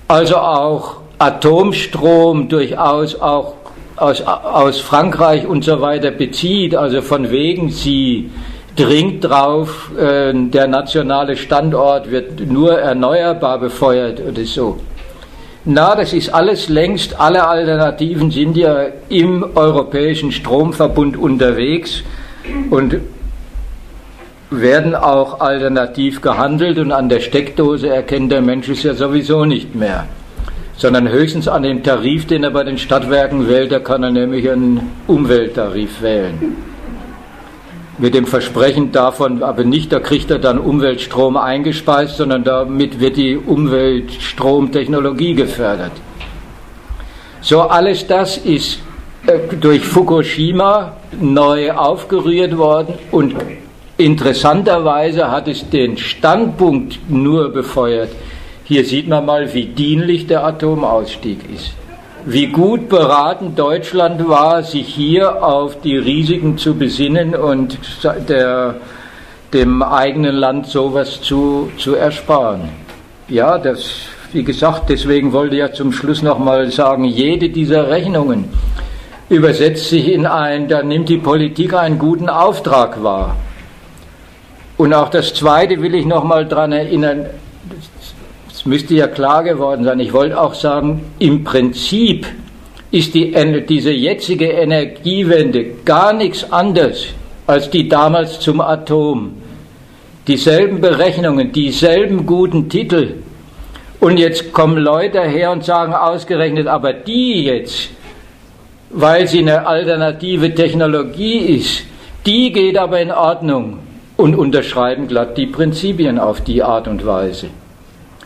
also auch Atomstrom durchaus auch aus, aus Frankreich und so weiter bezieht, also von wegen sie dringt drauf, äh, der nationale Standort wird nur erneuerbar befeuert oder so. Na, das ist alles längst, alle Alternativen sind ja im europäischen Stromverbund unterwegs und werden auch alternativ gehandelt und an der Steckdose erkennt der Mensch es ja sowieso nicht mehr, sondern höchstens an dem Tarif, den er bei den Stadtwerken wählt, da kann er nämlich einen Umwelttarif wählen. Mit dem Versprechen davon aber nicht, da kriegt er dann Umweltstrom eingespeist, sondern damit wird die Umweltstromtechnologie gefördert. So alles das ist äh, durch Fukushima neu aufgerührt worden und Interessanterweise hat es den Standpunkt nur befeuert. Hier sieht man mal, wie dienlich der Atomausstieg ist. Wie gut beraten Deutschland war, sich hier auf die Risiken zu besinnen und der, dem eigenen Land sowas zu, zu ersparen. Ja, das, wie gesagt, deswegen wollte ich ja zum Schluss nochmal sagen, jede dieser Rechnungen übersetzt sich in ein, da nimmt die Politik einen guten Auftrag wahr. Und auch das Zweite will ich noch mal daran erinnern, es müsste ja klar geworden sein, ich wollte auch sagen, im Prinzip ist die, diese jetzige Energiewende gar nichts anderes als die damals zum Atom. Dieselben Berechnungen, dieselben guten Titel. Und jetzt kommen Leute her und sagen ausgerechnet, aber die jetzt, weil sie eine alternative Technologie ist, die geht aber in Ordnung und unterschreiben glatt die Prinzipien auf die Art und Weise.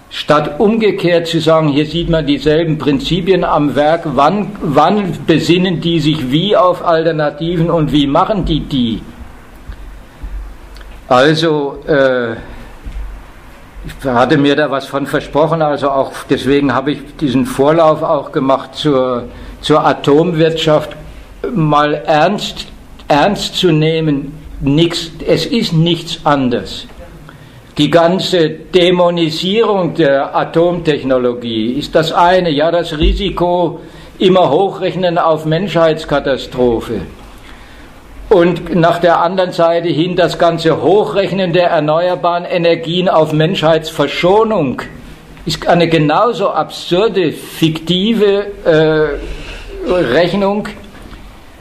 Statt umgekehrt zu sagen, hier sieht man dieselben Prinzipien am Werk, wann, wann besinnen die sich wie auf Alternativen und wie machen die die? Also, äh, ich hatte mir da was von versprochen, also auch deswegen habe ich diesen Vorlauf auch gemacht zur, zur Atomwirtschaft, mal ernst, ernst zu nehmen, nichts, es ist nichts anderes. Die ganze Dämonisierung der Atomtechnologie ist das eine, ja das Risiko immer hochrechnen auf Menschheitskatastrophe. Und nach der anderen Seite hin das ganze Hochrechnen der erneuerbaren Energien auf Menschheitsverschonung ist eine genauso absurde, fiktive äh, Rechnung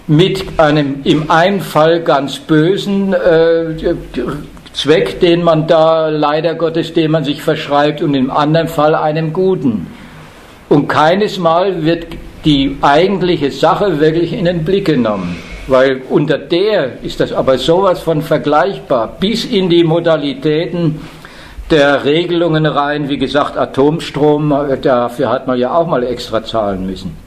mit einem im einen Fall ganz bösen äh, Zweck, den man da leider Gottes, den man sich verschreibt, und im anderen Fall einem guten. Und keines Mal wird die eigentliche Sache wirklich in den Blick genommen, weil unter der ist das aber sowas von vergleichbar, bis in die Modalitäten der Regelungen rein, wie gesagt, Atomstrom, dafür hat man ja auch mal extra zahlen müssen.